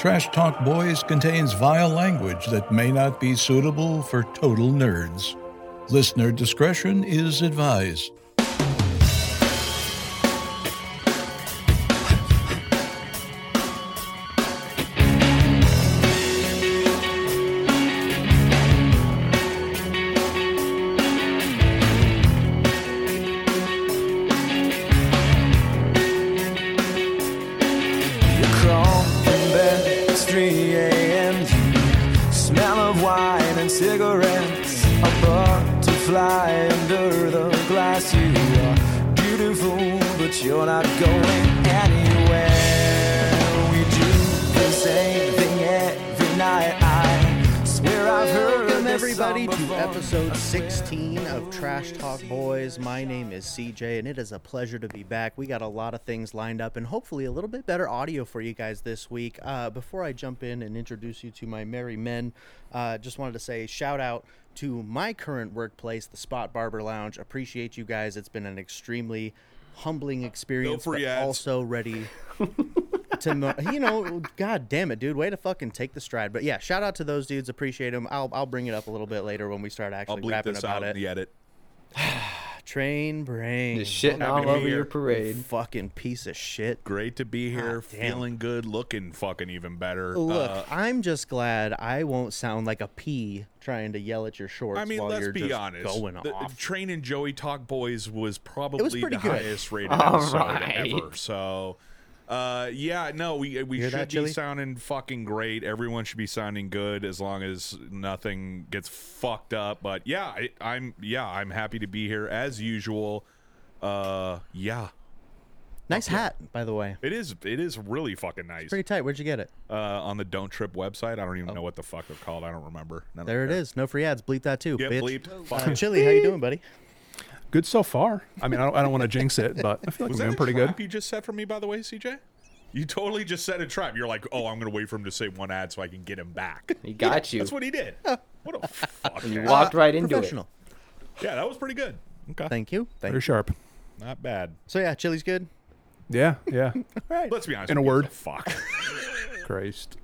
Trash Talk Boys contains vile language that may not be suitable for total nerds. Listener discretion is advised. CJ and it is a pleasure to be back. We got a lot of things lined up and hopefully a little bit better audio for you guys this week. Uh, before I jump in and introduce you to my merry men, uh, just wanted to say shout out to my current workplace, the Spot Barber Lounge. Appreciate you guys. It's been an extremely humbling experience, free but ads. also ready to you know, god damn it, dude, way to fucking take the stride. But yeah, shout out to those dudes, appreciate them. I'll I'll bring it up a little bit later when we start I'll actually bleep rapping this about out in it. the edit. Train brain, Just shitting Happy all over here. your parade. fucking piece of shit. Great to be here, damn. feeling good, looking fucking even better. Look, Uh, I'm just glad I won't sound like a pea trying to yell at your shorts I mean, while let's you're be honest. going the, off. Train and Joey Talk Boys was probably pretty the good. highest rated All episode right. ever. So, uh, yeah, no, we we Hear should that, be Chili? sounding fucking great. Everyone should be sounding good as long as nothing gets fucked up. But yeah, I, I'm yeah, I'm happy to be here as usual. Uh, yeah, nice hat, by the way. it is it is really fucking nice. Pretty tight. Where'd you get it? uh, on the Don't Trip website. I don't even know what the fuck they're called. I don't remember. I don't Oh. There it care. is. No free ads. Bleep that too, bitch. bleeped. Fuck Uh, it. Chili, how you doing, buddy? Good so far. I mean, I don't, I don't want to jinx it, but I feel like Was we're doing a pretty trap good. you just set for me, by the way, CJ? You totally just set a trap. You're like, oh, I'm gonna wait for him to say one ad so I can get him back. He got you. That's what he did. What a fuck. You walked right into it. Professional. Yeah, that was pretty good. Okay, Thank you. Thank Very you. sharp. not bad. So yeah, Chili's good. Yeah, yeah. All right. Let's be honest. In a who gives word. fuck. Christ.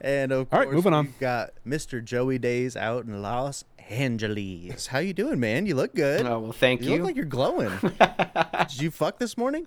And of All right, course, moving on. we've got Mr. Joey Days out in Los Angeles. How you doing, man? You look good. Oh well, thank you you. look like you're glowing. Did you fuck this morning?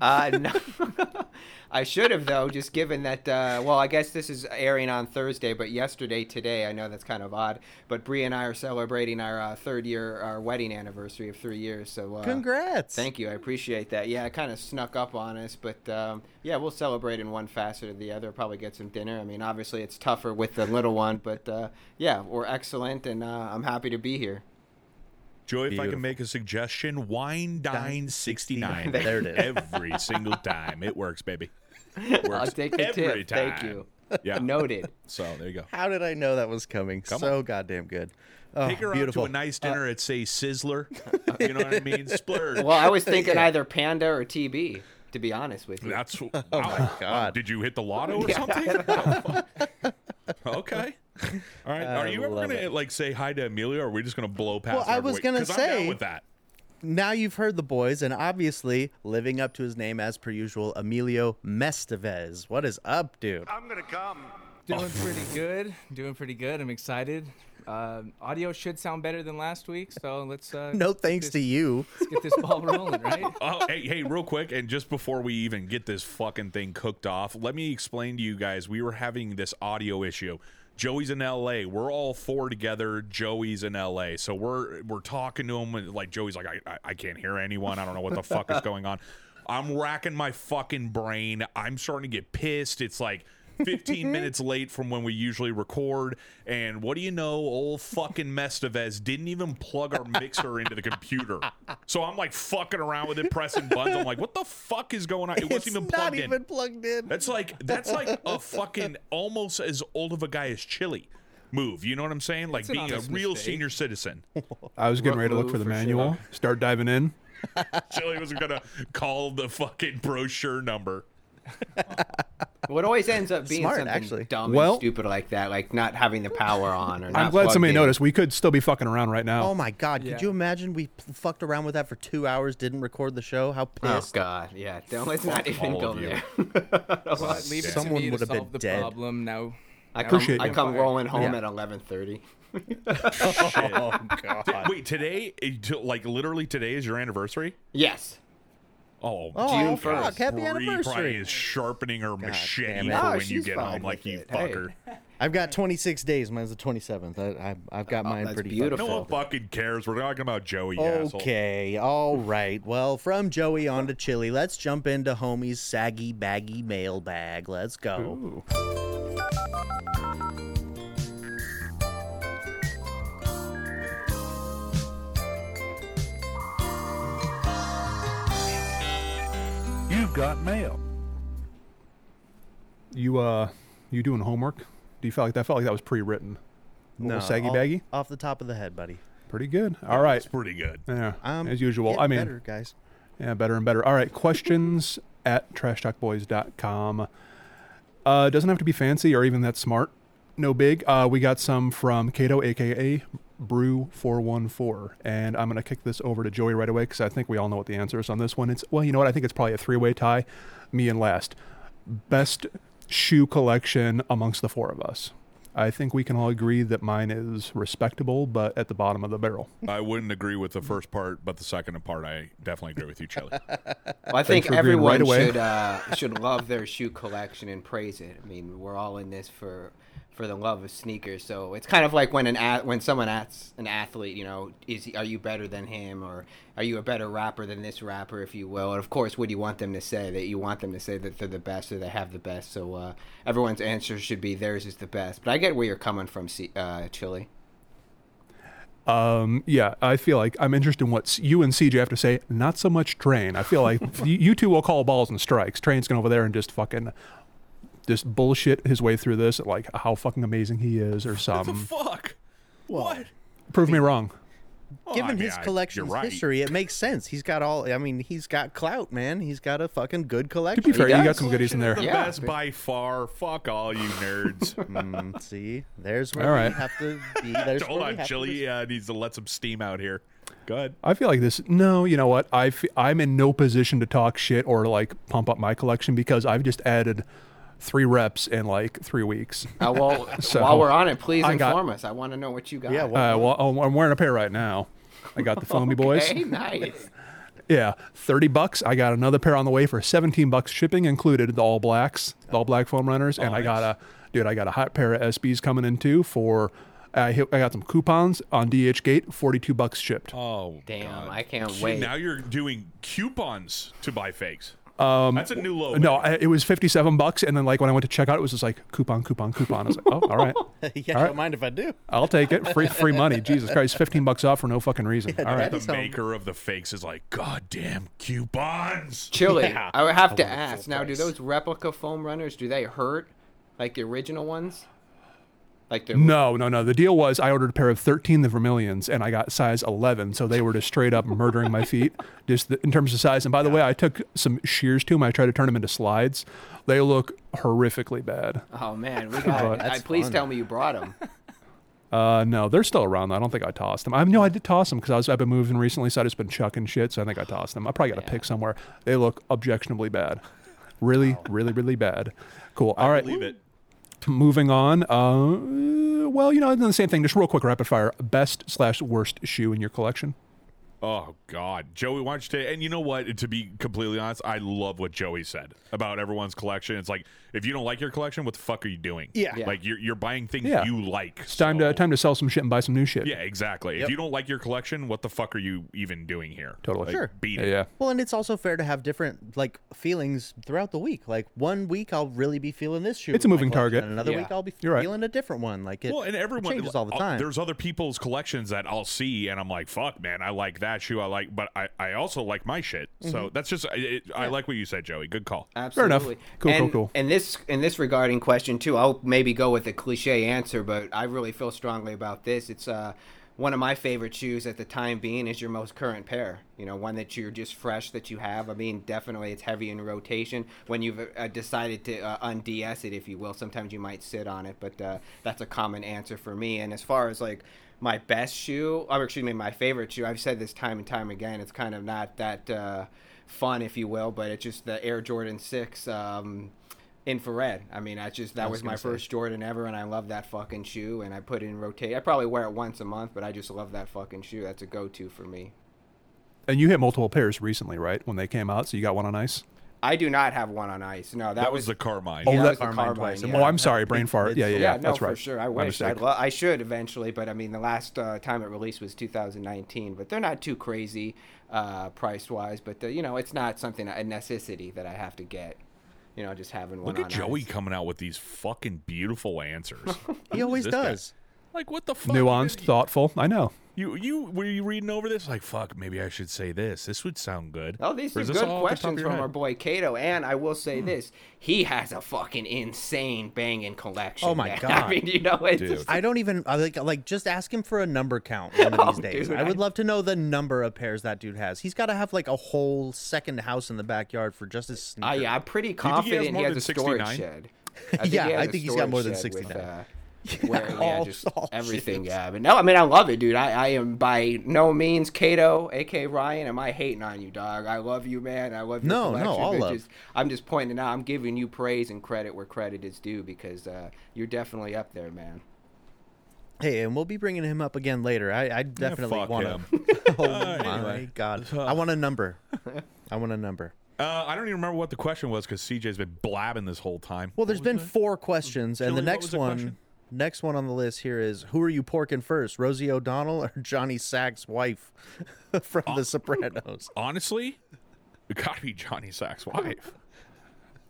Uh, no. I should have though, just given that. Uh, well, I guess this is airing on Thursday, but yesterday, today, I know that's kind of odd. But Bree and I are celebrating our uh, third year, our wedding anniversary of three years. So uh, Congrats. Thank you, I appreciate that. Yeah, it kind of snuck up on us, but um, yeah, we'll celebrate in one facet or the other. Probably get some dinner. I mean, obviously it's tougher with the little one, but uh, yeah, we're excellent, and uh, I'm happy to be here. Joey, if I can make a suggestion, wine dine 69. There it is. Every single time. It works, baby. I'll Works take the every tip. Thank you. Yeah. Noted. So there you go. How did I know that was coming? so goddamn good. Oh, Take her beautiful. out to a nice dinner uh, at say Sizzler. you know what I mean? Splurge. Well, I was thinking either Panda or TB. To be honest with you. That's oh my God. Did you hit the lotto or something? Oh, okay. All right. Are I you ever love gonna it. like say hi to Amelia, or are we just gonna blow past? Well, I was gonna Because I'm down say- with that. now you've heard the boys, and obviously living up to his name as per usual, Emilio Mestevez. What is up, dude? I'm gonna come. Doing pretty good. Doing pretty good. I'm excited. Uh, audio should sound better than last week, so let's. Uh, No thanks get to you. Let's get this ball rolling, right? Oh, hey, hey, real quick, and just before we even get this fucking thing cooked off, let me explain to you guys. We were having this audio issue. Joey's in L.A. We're all four together. Joey's in L.A. So we're we're talking to him, and like Joey's like, I, I, I can't hear anyone. I don't know what the fuck is going on. I'm racking my fucking brain. I'm starting to get pissed. It's like 15 minutes late from when we usually record. And what do you know? Old fucking Mestevez didn't even plug our mixer into the computer. So I'm like fucking around with it, pressing buttons. I'm like, what the fuck is going on? It wasn't It's even not plugged even in. plugged in. That's like that's like a fucking almost as old of a guy as Chili move. You know what I'm saying? Like It's being a real mistake. senior citizen. I was getting ready to look for the for manual, start diving in. Chili was gonna call the fucking brochure number. Well, it always ends up being Smart, something actually. dumb Well- and stupid like that, like not having the power on or. I'm glad somebody in. noticed. We could still be fucking around right now. Oh my god! Yeah. Could you imagine we fucked around with that for two hours, didn't record the show? How pissed! Oh! God, yeah. Don't let's not even go there. Well, leave it Someone to me would to have been the dead. problem. Now, I now come, Appreciate I come rolling home Yeah. at 11:30. Oh god! Wait, today, eh, like literally today is your anniversary? Yes. Oh, Oh, June fuck, 1st. Happy Bree probably anniversary! is sharpening her machete for it. No, when you get fine home, like you it. Hey. fucker. I've got 26 days. Mine's the 27th. I, I, I've got oh, mine that's pretty beautiful. No one fucking cares. We're talking about Joey. you asshole. Okay, all right. Well, from Joey on to Chili, let's jump into Homie's saggy baggy mailbag. Let's go. You've got mail. You uh, you doing homework? Do you feel like that felt like that was pre-written? A little saggy off- baggy. Off the top of the head, buddy. Pretty good. All right. It's pretty good. Yeah. Um, as usual. I mean, better, guys. Yeah, better and better. All right, questions at trashtalkboys.com. Uh, doesn't have to be fancy or even that smart. No big. Uh, we got some from Cato, aka Brew414. And I'm going to kick this over to Joey right away because I think we all know what the answer is on this one. It's, well, you know what? I think it's probably a three way tie. Me and last. Best shoe collection amongst the four of us. I think we can all agree that mine is respectable, but at the bottom of the barrel. I wouldn't agree with the first part, but the second part, I definitely agree with you, Chili. Well, I think everyone right should uh, should love their shoe collection and praise it. I mean, we're all in this for for the love of sneakers. So it's kind of like when an when someone asks an athlete, you know, is he, are you better than him or are you a better rapper than this rapper, if you will? And of course, what do you want them to say? That you want them to say that they're the best or they have the best. So uh, everyone's answer should be theirs is the best. But I get where you're coming from, uh, Chili. Um, yeah, I feel like I'm interested in what you and CJ have to say. Not so much Train. I feel like you two will call balls and strikes. Train's going over there and just fucking just bullshit his way through this, like how fucking amazing he is or something. What the something. fuck? What? Prove me wrong. Well, Given I mean, his I- collection's right. history, it makes sense. He's got all. I mean, he's got clout, man. He's got a fucking good collection. To be fair, you got some goodies in there. The Yeah. best by far. Fuck all you nerds. Mm, see, there's where All we have to be. There's Hold where we on, have to Chili uh, needs to let some steam out here. Go ahead. I feel like this. No, you know what? I fe- I'm in no position to talk shit or like pump up my collection because I've just added three reps in like three weeks. Uh, well, So, while we're on it, please I got- inform us. I want to know what you got. Yeah, well- Uh, well, I'm- I'm wearing a pair right now. I got the foamy boys. Nice. Yeah, thirty bucks. I got another pair on the way for seventeen bucks, shipping included. The all blacks, the all black foam runners, and I got a dude. I got a hot pair of SBs coming in too for. I hit, I got some coupons on DH Gate, forty two bucks shipped. Oh, Damn, God. I can't See, wait. Now you're doing coupons to buy fakes. Um, That's a new low. No, I, it was fifty seven bucks, and then like when I went to check out, it was just like coupon, coupon, coupon. I was like, oh, all right, yeah, All right. don't mind if I do. I'll take it. Free free money. Jesus Christ, fifteen bucks off for no fucking reason. all right. the home. maker of the fakes is like, goddamn coupons. Chili. Yeah. I would have to I want ask now. Do those replica foam runners do they hurt like the original ones? Like the No, no, no. The deal was I ordered a pair of 13 the Vermilions and I got size 11. So they were just straight up murdering my feet just the, in terms of size. And by the way, I took some shears to them. I tried to turn them into slides. They look horrifically bad. Oh man, we got. That's I, please fun. tell me you brought them. Uh, no, they're still around. though. I don't think I tossed them. I no, I did toss them because I was I've been moving recently, so I just been chucking shit. So I think I tossed them. I probably got a pick somewhere. They look objectionably bad. Really, really, really bad. Cool. All right. Leave it. Moving on. Uh, well, you know, the same thing. Just real quick, rapid fire. Best slash worst shoe in your collection. Oh God, Joey, why don't you take? And you know what? To be completely honest, I love what Joey said about everyone's collection. It's like if you don't like your collection, what the fuck are you doing? Yeah. Yeah. like you're you're buying things Yeah. you like. It's time to time to sell some shit and buy some new shit. Yeah, exactly. If you don't like your collection, what the fuck are you even doing here? Totally. Like, Sure. Beat Yeah, it. yeah. Well, and it's also fair to have different like feelings throughout the week. Like one week I'll really be feeling this shoe. It's a in my moving collection, target. and Another Yeah. week I'll be You're right. feeling a different one. Like it, Well, and it everyone changes all the uh, time. There's other people's collections that I'll see, and I'm like, "Fuck, man, I like that shoe. I like, but I, I also like my shit." Mm-hmm. So that's just, it, I like what you said, Joey. Good call. Absolutely. enough. Cool, cool, and, cool. And this in this regarding question too, I'll maybe go with a cliche answer, but I really feel strongly about this. It's uh one of my favorite shoes at the time being is your most current pair. You know, one that you're just fresh that you have. I mean, definitely it's heavy in rotation. When you've uh, decided to uh, unds it, if you will, sometimes you might sit on it, but uh, that's a common answer for me. And as far as like my best shoe, or excuse me, my favorite shoe, I've said this time and time again. It's kind of not that uh, fun, if you will, but it's just the Air Jordan Six. Um, infrared. I mean, I just that I was was, my say. first Jordan ever, and I love that fucking shoe. And I put it in rotate. I probably wear it once a month, but I just love that fucking shoe. That's a go-to for me. And you hit multiple pairs recently, right? When they came out, so you got one on ice. I do not have one on ice. No, that, That was the Carmine. Oh, yeah, that- that was the Carmine Carmine. twice. yeah. Oh, I'm sorry, brain It- fart. Yeah, yeah, it's- yeah. Yeah, no, that's for sure. I My wish. I'd lo- I should eventually, but I mean, the last uh, time it released was 2019. But they're not too crazy uh, price wise. But uh, you know, it's not something a necessity that I have to get. You know, just having one. Look at on Joey ice. coming out with these fucking beautiful answers. He always this guy? does. like what the fuck? Nuanced, thoughtful. I know. You you were you reading over this? Like fuck, maybe I should say this. This would sound good. Oh, these Or are good all off the top of questions from head? our boy Cato. And I will say hmm. this: he has a fucking insane banging collection. Oh my man. God. I mean, you know, it's just- I don't even I like like just ask him for a number count one of Oh, these days. dude, I would I- love to know the number of pairs that dude has. He's got to have like a whole second house in the backyard for just his sneaker. I, yeah, I'm pretty think he has confident he more has, than a storage 69? shed. Yeah, he has I a think he's got more than shed with, 69. Uh, uh, where, yeah, all- just all everything. shoes. Yeah, but no, I mean, I love it, dude. I, I am by no means Cato, aka Ryan. Am I hating on you, dog? I love you, man. I love your No, no, all love. Just, I'm just pointing out. I'm giving you praise and credit where credit is due because uh, you're definitely up there, man. Hey, and we'll be bringing him up again later. I, I definitely fuck want him. to. oh Uh, my anyway. god! I want a number. I want a number. Uh, I don't even remember what the question was because CJ's been blabbing this whole time. Well, there's been four questions, and the next the one, question? Next one on the list here is: Who are you porking first, Rosie O'Donnell or Johnny Sack's wife from The Sopranos? Honestly, it gotta be Johnny Sack's wife.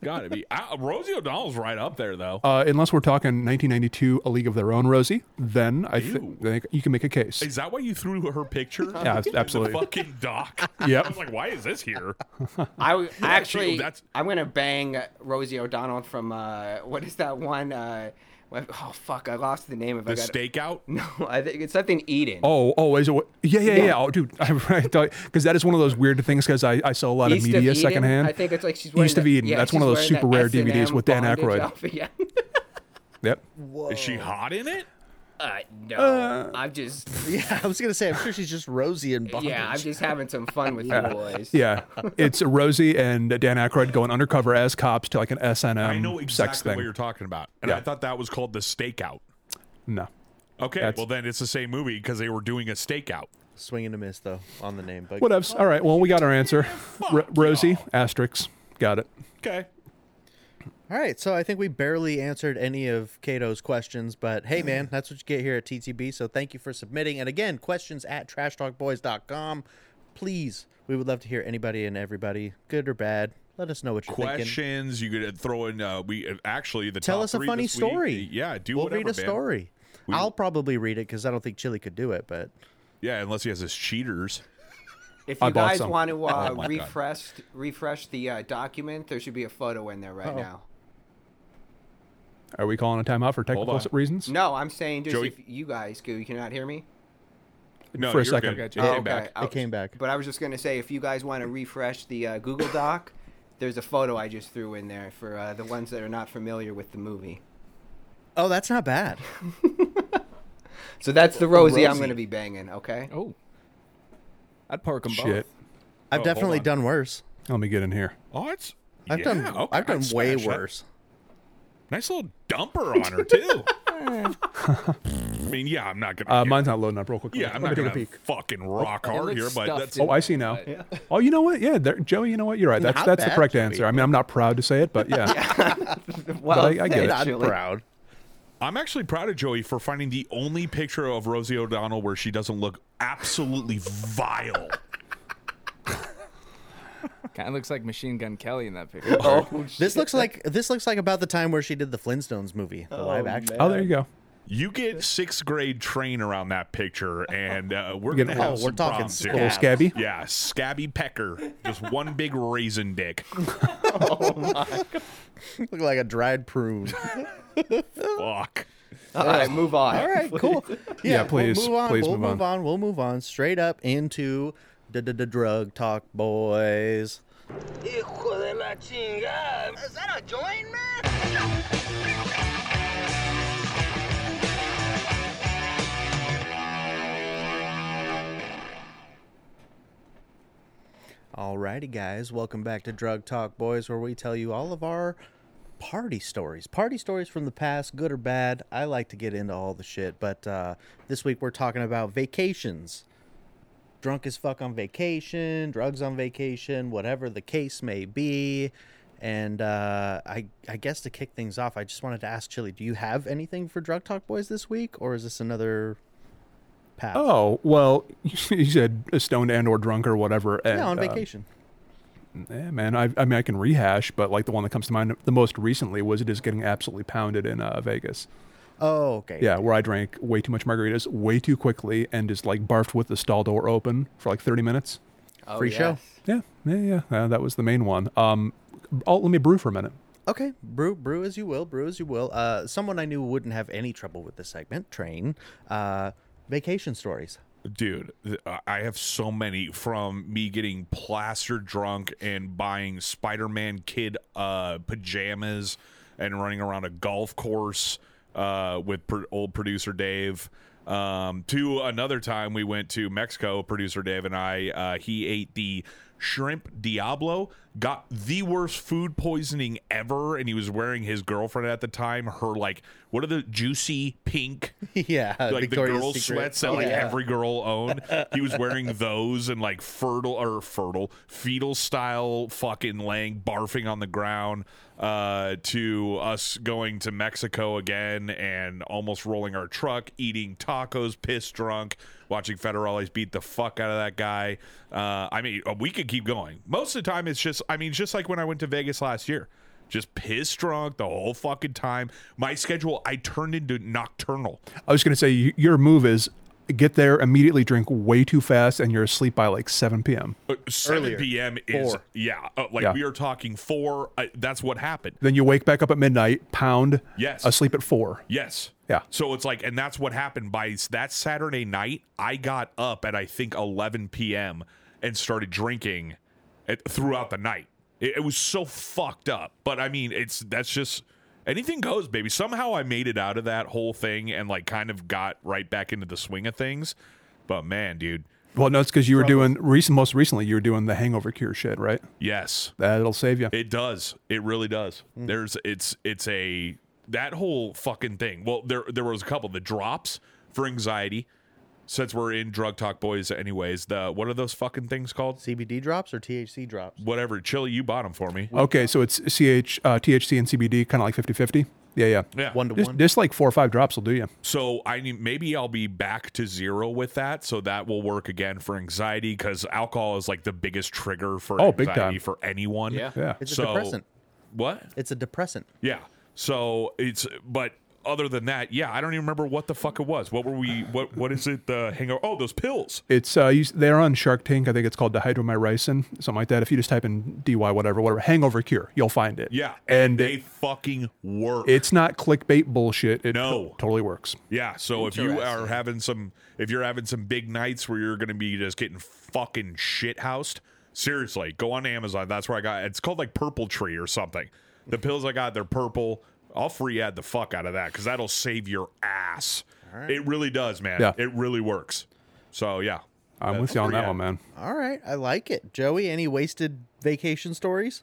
gotta be. Uh, Rosie O'Donnell's right up there though. Uh, unless we're talking 1992, A League of Their Own, Rosie, then I Ew. thi- think you can make a case. Is that why you threw her picture? Yeah, in the absolutely. fucking doc. Yep. I was like, why is this here? I w- actually, that's- I'm gonna bang Rosie O'Donnell from uh, what is that one? Uh, what- oh fuck, I lost the name of The it. I got- stakeout. No, I think it's something Eden. Oh, oh, is it? what- Yeah, yeah, yeah. Yeah. Oh, dude, I thought because that is one of those weird things. Because I, I sell a lot East of media Eden? secondhand. I think it's like she's wearing East of the- Eden. yeah, That's one of those super rare DVDs S&M with Dan bondage Aykroyd. outfit, Yeah. Yep. Is she hot in it? Uh, no, I'm just Yeah, I was gonna say. I'm sure she's just Rosie and bondage. yeah, I'm just having some fun with you boys. Yeah, it's Rosie and Dan Aykroyd going undercover as cops to like an S and I M know sex exactly thing. what you're talking about, and Yeah. I thought that was called the stakeout. No, Okay, That's- well then it's the same movie because they were doing a stakeout. Swing and a miss though on the name, but whatevs. All right. Well, we got our answer. R- Rosie asterisk. Got it. Okay. All right, so I think we barely answered any of Cato's questions, but hey, man, that's what you get here at TTB. So thank you for submitting. And again, questions at trashtalkboys.com. Please, we would love to hear anybody and everybody, good or bad. Let us know what you're thinking. Questions you could throw in. Uh, we uh, actually the Tell top us a three funny this week- story. Yeah, do we'll whatever. read a man. story. We- I'll probably read it because I don't think Chili could do it, but Yeah, unless he has his cheaters. If you guys some. want to uh, Oh my God. refresh refresh the uh, document, there should be a photo in there right Uh-oh. now. Are we calling a timeout for technical reasons? No, I'm saying just Joey- if you guys go, you cannot hear me. No, For a you're second. good. It Oh, came back. I- it came back. But I was just gonna say, if you guys want to refresh the uh, Google Doc, there's a photo I just threw in there for uh, the ones that are not familiar with the movie. Oh, that's not bad. So that's the Rosie, I'm gonna be banging. Okay. Oh. I'd park them Shit. both. I've Oh, definitely done worse. Let me get in here. Oh, it's. I've yeah, done okay, I've done I'd way worse. that. Worse. Nice little dumper on her too. I mean, yeah, I'm not gonna. Uh, mine's not loading up real quick. yeah, I'm Let not me gonna take a peek. fucking rock It hard here, but stuffed that's. in, Oh, I see now. but- Oh, you know what? Yeah, there, Joey. You know what? You're right. That's Not that's the bad, correct Joey. answer. I mean, I'm not proud to say it, but yeah. Well, I- I get it. I'm actually- proud. I'm actually proud of Joey for finding the only picture of Rosie O'Donnell where she doesn't look absolutely vile. Kind of looks like Machine Gun Kelly in that picture. Oh, This looks like this looks like about the time where she did the Flintstones movie, the live action. oh, there you go. You get sixth grade train around that picture, and uh, we're Get- gonna have Oh, we're talking problems here. Little scabby. Yeah, scabby pecker, just one big raisin dick. oh my! Look like a dried prune. Fuck. All right, move on. All right, cool. Yeah, Yeah, please, We'll move on. please we'll move move on. We'll move on straight up into the the drug talk, boys. Hijo de la chingada. Is that a joint, man? Alrighty, guys, welcome back to Drug Talk Boys, where we tell you all of our party stories. Party stories from the past, good or bad. I like to get into all the shit, but uh, this week we're talking about vacations. Drunk as fuck on vacation, drugs on vacation, whatever the case may be. And uh, I, I guess to kick things off, I just wanted to ask Chili, do you have anything for Drug Talk Boys this week, or is this another path? Oh well, you said stoned and or drunk or whatever. And, yeah, on uh, vacation. Yeah, man. I, I mean, I can rehash, but like the one that comes to mind the most recently was it is getting absolutely pounded in uh, Vegas. Oh, okay. Yeah, where I drank way too much margaritas way too quickly and just like barfed with the stall door open for like 30 minutes. Oh, Free show. Yeah, yeah, yeah. Uh, that was the main one. Um, oh, let me brew for a minute. Okay, brew brew as you will, brew as you will. Uh, someone I knew wouldn't have any trouble with this segment. Train, uh, vacation stories. dude i have so many from me getting plastered drunk and buying spider-man kid uh pajamas and running around a golf course uh with old producer dave. Um to another time we went to mexico producer dave and i uh he ate the shrimp diablo got the worst food poisoning ever and he was wearing his girlfriend at the time her like what are the juicy pink yeah, like Victoria's the girl Secret. sweats that Oh, like yeah. every girl owned. He was wearing those and like fertile or fertile fetal style fucking laying barfing on the ground uh to us going to Mexico again and almost rolling our truck eating tacos piss drunk watching federales beat the fuck out of that guy. Uh I mean we could keep going. Most of the time it's just I mean just like when I went to Vegas last year just pissed drunk the whole fucking time. My schedule I turned into nocturnal. I was going to say your move is get there immediately, drink way too fast, and you're asleep by like 7 p.m. Uh, 7 Earlier. p.m. is Four. yeah, uh, like Yeah. we are talking four. Uh, that's what happened. Then you wake back up at midnight, pound, Yes. asleep at 4. Yes. Yeah. So it's like, and that's what happened by s- that Saturday night. I got up at I think 11 p.m. and started drinking at, throughout the night. It, it was so fucked up. But I mean, it's that's just anything goes, baby. Somehow I made it out of that whole thing and like kind of got right back into the swing of things. But man, dude, Well, no, it's because you were doing, recent, most recently, you were doing the hangover cure shit, right? yes. That'll save you. It does. It really does. Hmm. There's it's it's a that whole fucking thing. Well, there there was a couple the drops for anxiety. Since we're in drug talk boys anyways, the what are those fucking things called? CBD drops or THC drops. Whatever. Chili, you bought them for me. Okay, so it's CH, uh, THC and CBD, kind of like 50 50. Yeah, yeah. Yeah. One to Just, one. just like four or five drops will do you. So I need maybe I'll be back to zero with that, so that will work again for anxiety because alcohol is like the biggest trigger for Oh, big anxiety time. for anyone. Yeah. Yeah. It's a So- depressant. What? It's a depressant. Yeah. So it's but other than that, yeah, I don't even remember what the fuck it was. What were we? What what is it? The hangover? Oh, those pills. It's uh, you, they're on Shark Tank. I think it's called dihydromyricin, something like that. If you just type in DY whatever, whatever, hangover cure, you'll find it. Yeah, and they it, fucking work. it's not clickbait bullshit. It No. to- totally works. yeah. So if you are having some, if you're having some big nights where you're going to be just getting fucking shit housed, seriously, go on Amazon. That's where I got. It's called like Purple Tree or something. The pills I got, they're purple. I'll free ad the fuck out of that because that'll save your ass. It really does, man. Yeah. It really works. So yeah, I'm with you on free that ad. one, man. All right, I like it. Joey, any wasted vacation stories?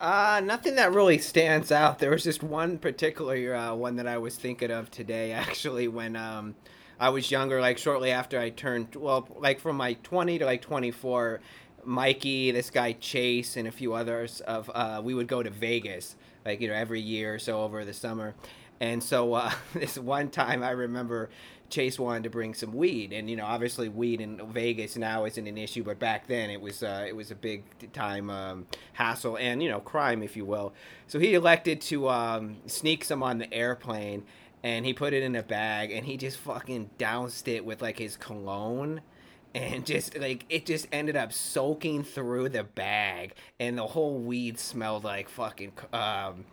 Uh, nothing that really stands out. There was just one particular uh, one that I was thinking of today, actually, when um, I was younger, like shortly after I turned, well, like from my 20 to like 24, Mikey, this guy Chase, and a few others of uh, we would go to Vegas, like you know, every year or so over the summer. And so uh, this one time, I remember Chase wanted to bring some weed, and you know, obviously, weed in Vegas now isn't an issue, but back then it was uh, it was a big time um, hassle and you know crime, if you will. So he elected to um, sneak some on the airplane, and he put it in a bag, and he just fucking doused it with like his cologne and just like it just ended up soaking through the bag and the whole weed smelled like fucking um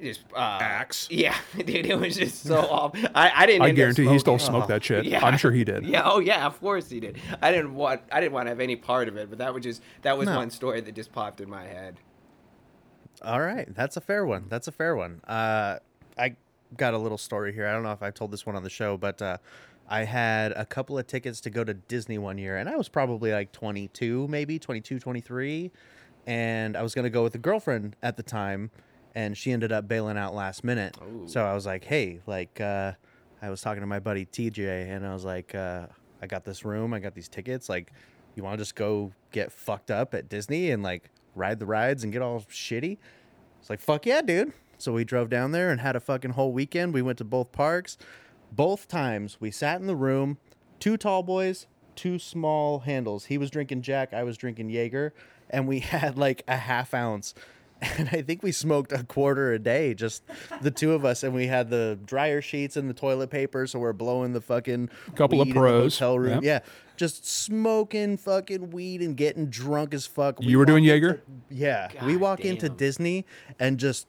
Just uh, Axe. Yeah, dude, it was just so awful. I, I didn't. I guarantee he still smoking. smoked that shit. Yeah. I'm sure he did. Yeah, oh yeah, of course he did. I didn't want I didn't want to have any part of it, but that was just that was No. one story that just popped in my head. All right, that's a fair one. That's a fair one. Uh, I got a little story here. I don't know if I told this one on the show, but uh, I had a couple of tickets to go to Disney one year, and I was probably like 22, maybe 22, 23, and I was going to go with a girlfriend at the time, and she ended up bailing out last minute. So I was like, hey, like, uh, I was talking to my buddy TJ, and I was like, uh, I got this room, I got these tickets, like, you want to just go get fucked up at Disney and like ride the rides and get all shitty? It's like, fuck yeah, dude. So we drove down there and had a fucking whole weekend. We went to both parks. Both times we sat in the room, two tall boys, two small handles. He was drinking Jack, I was drinking Jaeger, and we had like a half ounce. And I think we smoked a quarter a day, just the two of us. And we had the dryer sheets and the toilet paper, so we're blowing the fucking Couple of weed in the pros. hotel room. Yep. Yeah, just smoking fucking weed and getting drunk as fuck. We You were doing Jaeger? into- yeah, we God walk into. Disney and just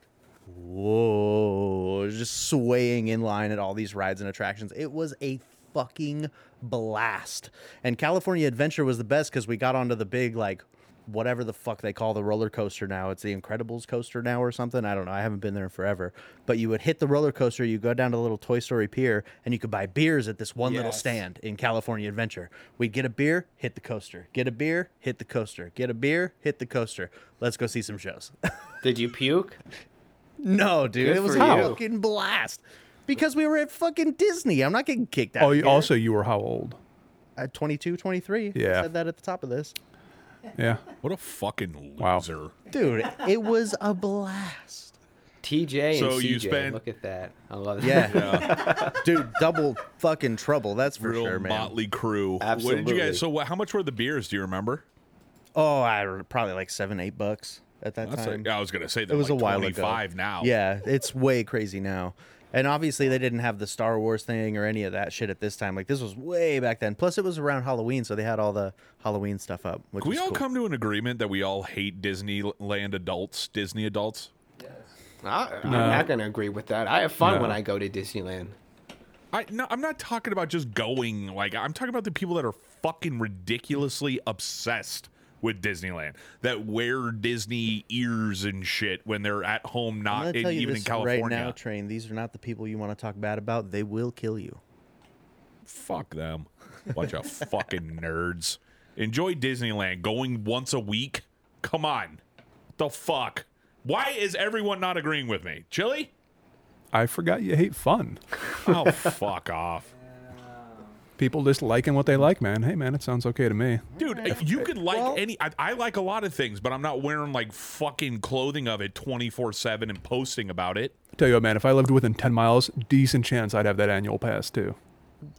whoa, just swaying in line at all these rides and attractions. It was a fucking blast. And California Adventure was the best because we got onto the big like whatever the fuck they call the roller coaster now. It's the Incredibles coaster now or something. I don't know. I haven't been there in forever. But you would hit the roller coaster, you go down to the little Toy Story pier, and you could buy beers at this one little stand in California Adventure. We'd get a beer, hit the coaster. Get a beer, hit the coaster. Get a beer, hit the coaster. Let's go see some shows. Did you puke? No, dude. Good it was a you. fucking blast. Because we were at fucking Disney. I'm not getting kicked out. Oh, of you, here. also you were how old? at 22, 23. Yeah. I Yeah. said that at the top of this. Yeah. What a fucking Wow. loser. Dude, it was a blast. TJ and So CJ. you spent- Look at that. I love Yeah. that. Dude, double fucking trouble. That's for Real sure, man. motley crew. What did Absolutely. you guys? So what, how much were the beers? Do you remember? Oh, I don't probably like seven, eight bucks at that That's time. like, I was gonna say that it was like a while 25 ago. now. Yeah, it's way crazy now. And obviously, they didn't have the Star Wars thing or any of that shit at this time. Like this was way back then. Plus, it was around Halloween, so they had all the Halloween stuff up. Which Can we was all cool. come to an agreement that we all hate Disneyland adults, Disney adults? I, I'm No. not going to agree with that. I have fun No. when I go to Disneyland. I no, I'm not talking about just going. Like I'm talking about the people that are fucking ridiculously obsessed with Disneyland that wear Disney ears and shit when they're at home, not in, tell you even this in California. right now, Train. These are not the people you want to talk bad about. They will kill you. Fuck them. Bunch of fucking nerds. Enjoy Disneyland. Going once a week? Come on. The fuck? Why is everyone not agreeing with me? Chili? I forgot you hate fun. Oh, fuck off. People just liking what they like, man. Hey, man, it sounds okay to me. Dude, if you could like Well- any. I, I like a lot of things, but I'm not wearing like fucking clothing of it 24 7 and posting about it. Tell you what, man, if I lived within 10 miles, decent chance I'd have that annual pass too.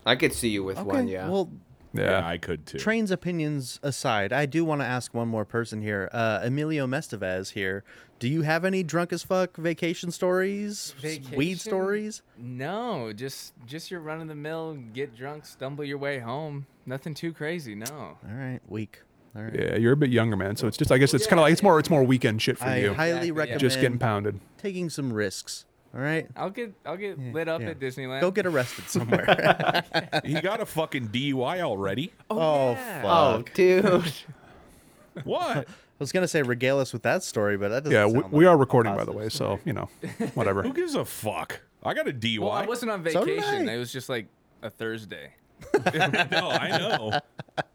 I could see you with one, yeah. Well, Yeah. I could too. Train's opinions aside, I do want to ask one more person here. Uh, Emilio Mestevez here. Do you have any drunk as fuck vacation stories? Weed stories? No, just just your run of the mill, get drunk, stumble your way home. Nothing too crazy. No. All right, weak. All right. yeah, you're a bit younger, man. So it's just, I guess it's kind of like, it's more, it's more weekend shit for I you. highly yeah. recommend Just getting pounded. taking some risks. All right, I'll get I'll get lit up yeah. at Disneyland. go get arrested somewhere. He got a fucking DUI already. oh, oh yeah. oh, fuck! dude. What? I was gonna say regale us with that story, but that doesn't. Yeah, we, sound we like are recording, by the way. story. So, you know, whatever. Who gives a fuck? I got a DUI. Well, I wasn't on So vacation. I. it was just like a Thursday. no, I know.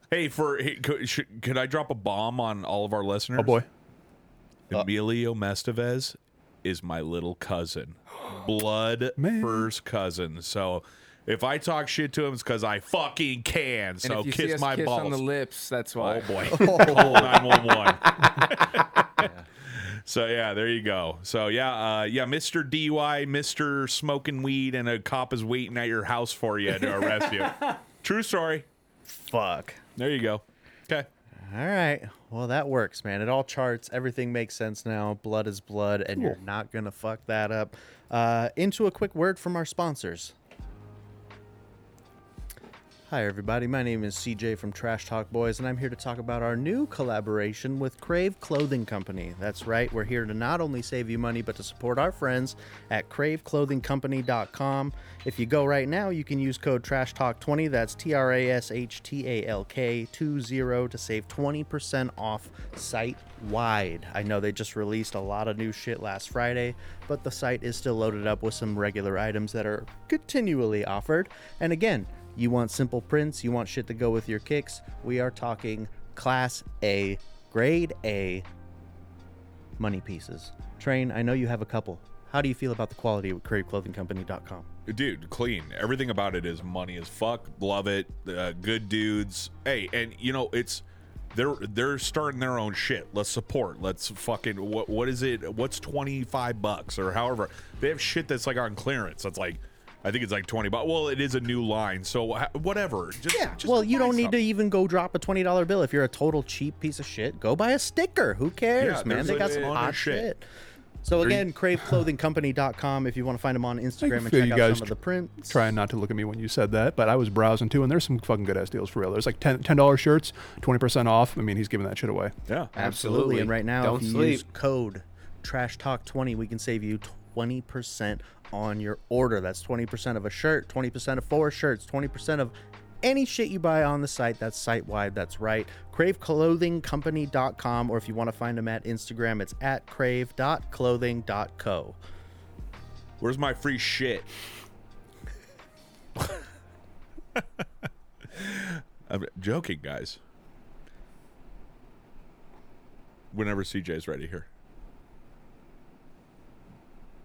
hey, for hey, could, should, could I drop a bomb on all of our listeners? oh, boy. Emilio Mestevez is my little cousin, blood Man. first cousin. So if I talk shit to him, it's because I fucking can. And So if you kiss see us my kiss balls. on the lips, that's why. Oh boy. Call 911. So yeah, there you go. So yeah, uh, yeah, Mr. DUI, Mr. Smoking weed, and a cop is waiting at your house for you to arrest you. True story. Fuck. There you go. Okay. All right. Well, that works, man. It all charts. Everything makes sense now. Blood is blood, and you're not gonna fuck that up. Uh, into a quick word from our sponsors. Hi, everybody. My name is CJ from Trash Talk Boys, and I'm here to talk about our new collaboration with Crave Clothing Company. That's right, we're here to not only save you money, but to support our friends at craveclothingcompany.com. If you go right now, you can use code Trash Talk 20 that's T R A S H T A L K 20 to save 20% off site wide. I know they just released a lot of new shit last Friday, but the site is still loaded up with some regular items that are continually offered. And again, you want simple prints, you want shit to go with your kicks. We are talking class A, grade A money pieces. Train, I know you have a couple. How do you feel about the quality of craveclothingcompany.com? Dude, clean. Everything about it is money as fuck. Love it. Uh, good dudes. Hey, and you know it's they're they're starting their own shit. Let's support. Let's fucking what what is it? What's twenty five bucks or however they have shit that's like on clearance. That's like I think it's like twenty bucks. Well, it is a new line, so ha- whatever. Just, Yeah, just well, you don't need to even go drop a twenty dollar bill if you're a total cheap piece of shit. Go buy a sticker. Who cares, Yeah, man? there's They a got some ton hot shit. shit. So again, craveclothingcompany.com if you want to find them on Instagram and feel check you out guys some of the prints. Trying not to look at me when you said that, but I was browsing too, and there's some fucking good ass deals for real. There's like 10 dollars shirts, twenty percent off. I mean, he's giving that shit away. Yeah. Absolutely. And right now, Don't if you sleep. use code Trash Talk 20, we can save you 20% on your order. That's 20% of a shirt, 20% of four shirts, 20% of any shit you buy on the site. That's site wide. That's right. CraveClothingCompany.com, or if you want to find them at Instagram, it's at crave.clothing.co. Where's my free shit? I'm joking, guys. Whenever CJ's ready here.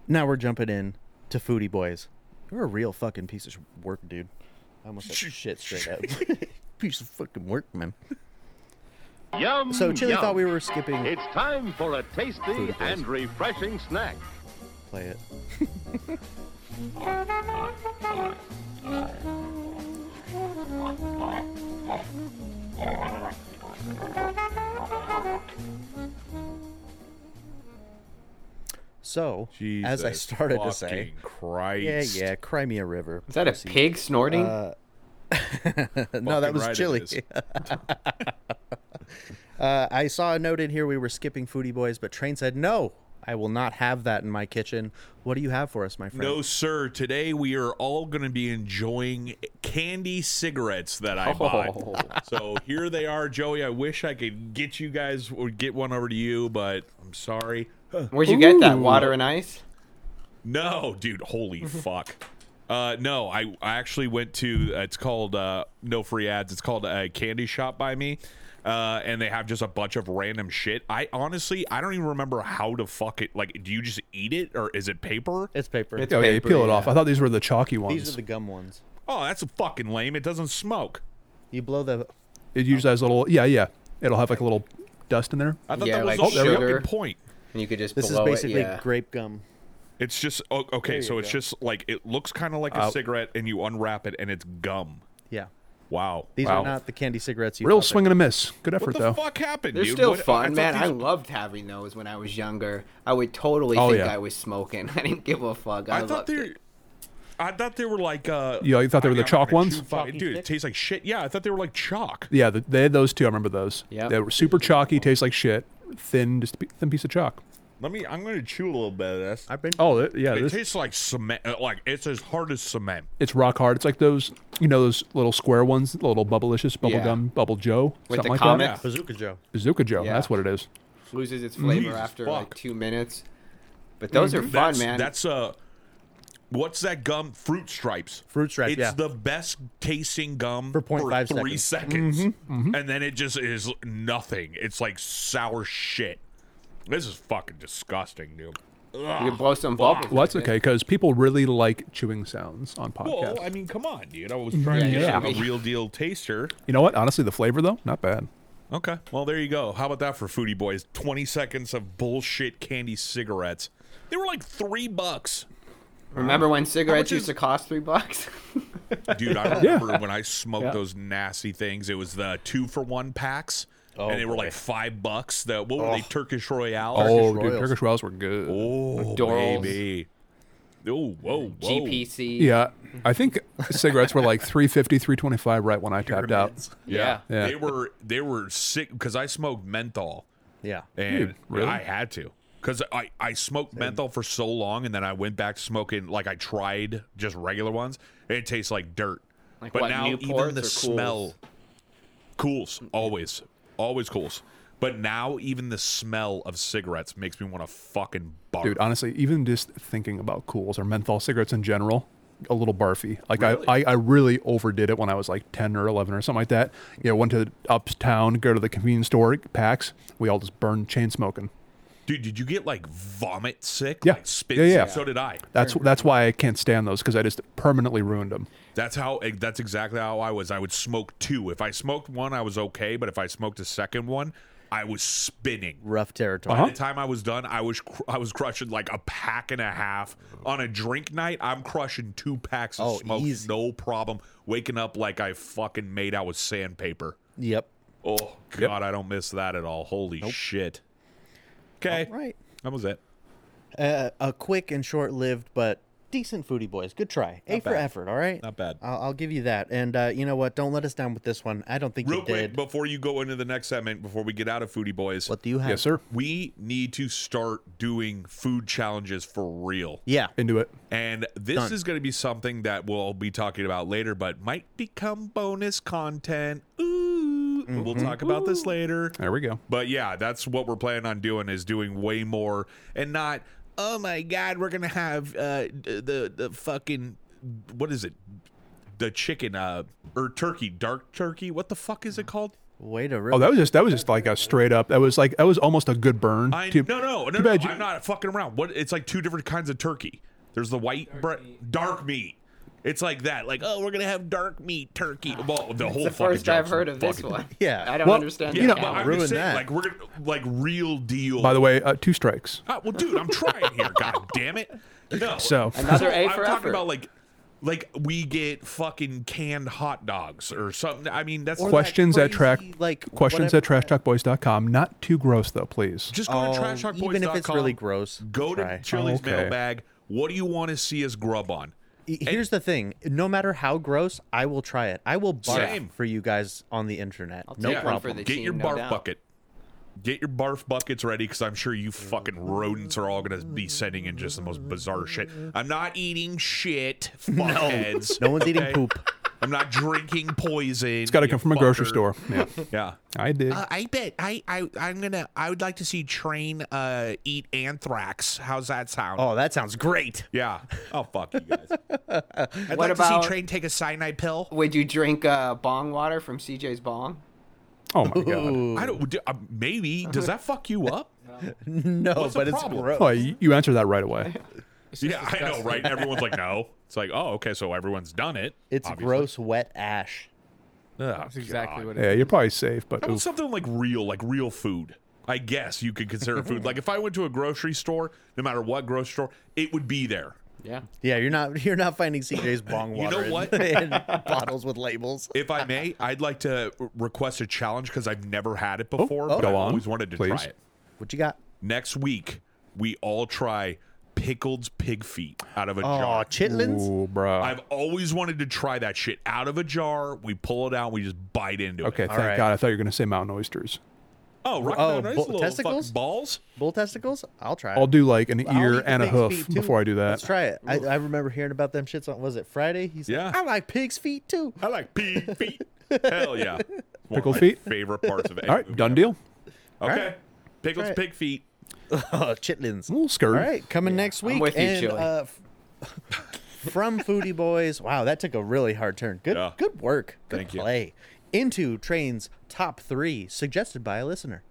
Now we're jumping in to Foodie Boys. You're a real fucking piece of work, dude. I almost said shit straight up. piece of fucking work, man. Yum, So Chili yum. thought we were skipping. It's time for a tasty and refreshing snack. Play it. So, as I started to say, fucking Christ. yeah, yeah, cry me a river. Is that a pig snorting? Uh, no, that was right chili. uh, I saw a note in here we were skipping Foodie Boys, but Train said no. I will not have that in my kitchen. What do you have for us, my friend? No, sir. Today we are all going to be enjoying candy cigarettes that I bought. So here they are, Joey. I wish I could get you guys or get one over to you, but I'm sorry. Where'd you get that? Water and ice? No, dude. Holy fuck. Uh, no, I, I actually went to. It's called uh, no free ads. It's called a candy shop by me, uh, and they have just a bunch of random shit. I honestly, I don't even remember how to fuck it. Like, do you just eat it or is it paper? It's paper. It's Oh yeah, you peel it yeah. off. I thought these were the chalky ones. These are the gum ones. Oh, that's fucking lame. It doesn't smoke. You blow the. it usually has a little. Yeah, yeah. It'll have like a little dust in there. I thought Yeah, that was like the sugar. fucking point. And you could just This is basically it. Yeah. grape gum. It's just oh, okay. you So it's go. just like it looks kind of like a Uh, cigarette, and you unwrap it, and it's gum. Yeah. Wow. These Wow. are not the candy cigarettes you Real swing and a miss. Good effort, though. What the though. fuck happened? They're dude? still What- fun, thought man. I loved having those when I was younger. I would totally Oh, think yeah. I was smoking. I didn't give a fuck. I, I thought they. I thought they were like. uh Yeah, you thought they were the I- I'm chalk ones? chew fi- Chalky Dude, stick? it tastes like shit. Yeah, I thought they were like chalk. Yeah, th- they had those too. I remember those. Yeah, They were super chalky, taste like shit. Thin, just a p- thin piece of chalk. Let me. I'm gonna chew a little bit of this. I've been. Oh it- yeah, It this, tastes like cement. uh, Like it's as hard as cement. it's rock hard. It's like those, you know, those little square ones, little bubblicious, bubble Yeah. gum, bubble Joe, With something the like comic? that. Bazooka Joe. Bazooka Joe. Yeah. That's what it is. Loses its flavor Jesus after fuck. like two minutes. But those are fun, that's, man. That's uh, what's that gum? Fruit stripes. Fruit Stripes, It's yeah. the best tasting gum For 0.5 three seconds. seconds, mm-hmm, mm-hmm. and then it just is nothing. It's like sour shit. This is fucking disgusting, dude. you can blow some bubbles. Well, that's okay because people really like chewing sounds on podcasts. Well, I mean, come on, dude. I was mm-hmm. trying to Yeah. get a real deal taster. you know what? Honestly, the flavor though, not bad. Okay, well there you go. How about that for Foodie Boys? Twenty seconds of bullshit candy cigarettes. They were like three bucks. Remember um, when cigarettes much used is- to cost three bucks? Dude, I remember when I smoked Yeah. those nasty things. It was the two for one packs, Oh, and they were like five bucks. The what were they? Turkish Royal. oh, Royals. dude, Turkish Royals were good. Oh, Dorals. baby. Oh, whoa, whoa. GPC. Yeah, I think cigarettes were like 350, 325 right when I tapped out. Yeah. Yeah. They were they were sick because I smoked menthol Yeah. and Dude, really? I had to because I I smoked menthol for so long and then I went back to smoking like I tried just regular ones it tastes like dirt. Like but what, now Newports even the or Cools? smell, cools always always cools. But now even the smell of cigarettes makes me want to fucking barf. Dude, honestly, even just thinking about cools or menthol cigarettes in general, a little barfy. Like I, I, I really overdid it when I was like ten or eleven or something like that. You know, went to uptown, go to the convenience store, packs. We all just burned chain smoking. Dude, did you get like vomit sick? Yeah. Like spit Yeah, yeah. sick? So did I. That's that's why I can't stand those because I just permanently ruined them. That's how. eh, That's exactly how I was. I would smoke two. If I smoked one, I was okay. But if I smoked a second one, I was spinning. Rough territory. By the time I was done, I was cr- I was crushing like a pack and a half on a drink night. I'm crushing two packs of Oh, smoke, easy. no problem. Waking up like I fucking made out with sandpaper. Yep. Oh God, I don't miss that at all. Holy shit. Okay, All right. that was it. Uh, a quick and short-lived but decent foodie boys. Good try. A for bad. effort. All right. Not bad. I'll, I'll give you that. And uh, you know what? Don't let us down with this one. I don't think you did. Real you quick, did. before you go into the next segment, before we get out of Foodie Boys, what do you have? Yes, sir. we need to start doing food challenges for real. Yeah. Into it. And this Done. is going to be something that we'll be talking about later, but might become bonus content. Ooh, we'll talk about this later. There we go. But yeah, that's what we're planning on doing is doing way more and not. Oh my God, we're gonna have uh, the the fucking what is it? The chicken uh or turkey, dark turkey. What the fuck is it called? Way to Oh, that was just that was just like a straight up. That was like that was almost a good burn. I Too- no no no, too no bad you- I'm not fucking around. What? It's like two different kinds of turkey. There's the white bre- dark meat. It's like that. Like oh, we're gonna have dark meat turkey. Well, the whole the fucking first I've heard of this one. Yeah. I don't Well, understand. you the know, But challenge. I'm ruin saying, that. like we're gonna like real deal. By the way, uh, two strikes. Ah, well, dude, I'm trying here. God damn it. No. So- Another A I'm for talking about like like we get fucking canned hot dogs or something. I mean, that's Or that Questions at track crazy, like questions whatever- at trashtalkboys.com. Not too gross though, please. just go Oh, to trashtalkboys.com. even if it's really gross, Go to try. Chili's Okay. mailbag. What do you want to see us grub on? Here's the thing: no matter how gross, I will try it. I will barf Same. for you guys on the internet. I'll no take one for problem. the Get team, your no barf doubt. bucket. Get your barf buckets ready because I'm sure you fucking rodents are all going to be sending in just the most bizarre shit. I'm not eating shit, fuckheads. No one's eating okay? poop. I'm not drinking poison. It's got to come from a grocery store. Yeah, Yeah. I did. Uh, I bet I, I I'm gonna I would like to see Train uh eat anthrax. How's that sound? Oh, that sounds great. yeah. Oh fuck you guys. I'd What like about- to see Train take a cyanide pill. Would you drink uh, bong water from CJ's bong? oh my god. I don't. do- Uh, maybe does that fuck you up? No, What's the but it's problem? gross. Oh, you, you answered that right away. Yeah, I know, right? Everyone's like, no. It's like, oh, okay, so everyone's done it. It's obviously. gross, wet ash. Oh, That's exactly God. what it Yeah, is. you're probably safe, but How about something like real, like real food? I guess you could consider food. Like if I went to a grocery store, no matter what grocery store, it would be there. Yeah. Yeah, you're not you're not finding CJ's bong water. You know water in- what? in, bottles with labels. If I may, I'd like to request a challenge because I've never had it oh, before, oh. but Go I on, always wanted to please. try it. What you got? Next week, we all try pickled pig feet out of a Oh, jar. chitlins. Ooh, bro. I've always wanted to try that shit out of a jar. We pull it out, we just bite into it. okay, it. thank right. God. I thought you were going to say mountain oysters. Oh, right. Oh, no, nice bull- little testicles? fucking balls. Bull testicles? I'll try. I'll it. do like an I'll eat ear the and a pig's hoof feet, too. before I do that. Let's try it. I, I remember hearing about them shits on was it Friday? He said, Yeah. I like pig's feet too. I like pig feet. Hell yeah. One of Pickled my feet? Favorite parts of it. All right, done deal. Okay. right. Pickles Try pig feet. Oh, chitlins. A little skirt. All right, coming next week. I'm with you, and, Chili. uh, from Foodie Boys. Wow, that took a really hard turn. Good, Yeah. good work. Good Thank you. play. Into Train's top three, suggested by a listener.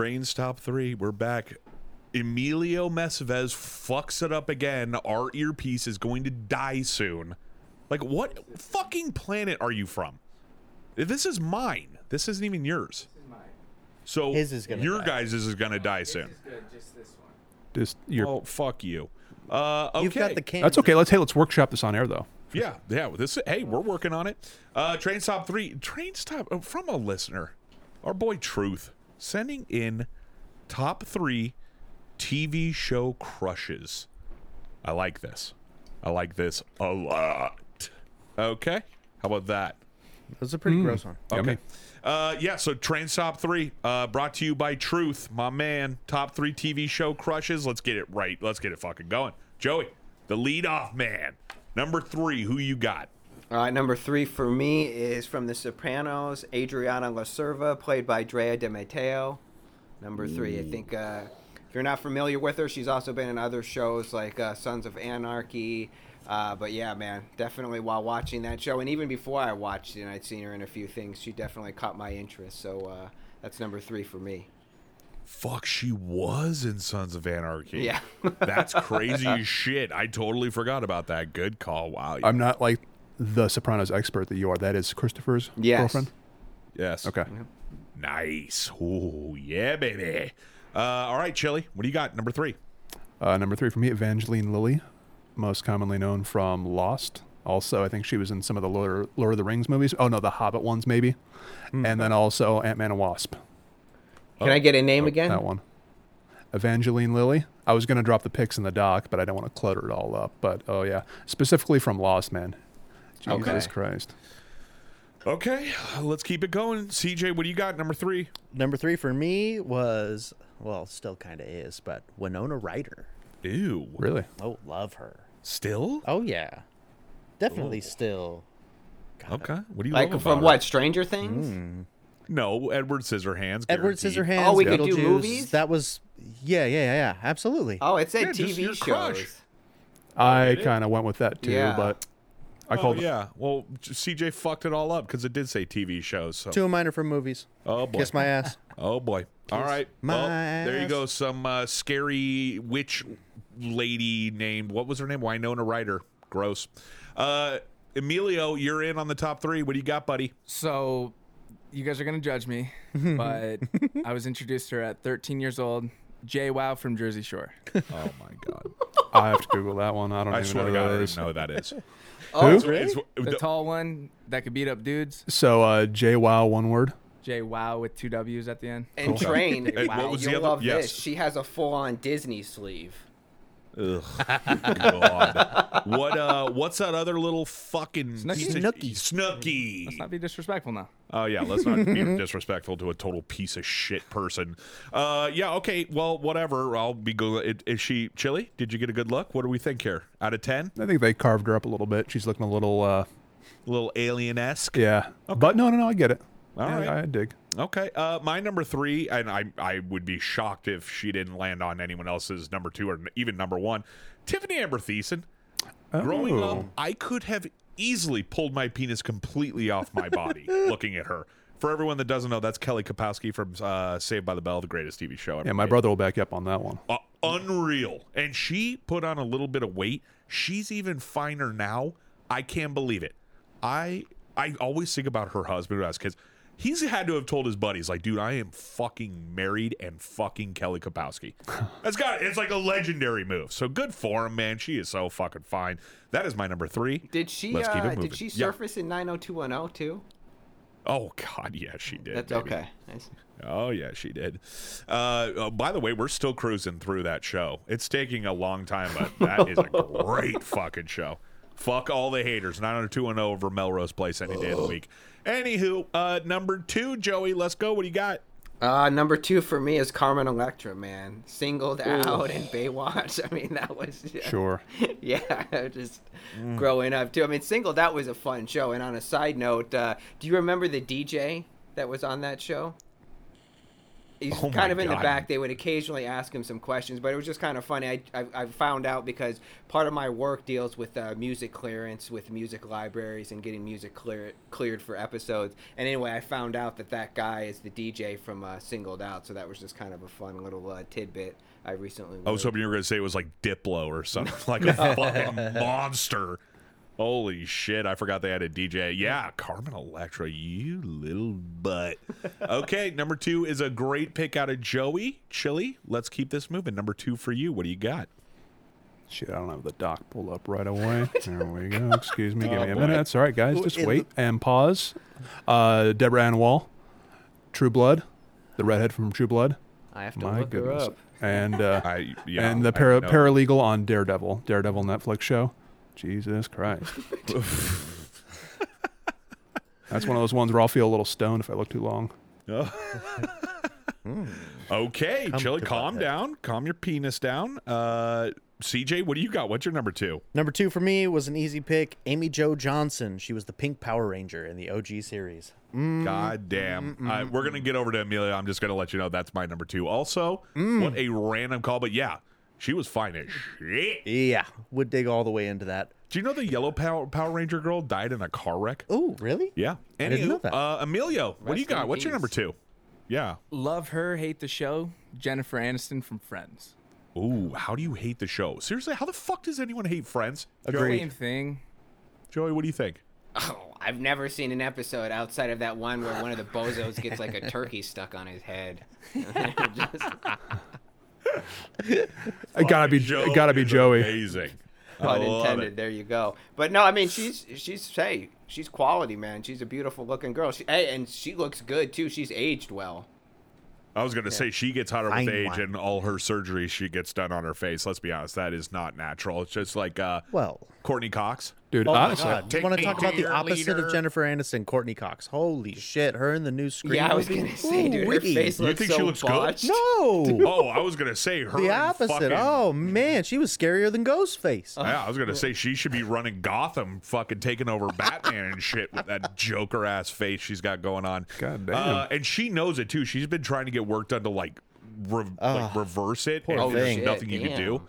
Train's top three. We're back. Emilio Mestevez fucks it up again. Our earpiece is going to die soon. Like, what fucking planet are you from? This is mine. This isn't even yours. So His is gonna your die. guys' is gonna die soon. Good, just this one. Just. Oh, fuck you. Uh, okay. You've got the can. That's okay. Let's hey, let's workshop this on air though. Yeah, yeah. This hey, we're working on it. Uh, train stop three. Train stop oh, from a listener, our boy Truth, sending in top three TV show crushes. I like this. I like this a lot. Okay, how about that? That's a pretty gross one. Okay. Uh, yeah, so Train Stop 3, uh, brought to you by Truth, my man. Top three TV show crushes. Let's get it right. Let's get it fucking going. Joey, the lead off man. Number three, who you got? All right, number three for me is from The Sopranos, Adriana La Cerva, played by Drea De Matteo. Number three, I think uh, if you're not familiar with her, she's also been in other shows like uh, Sons of Anarchy. Uh, but yeah, man, definitely while watching that show, and even before I watched it, and I'd seen her in a few things, she definitely caught my interest. So uh, that's number three for me. Fuck, she was in Sons of Anarchy. Yeah. That's crazy as shit. I totally forgot about that. Good call. Wow. I'm not like the Sopranos expert that you are. That is Christopher's Yes. girlfriend. yes. Okay. Nice. Oh, yeah, baby. Uh, all right, Chili, what do you got? Number three. Uh, number three for me, Evangeline Lilly, most commonly known from Lost. Also, I think she was in some of the Lord, Lord of the Rings movies. Oh no, the Hobbit ones maybe. And then also Ant Man and Wasp. Can I get a name again? That one. Evangeline Lilly. I was gonna drop the pics in the doc, but I don't want to clutter it all up. But oh yeah, specifically from Lost, man. Jesus Okay. Christ. Okay, let's keep it going. CJ, what do you got? Number three. Number three for me was, well, still kind of is, but Winona Ryder. Ew. Really? Oh, love her. Still? Oh yeah, definitely still. Okay. What do you like love from about what? her? Stranger Things? Mm. No, Edward Scissorhands. Edward. Scissorhands. Oh, we could do movies? That was, yeah, yeah, yeah, yeah, absolutely. Oh, it said Yeah, just your TV crush. shows. I kind of went with that too, Yeah. but I Oh, called yeah. Well, CJ fucked it all up because it did say TV shows. So. Two of mine are from movies. Oh boy. Kiss my ass. Oh boy. All right. Well, my there you go. Some uh, scary witch lady named what was her name? Winona Ryder. Gross. Uh, Emilio, you're in on the top three. What do you got, buddy? So, you guys are gonna judge me, but I was introduced to her at 13 years old. Jay Wow from Jersey Shore. Oh my god. I have to Google that one. I don't I even swear know to who God, I that don't is. even know who that is. Oh, Who? It's- The tall one that could beat up dudes. So uh, J Wow, one word. J Wow with two W's at the end. and Train. And wow, what was the you'll other- love yes. this. She has a full-on Disney sleeve. Ugh. God. What uh what's that other little fucking Snooki? Snooki. Snooky. Let's not be disrespectful now. Oh yeah, let's not be disrespectful to a total piece of shit person. Uh yeah, okay, well whatever. I'll be good. Is she chilly? Did you get a good look? What do we think here? Out of 10? I think they carved her up a little bit. She's looking a little, uh, A little alien-esque. yeah. But no, no, no. I get it. All Yeah, right. I dig. Okay. Uh my number 3 and I I would be shocked if she didn't land on anyone else's number 2 or even number 1. Tiffany Amber Thiessen. Growing up, Oh. I could have easily pulled my penis completely off my body looking at her. For everyone that doesn't know, that's Kelly Kapowski from uh, Saved by the Bell, the greatest TV show ever. Yeah, my made. brother will back up on that one. Uh, unreal. And she put on a little bit of weight. She's even finer now. I can't believe it. I I always think about her husband who has kids. He's had to have told his buddies, like, dude, I am fucking married and fucking Kelly Kapowski. That's got it's like a legendary move. So good for him, man. She is so fucking fine. That is my number three. Did she? Let's keep it uh, moving. did she Yeah. surface in 90210 too? Oh God, yeah, she did. That's baby. okay. Nice. Oh yeah, she did. Uh, oh, by the way, we're still cruising through that show. It's taking a long time, but that is a great fucking show. Fuck all the haters. 90210 over Melrose Place any day of the week. Anywho, uh, number two, Joey, let's go. What do you got? Uh, number two for me is Carmen Electra, man. Singled out in Baywatch. I mean, that was Sure. yeah, just growing up too. I mean, Singled Out was a fun show. And on a side note, uh, do you remember the DJ that was on that show? He's Oh kind of in the back. They would occasionally ask him some questions, but it was just kind of funny. I, I, I found out because part of my work deals with uh, music clearance with music libraries and getting music clear, cleared for episodes. And anyway, I found out that that guy is the DJ from uh, Singled Out, so that was just kind of a fun little uh, tidbit I recently. I was learned. hoping you were going to say it was like Diplo or something, like a fucking monster. Holy shit! I forgot they had a DJ. Yeah, Carmen Electra, you little butt. Okay, number two is a great pick out of Joey. Chili, let's keep this moving. Number two for you. What do you got? Shit, I don't have the doc pulled up right away. There we go. Excuse me. Give Oh, me a boy. minute. That's all right, guys. Just wait and pause. Uh, Deborah Ann Woll, True Blood, the redhead from True Blood. I have to My look her goodness. up. And uh, I yeah, and the para- know. paralegal on Daredevil, Daredevil Netflix show. Jesus Christ. That's one of those ones where I'll feel a little stoned if I look too long. Okay, Come Chili, to calm butthead. down. Calm your penis down. Uh, CJ, what do you got? What's your number two? Number two for me was an easy pick. Amy Jo Johnson. She was the Pink Power Ranger in the OG series. God damn. Uh, we're going to get over to Emilio. I'm just going to let you know that's my number two. Also, Mm. what a random call, but yeah, she was fine as shit. Yeah, would dig all the way into that. Do you know the yellow Power, Power Ranger girl died in a car wreck? Oh, really? Yeah. I didn't know that. Uh, Emilio, what do you got? What's your number two? Yeah. Love her, hate the show. Jennifer Aniston from Friends. Ooh, how do you hate the show? Seriously, how the fuck does anyone hate Friends? Agreed. Same thing. Joey, what do you think? Oh, I've never seen an episode outside of that one where one of the bozos gets like a turkey stuck on his head. Just- It gotta be, Joe it gotta be Joey. Amazing. I pun intended. it. There you go. But no, I mean she's she's hey she's quality man. She's a beautiful looking girl. She, hey, and she looks good too. She's aged well. I was going to say she gets hotter with Fine age wine. and all her surgery she gets done on her face. Let's be honest, that is not natural. It's just like uh, Well, Courteney Cox. Dude, oh honestly, my God. You want to talk about the opposite leader. of Jennifer Aniston, Courteney Cox? Holy shit, her in the new Scream. yeah, I was movie? gonna say, dude, her Ooh-wee. face You looks think so she looks good? No. Oh, I was going to say her. the and opposite. fucking- Oh man, she was scarier than Ghostface. Yeah, I was gonna say she should be running Gotham, fucking taking over Batman and shit with that Joker ass face she's got going on. God damn. Uh, and she knows it too. She's been trying to get work done to like, re- like reverse it. poor and there's thing. nothing you can Damn. do.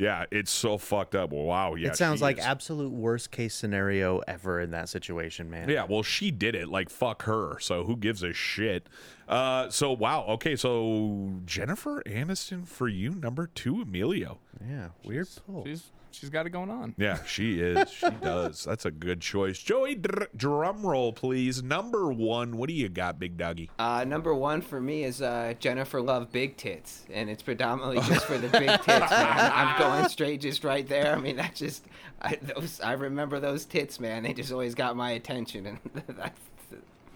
Yeah, it's so fucked up. Wow. Yeah, it sounds like is. absolute worst case scenario ever in that situation, man. Yeah, well, she did it. Like, fuck her. So who gives a shit? Uh, so wow. Okay, so Jennifer Aniston for you, number two, Emilio. Yeah, weird pull. She's she's got it going on. Yeah, she is. She does. That's a good choice. Joey, dr- drum roll, please. Number one. What do you got, big doggy? Uh, number one for me is uh, Jennifer Love Big Tits, and it's predominantly just for the big tits. Man. I'm going straight just right there. I mean, that just I, those I remember those tits, man. They just always got my attention, and that's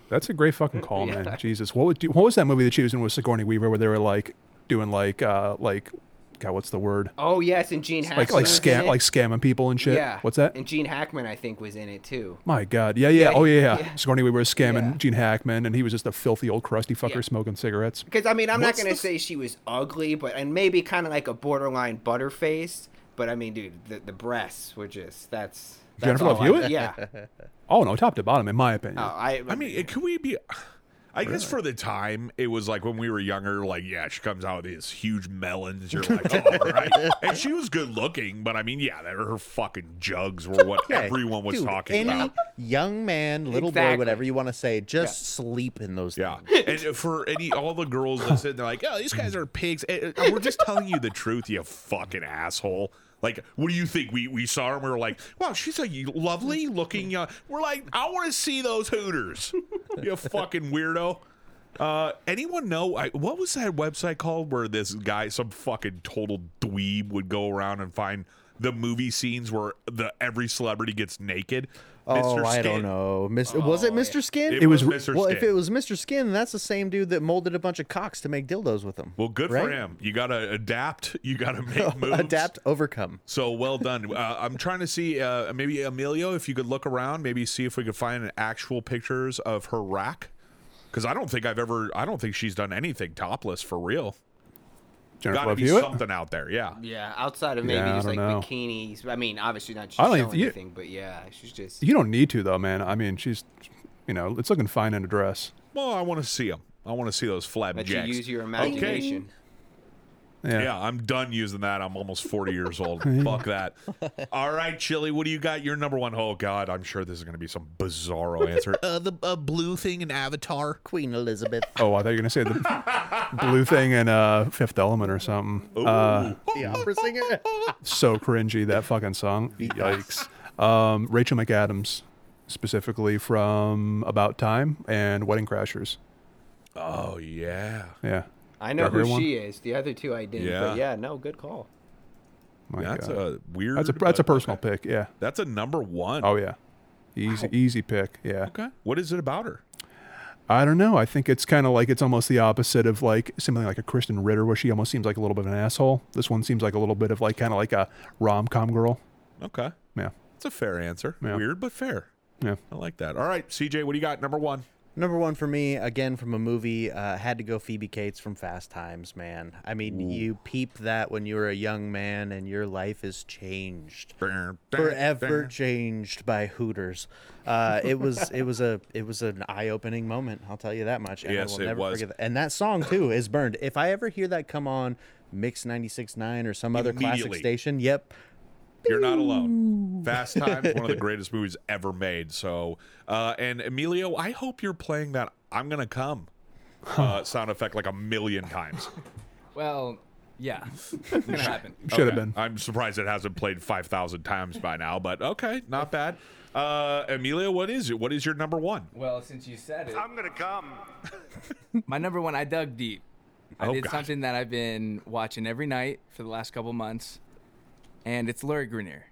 That's a great fucking call, Yeah. man. Jesus, what would what was that movie that she was in with Sigourney Weaver where they were like doing like uh like God, what's the word? oh yes, and Gene Hackman Like like scam like scamming people and shit. yeah. What's that? And Gene Hackman, I think, was in it too. My God, yeah, yeah, Yeah, oh yeah, yeah. yeah. Sigourney Weaver was scamming Yeah. Gene Hackman, and he was just a filthy old crusty fucker Yeah. smoking cigarettes. Because I mean, I'm What's not gonna the- say she was ugly, but and maybe kind of like a borderline butterface. But I mean, dude, the, the breasts were just that's. that's Jennifer Love Hewitt? Yeah. Oh no, top to bottom, in my opinion. Oh, I. I mean, could we be? I guess for the time, it was like when we were younger. Like, yeah, she comes out with these huge melons. You're like, oh, all right. And she was good looking, but I mean, yeah, her her fucking jugs were what Okay, everyone was dude, talking any about. young man, little boy, whatever you want to say, just sleep in those. Yeah, things. and for any all the girls that sit there like, oh, these guys are pigs. Eh, eh, We're just telling you the truth, you fucking asshole. Like, what do you think? We we saw her and we were like, wow, she's a lovely looking young. We're like, I want to see those hooters. You fucking weirdo. Uh, anyone know I, what was that website called where this guy, some fucking total dweeb, would go around and find the movie scenes where the every celebrity gets naked? Oh, Mr. I don't know. Mis- was it Mr. Skin? It, It was, was- Mr. well, Skin. if it was Mr. Skin, that's the same dude that molded a bunch of cocks to make dildos with them. Well, good for him. You got to adapt. You got to make moves. Adapt, overcome. So well done. Uh, I'm trying to see uh, maybe Emilio, if you could look around, maybe see if we could find actual pictures of her rack. Because I don't think I've ever. I don't think she's done anything topless for real. Jennifer Got to Love be Hewitt. something out there. Yeah. Yeah, outside of maybe Yeah, I just like don't know. bikinis. I mean, obviously not I don't showing even- you- anything, but yeah, she's just. You don't need to though, man. I mean, she's, you know, it's looking fine in a dress. Well, I want to see them. I want to see those flab Let you jacks. use your imagination. Yeah. Yeah, I'm done using that. I'm almost 40 years old. Fuck that. All right, Chili, what do you got? Your number one. Oh, God, I'm sure this is going to be some bizarro answer. uh, the uh, blue thing in Avatar. Queen Elizabeth. Oh, I thought you were gonna say the blue thing in uh, Fifth Element or something. Uh, the opera singer. so cringy that fucking song. Yikes. Um, Rachel McAdams specifically from About Time and Wedding Crashers. Oh yeah. Yeah. I know who one? she is. The other two I didn't. Yeah. But yeah, no, good call. My that's God. a weird. that's a that's a uh, personal okay. pick. Yeah. That's a number one. Oh yeah. Easy easy pick. Yeah. Okay. What is it about her? I don't know. I think it's kind of like it's almost the opposite of like something like a Krysten Ritter, where she almost seems like a little bit of an asshole. This one seems like a little bit of like kind of like a rom com girl. Okay. Yeah. It's a fair answer. Yeah. Weird but fair. Yeah. I like that. All right, CJ, what do you got? Number one. Number one for me, again from a movie, uh, had to go Phoebe Cates from Fast Times, man. I mean, you peep that when you were a young man and your life is changed. Forever changed by Hooters. Uh, it was it was a it was an eye opening moment. I'll tell you that much. And Yes, I will it was. forget that. And that song too is burned. If I ever hear that come on Mix 96.9 or some other classic station, yep, You're not alone. Fast Times, one of the greatest movies ever made. So, uh, and Emilio, I hope you're playing that "I'm gonna come" uh, sound effect like a million times. Well, yeah, it's gonna happen. Should have Okay. been. I'm surprised it hasn't played five thousand times by now, but okay, not bad. Uh, Emilio, what is it? What is your number one? Well, since you said it, I'm gonna come. my number one, I dug deep. I Oh, did God. something that I've been watching every night for the last couple months, and it's Lori Greiner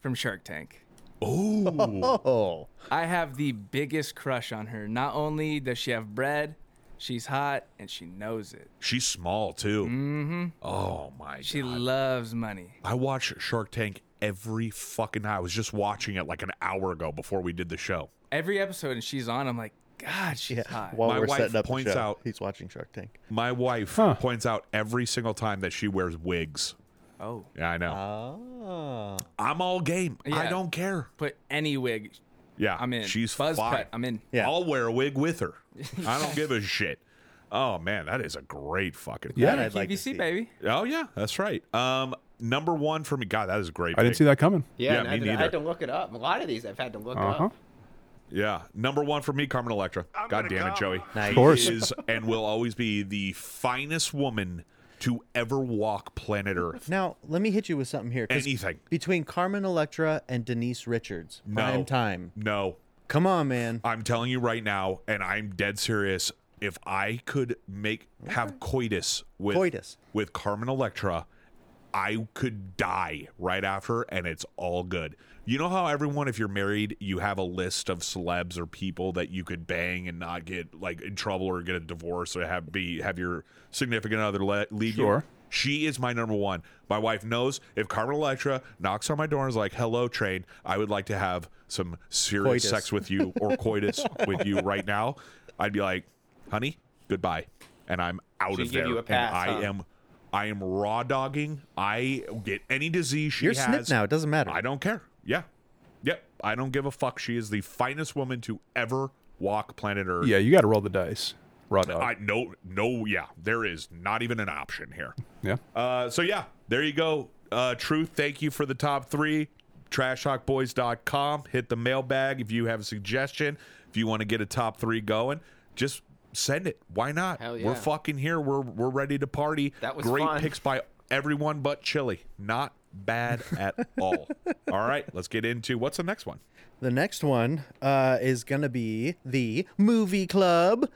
from Shark Tank. Oh, oh, I have the biggest crush on her. Not only does she have bread, she's hot and she knows it. she's small too. Mm-hmm. Oh my She god! loves money. I watch Shark Tank every fucking night. I was just watching it like an hour ago before we did the show. Every episode and she's on, I'm like, God, she's yeah. hot. While My we're wife setting up points the show, out- he's watching Shark Tank. My wife Huh. points out every single time that she wears wigs. Oh, Yeah, I know. Oh, I'm all game. I don't care. put any wig. Yeah, I'm in. She's Buzz fine. cut. I'm in. Yeah. I'll wear a wig with her. I don't give a shit. Oh man, that is a great fucking. Yeah. I'd like to QVC, see. baby. Oh yeah, that's right. Um, number one for me. God, that is a great. I didn't see that coming. Yeah, Yeah, me I, I had to look it up. A lot of these I've had to look Uh-huh. up. Yeah, number one for me, Carmen Electra. I'm God gonna damn it, come. Joey. Nice. Of course. Is and will always be the finest woman to ever walk planet Earth. Now, let me hit you with something here. 'cause Anything. Between Carmen Electra and Denise Richards, No. prime time. No, Come on, man. I'm telling you right now, and I'm dead serious. If I could make have coitus with Coitus. with Carmen Electra, I could die right after, and it's all good. You know how everyone, if you're married, you have a list of celebs or people that you could bang and not get like in trouble or get a divorce or have be have your significant other le- leave you. Sure. She is my number one. My wife knows if Carmen Electra knocks on my door and is like, "Hello, train. I would like to have some serious Coitus. sex with you or coitus with you right now." I'd be like, "Honey, goodbye," and I'm out She'd of give there. you a pass, and I huh? am, I am raw dogging. I get any disease she You're has. snip now. It doesn't matter. I don't care. Yeah, yep. I don't give a fuck. She is the finest woman to ever walk planet Earth. Yeah, you got to roll the dice. Raw dog. I no no yeah. There is not even an option here. yeah. Uh, so yeah, there you go. Uh, Truth, thank you for the top three. TrashTalkBoys.com. Hit the mailbag if you have a suggestion. If you want to get a top three going, just send it. Why not? Hell We're fucking here. We're we're ready to party. That was great fun. picks by everyone but Chili. Not bad at all. all right, let's get into what's the next one. The next one uh, is going to be the Movie Club.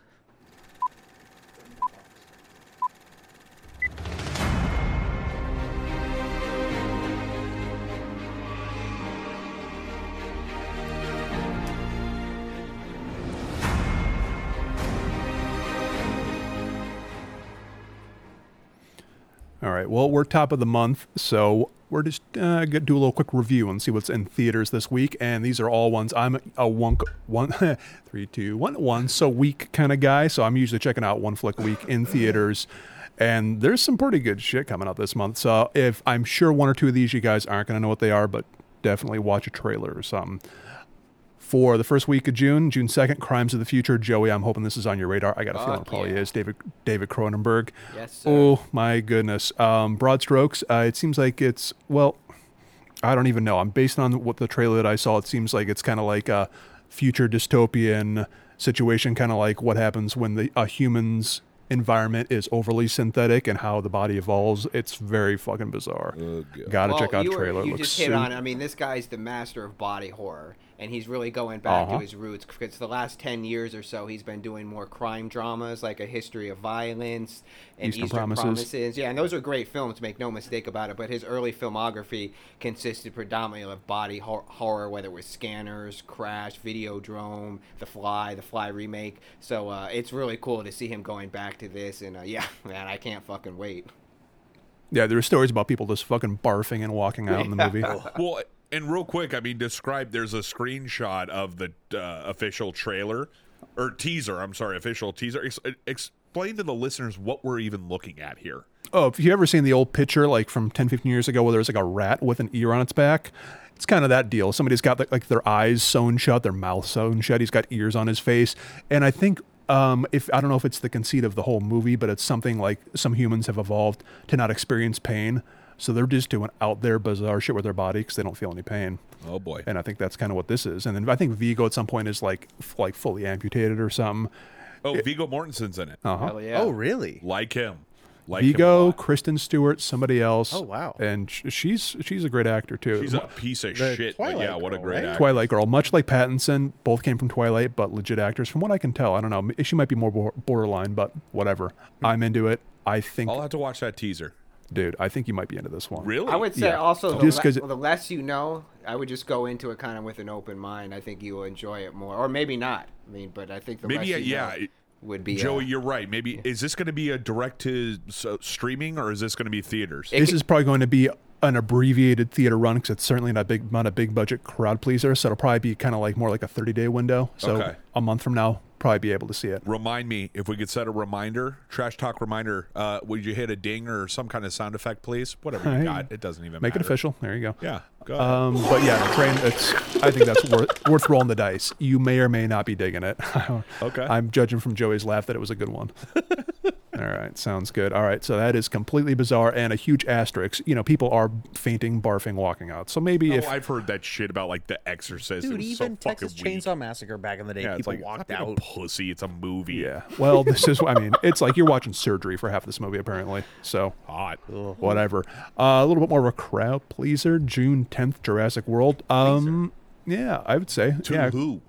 All right. Well, we're top of the month, so we're just uh, gonna do a little quick review and see what's in theaters this week. And these are all ones I'm a one, one, three, two, one, one so week kind of guy. So I'm usually checking out one flick a week in theaters. And there's some pretty good shit coming out this month. So if I'm sure one or two of these you guys aren't gonna know what they are, but definitely watch a trailer or something. For the first week of June, June second, Crimes of the Future. Joey, I'm hoping this is on your radar. I got a feeling it probably yeah. is. David David Cronenberg. Yes, sir. Oh my goodness. Um, broad strokes. Uh, it seems like it's well. I don't even know. I'm based on what the trailer that I saw. It seems like it's kind of like a future dystopian situation, kind of like what happens when the a human's environment is overly synthetic and how the body evolves. It's very fucking bizarre. Gotta Well, check out you the were- trailer. It you looks just hit su- on. I mean, this guy's the master of body horror. And he's really going back Uh-huh. to his roots because the last 10 years or so he's been doing more crime dramas like a history of violence and Eastern eastern, Promises. promises. yeah and those are great films make no mistake about it but his early filmography consisted predominantly of body hor- horror whether it was scanners crash videodrome the fly the fly remake so uh, it's really cool to see him going back to this and uh, yeah man i can't fucking wait Yeah, there are stories about people just fucking barfing and walking out in the movie. Well, and real quick, I mean, describe. There's a screenshot of the uh, official trailer or teaser. I'm sorry, official teaser. Ex- explain to the listeners what we're even looking at here. Oh, if you ever seen the old picture like from 10, 15 years ago where there's like a rat with an ear on its back? It's kind of that deal. Somebody's got like, their eyes sewn shut, their mouth sewn shut. He's got ears on his face. And I think um, if I don't know if it's the conceit of the whole movie, but it's something like some humans have evolved to not experience pain. So they're just doing out there bizarre shit with their body because they don't feel any pain. Oh boy. And I think that's kind of what this is. And then I think Viggo at some point is like f- like fully amputated or something. Oh, Viggo Mortensen's in it. Uh huh. Hell yeah Oh, really? Like him. Like him Viggo. Kristen Stewart, somebody else. Oh, wow. And sh- she's she's a great actor too. She's a piece of The shit. Twilight yeah, what a girl, great right? actor. Twilight girl, much like Pattinson, both came from Twilight, but legit actors. From what I can tell, I don't know. She might be more borderline, but whatever. I'm into it. I think, I'll have to watch that teaser. Dude, I think you might be into this one. Really? I would say Yeah. also the, Just le- 'cause it- the less you know, I would just go into it kind of with an open mind. I think you will enjoy it more, or maybe not. I mean, but I think the Maybe, less uh, you yeah, know it- would be Joey, uh, you're right. Maybe is this going to be a direct to so, streaming or is this going to be theaters? It This could- is probably going to be an abbreviated theater run because it's certainly not big, not a big budget crowd pleaser. So it'll probably be kind of like more like a 30 day window. So Okay. a month from now, probably be able to see it. Remind me if we could set a reminder, trash talk reminder. Uh, would you hit a ding or some kind of sound effect, please? Whatever you got, it doesn't even Make it official. There you go. Yeah, go. Um, but yeah, train. It's. I think that's worth worth rolling the dice. You may or may not be digging it. Okay. I'm judging from Joey's laugh that it was a good one. All right, sounds good. All right, so that is completely bizarre and a huge asterisk. You know, people are fainting, barfing, walking out. So maybe oh, if I've heard that shit about like The Exorcist. it Dude, was even so fucking Texas weak. Chainsaw Massacre back in the day, Yeah, people like walked out. a pussy. It's a movie. yeah, well, this is. I mean, it's like you're watching surgery for half this movie apparently. So hot. whatever. Uh, a little bit more of a crowd pleaser. June 10th, Jurassic World. Um, yeah, I would say. To yeah, who?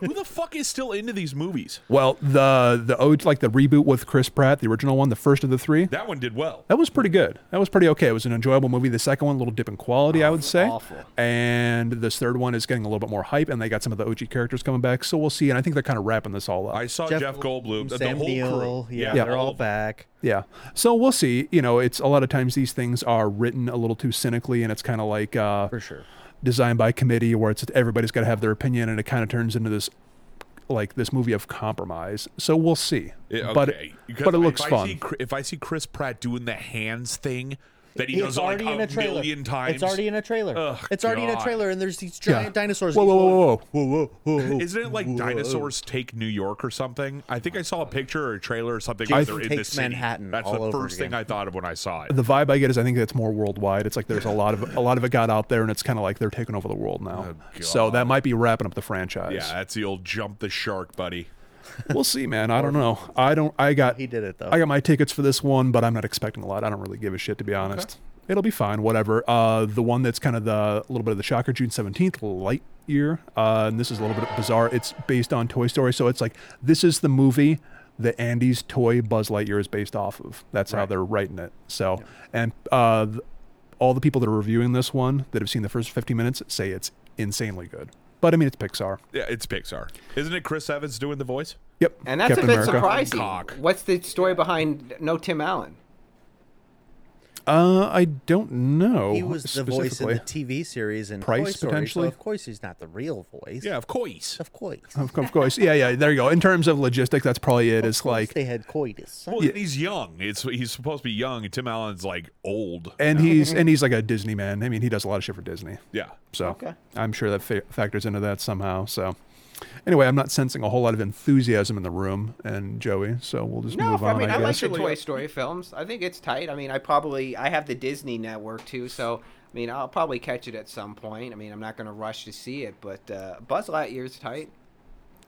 Who the fuck is still into these movies? Well, the the O like the reboot with Chris Pratt, the original one, the first of the three, That one did well. that was pretty good. That was pretty okay. It was an enjoyable movie. The second one, a little dip in quality, I would say. awful. And this third one is getting a little bit more hype, and they got some of the OG characters coming back. So we'll see. And I think they're kind of wrapping this all up. I saw Jeff, Goldblum, the Sam whole Neill, crew. yeah, Yeah. they're all of back. Yeah. So we'll see. You know, it's a lot of times these things are written a little too cynically, and it's kind of like uh, For sure. Designed by committee, where it's everybody's got to have their opinion, and it kind of turns into this like this movie of compromise. So we'll see. Yeah, But okay. Because but it if looks I fun. See, if I see Chris Pratt doing the hands thing that he It's does like already in a a trailer. million times, It's already in a trailer. Ugh, it's already in a God. trailer, and there's these Yeah. giant dinosaurs. Whoa, whoa, whoa, whoa. whoa, whoa, whoa. Isn't it like dinosaurs take New York or something? I think I saw a picture or a trailer or something. Jason where they're in the takes city. Manhattan That's all the over first thing. I thought of when I saw it. the vibe I get is I think it's more worldwide. It's like there's a lot of a lot of it got out there, and it's kind of like they're taking over the world now. Oh, so that might be wrapping up the franchise. Yeah, that's the old jump the shark, buddy. We'll see, man. I don't know. I don't. I got. He did it, though. I got my tickets for this one, but I'm not expecting a lot. I don't really give a shit to be honest. It'll be fine. Whatever. Uh, the one that's kind of the a little bit of the shocker, June seventeenth, Lightyear. Uh, and this is a little bit bizarre. It's based on Toy Story, so it's like this is the movie that Andy's toy Buzz Lightyear is based off of. That's how they're writing it. So, and uh, th- all the people that are reviewing this one that have seen the first 15 minutes say it's insanely good. But I mean, it's Pixar. Yeah, it's Pixar. Isn't it Chris Evans doing the voice? Yep. And that's Captain a bit America. surprising. Cock. What's the story behind no Tim Allen? Uh, I don't know. He was the voice in the TV series in Price, Toy Story, potentially? So of course he's not the real voice. Yeah, of course. of course. Of, of course, yeah, yeah. There you go. In terms of logistics, that's probably it. Of Is course like, they had coitus. Well, and he's young. It's he's supposed to be young, and Tim Allen's like old. and he's and he's like a Disney man. I mean, he does a lot of shit for Disney. Yeah. So Okay. I'm sure that fa- factors into that somehow. So anyway, I'm not sensing a whole lot of enthusiasm in the room and Joey. So we'll just No, move I on. mean I, I, like the Toy Story films. I think it's tight. I mean, I probably I have the Disney network too, so I mean I'll probably catch it at some point. I mean I'm not going to rush to see it, but uh, Buzz Lightyear's tight.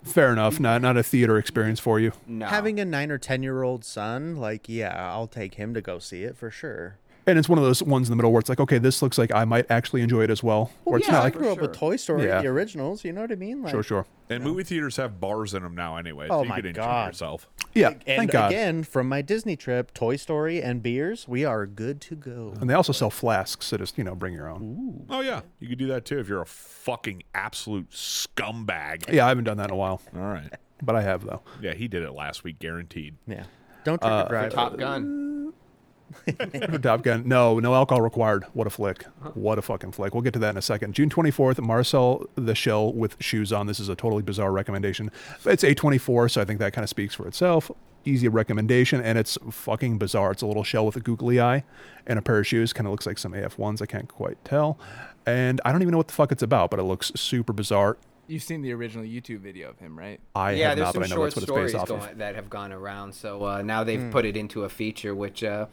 Fair enough. Not not a theater experience for you. No, Having a nine or ten year old son, like, yeah, I'll take him to go see it for sure. And it's one of those ones in the middle where it's like, okay, this looks like I might actually enjoy it as well. Or it's yeah, not I like, grew up with Toy Story, Yeah. the originals. You know what I mean? Like, sure, sure. And movie theaters have bars in them now, anyway. Oh so you my could enjoy God. yourself. Yeah, And thank God. again, from my Disney trip, Toy Story and beers, we are good to go. And they also sell flasks, so just you know, bring your own. Oh yeah, you could do that too if you're a fucking absolute scumbag. Yeah, I haven't done that in a while, All right. but I have though. Yeah, he did it last week, guaranteed. Yeah. Don't drink Uh, and drive. Top Gun. Top Gun. No, no alcohol required. What a flick. What a fucking flick. We'll get to that in a second. June 24th, Marcel the Shell with shoes on. This is a totally bizarre recommendation. It's A24, so I think that kind of speaks for itself. Easy recommendation, and it's fucking bizarre. It's a little shell with a googly eye and a pair of shoes. Kind of looks like some AF1s. I can't quite tell. And I don't even know what the fuck it's about, but it looks super bizarre. You've seen the original YouTube video of him, right? I yeah, have there's not, some but I know short that's what it's stories based off going, of. that have gone around. So uh, now they've Hmm. put it into a feature, which uh,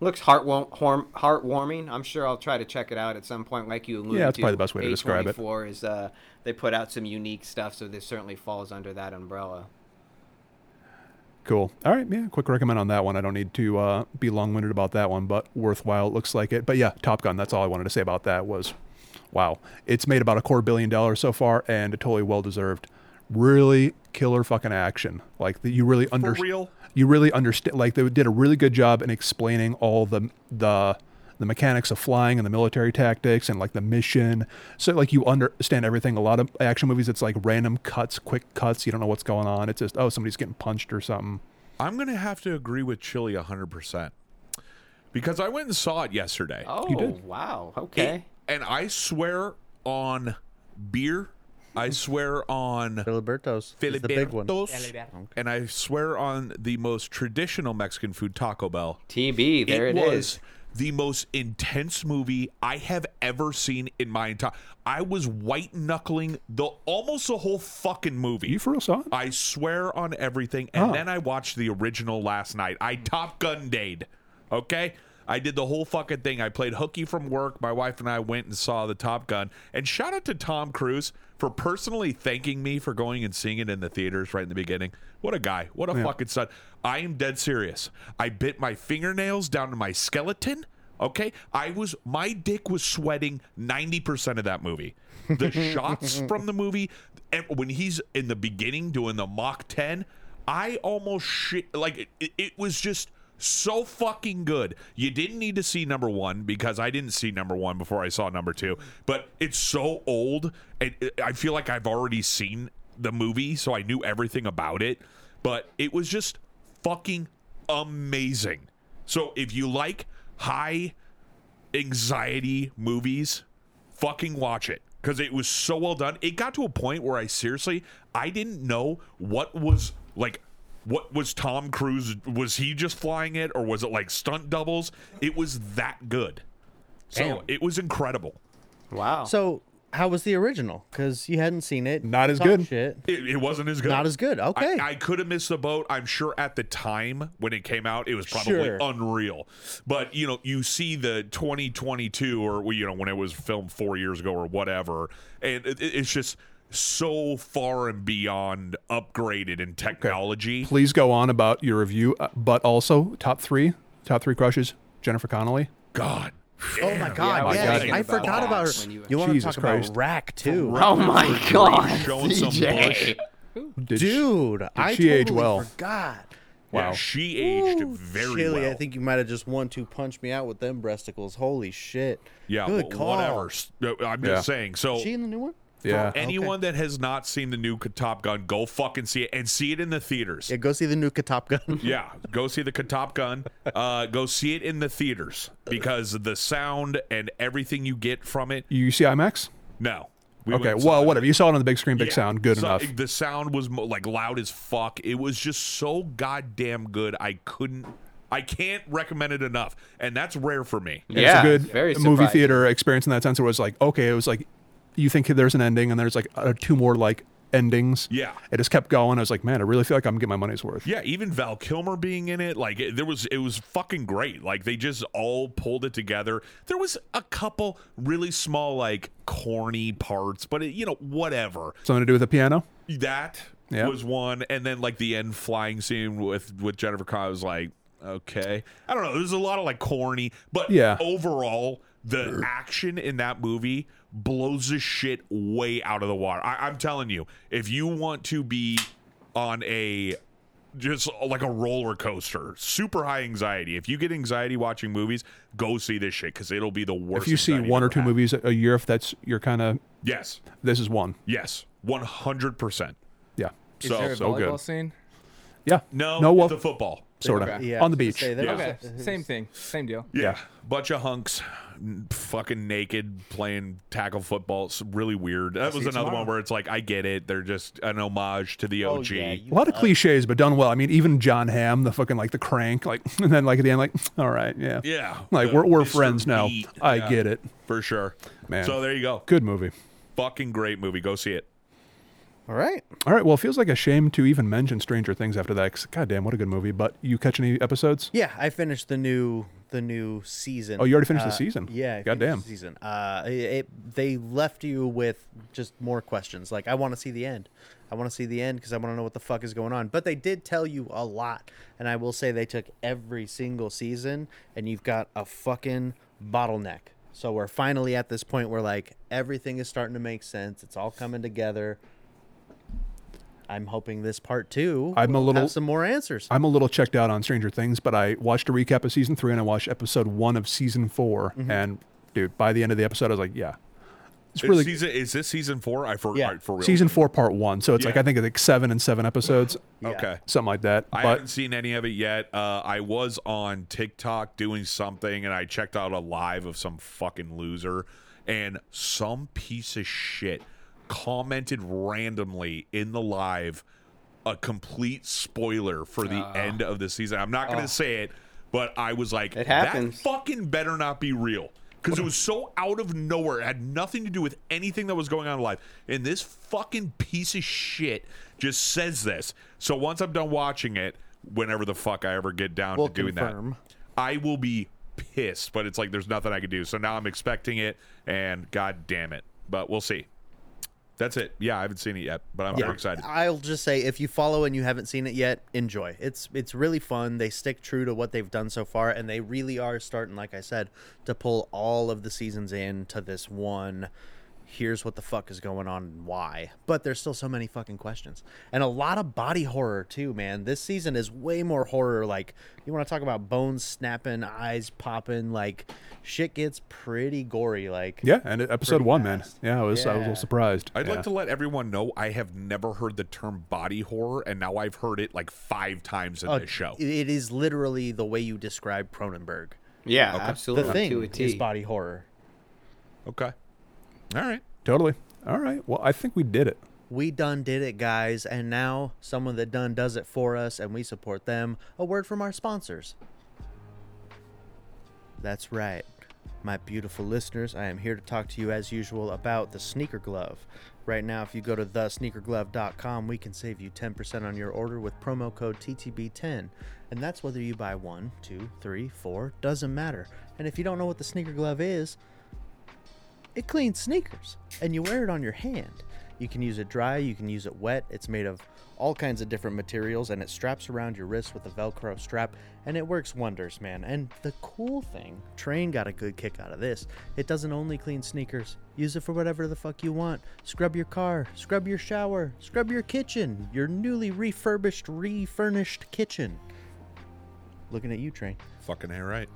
looks heartwarm- heartwarming. I'm sure I'll try to check it out at some point, like you alluded Yeah, that's to. probably the best way to describe it. A24 is uh, they put out some unique stuff, so this certainly falls under that umbrella. Cool. All right. Yeah. Quick recommend on that one. I don't need to uh, be long winded about that one, but worthwhile. It looks like it. But yeah, Top Gun. That's all I wanted to say about that was, wow. It's made about a quarter billion dollars so far, and a totally well deserved. Really killer fucking action. Like the, you really For understand. real? You really understand. Like they did a really good job in explaining all the the the mechanics of flying and the military tactics and like the mission. So like you understand everything. A lot of action movies, it's like random cuts, quick cuts. You don't know what's going on. It's just oh somebody's getting punched or something. I'm gonna have to agree with Chili 100 percent because I went and saw it yesterday. Oh, did? wow. Okay. and I swear on beer, I swear on Filiberto's is the big one. Filibertos, and I swear on the most traditional Mexican food, Taco Bell. TB, there it is. was the most intense movie I have ever seen in my entire. I was white knuckling the almost the whole fucking movie. You for real saw it? I swear on everything. And Oh. then I watched the original last night. I Top Gun dayed. Okay? I did the whole fucking thing. I played hooky from work. My wife and I went and saw the Top Gun. And shout out to Tom Cruise for personally thanking me for going and seeing it in the theaters right in the beginning. What a guy. What a fucking son. I am dead serious. I bit my fingernails down to my skeleton. Okay? I was my dick was sweating 90% of that movie. The shots from the movie and when he's in the beginning doing the Mach 10, I almost shit like it, it was just so fucking good. You didn't need to see number one because I didn't see number one before I saw number two. But it's so old, and I feel like I've already seen the movie, so I knew everything about it. But it was just fucking amazing. So if you like high anxiety movies, fucking watch it because it was so well done. It got to a point where I seriously I didn't know what was like what was Tom Cruise was he just flying it or was it like stunt doubles? It was that good. So Damn. it was incredible. Wow. So, how was the original? Because you hadn't seen it. Not as Talk good. Shit. It, it wasn't as good. Not as good. Okay. I, I could have missed the boat. I'm sure at the time when it came out, it was probably Sure. unreal. But you know, you see the 2022 or you know when it was filmed four years ago or whatever, and it, it's just so far and beyond upgraded in technology. Please go on about your review, uh, but also top three, top three crushes. Jennifer Connelly. God. oh my god! I was yes, I forgot that about her. you- You, want to Jesus talk Christ. about Rack too? oh my god. Showing some CJ. bush. Did she- Dude, I she age totally well? forgot. Yeah, Wow. she aged Ooh, very Chili, well. I think you might have just one two punched me out with them breasticles. Holy shit! yeah, Good well, call. whatever. I'm Yeah. just saying. So Is she in the new one? Yeah. anyone that has not seen the new Top Gun, go fucking see it and see it in the theaters. Yeah, go see the new Top Gun. Yeah, go see the Top Gun. Uh, go see it in the theaters because the sound and everything you get from it. You see IMAX? No. We Okay. went and Well, it. whatever. You saw it on the big screen, big Yeah. sound. Good So, enough. The sound was mo- like loud as fuck. It was just so goddamn good. I couldn't. I can't recommend it enough, and that's rare for me. Yeah, it's a good very movie surprising. theater experience in that sense. It was like, okay, it was like, you think there's an ending, and there's like uh, two more like endings. Yeah. It just kept going. I was like, man, I really feel like I'm getting my money's worth. Yeah, even Val Kilmer being in it, like it, there was, it was fucking great. Like they just all pulled it together. There was a couple really small, like corny parts, but it, you know, whatever. Something to do with the piano. That Yeah. was one, and then like the end flying scene with with Jennifer Connelly was like, okay. I don't know. There's a lot of like corny, but Yeah. overall, the action in that movie blows the shit way out of the water. I, I'm telling you, if you want to be on a just like a roller coaster, super high anxiety. If you get anxiety watching movies, go see this shit because it'll be the worst. If you see one or two had. movies a year, if that's your kind of, yes, this is one. yes, one hundred percent. Yeah. Is So there a so good. scene? Yeah. no, No, well, the football. sort of. Okay. Yeah, On the I beach. say, there Okay, same thing, same deal. Yeah. Bunch of hunks n- fucking naked playing tackle football. It's really weird. That was another tomorrow. one where it's like, I get it. They're just an homage to the Oh, OG. yeah, A lot of cliches, but done well. I mean, even Jon Hamm, the fucking like the crank, like, and then like at the end, like, all right, yeah, yeah. like the we're we're Mr. friends now. Beat. I Yeah, get it. For sure. Man. So there you go. Good movie. Fucking great movie. Go see it. All right. All right. Well, it feels like a shame to even mention Stranger Things after that. Cause, God damn, what a good movie. But you catch any episodes? Yeah, I finished the new the new season. Oh, you already finished the Uh, season? Yeah, Goddamn. finished the season. Uh, it, it- they left you with just more questions. Like, I want to see the end. I want to see the end because I want to know what the fuck is going on. But they did tell you a lot, and I will say they took every single season, and you've got a fucking bottleneck. So we're finally at this point where like everything is starting to make sense. It's all coming together. I'm hoping this part two. I'm a will little- have some more answers. I'm a little checked out on Stranger Things, but I watched a recap of season three and I watched episode one of season 4 Mm-hmm. And dude, by the end of the episode, I was like, yeah, it's Is really season, is this season four? I for, Yeah. for real. season four, part one. So it's like I think it's like seven and seven episodes, Okay. something like that. I but haven't seen any of it yet. Uh, I was on TikTok doing something, and I checked out a live of some fucking loser, and some piece of shit commented randomly in the live a complete spoiler for the ah. end of the season. I'm not going to ah. say it, but I was like, It that happens. fucking better not be real. Because it was so out of nowhere. It had nothing to do with anything that was going on in life. And this fucking piece of shit just says this. So once I'm done watching it, whenever the fuck I ever get down We'll to doing confirm. that, I will be pissed. But it's like there's nothing I can do. So now I'm expecting it, and god damn it. But we'll see. That's it. Yeah, I haven't seen it yet, but I'm very excited. I'll just say if you follow and you haven't seen it yet, enjoy. It's it's really fun. They stick true to what they've done so far, and they really are starting, like I said, to pull all of the seasons into this one. Here's what the fuck is going on and why. But there's still so many fucking questions. And a lot of body horror too, man. This season is way more horror. Like you want to talk about bones snapping, eyes popping, like shit gets pretty gory. Like yeah, and episode pretty one, man. Yeah, I was I was a little surprised. I'd Yeah. like to let everyone know I have never heard the term body horror, and now I've heard it like five times in uh, this show. it- it is literally the way you describe Cronenberg. Yeah, The absolutely. The thing to a is T. body horror. Okay. All right. totally. All right. Well, I think we did it. We done did it, guys, and now someone that done does it for us, and we support them. A word from our sponsors. That's right. My beautiful listeners, I am here to talk to you as usual about the sneaker glove. Right now, if you go to thesneakerglove.com, we can save you 10% on your order with promo code TTB10. And that's whether you buy one, two, three, four, doesn't matter. And if you don't know what the sneaker glove is, it cleans sneakers and you wear it on your hand. You can use it dry, you can use it wet. It's made of all kinds of different materials and it straps around your wrist with a Velcro strap and it works wonders, man. And the cool thing, Train got a good kick out of this. It doesn't only clean sneakers, use it for whatever the fuck you want. Scrub your car, scrub your shower, scrub your kitchen, your newly refurbished, refurnished kitchen. Looking at you, Train. Fucking A right.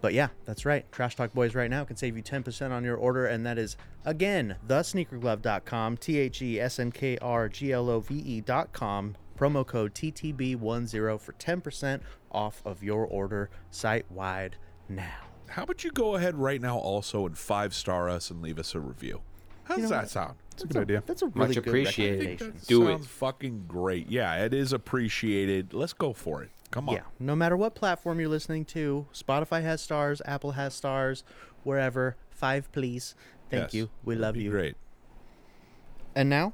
But yeah, that's right. Trash Talk Boys right now can save you 10% on your order, and that is, again, thesneakerglove.com, T H E S N K R G L O V E.com, promo code TTB10 for 10% off of your order site wide now. How about you go ahead right now also and five star us and leave us a review? How does know that what? sound? It's a good idea. That's a really Much good appreciated. recommendation. That Do it. sounds fucking great. Yeah, it is appreciated. Let's go for it. Come on. Yeah, no matter what platform you're listening to, Spotify has stars, Apple has stars, wherever. Five, please. Thank Yes. you. We love be you. Great. And now,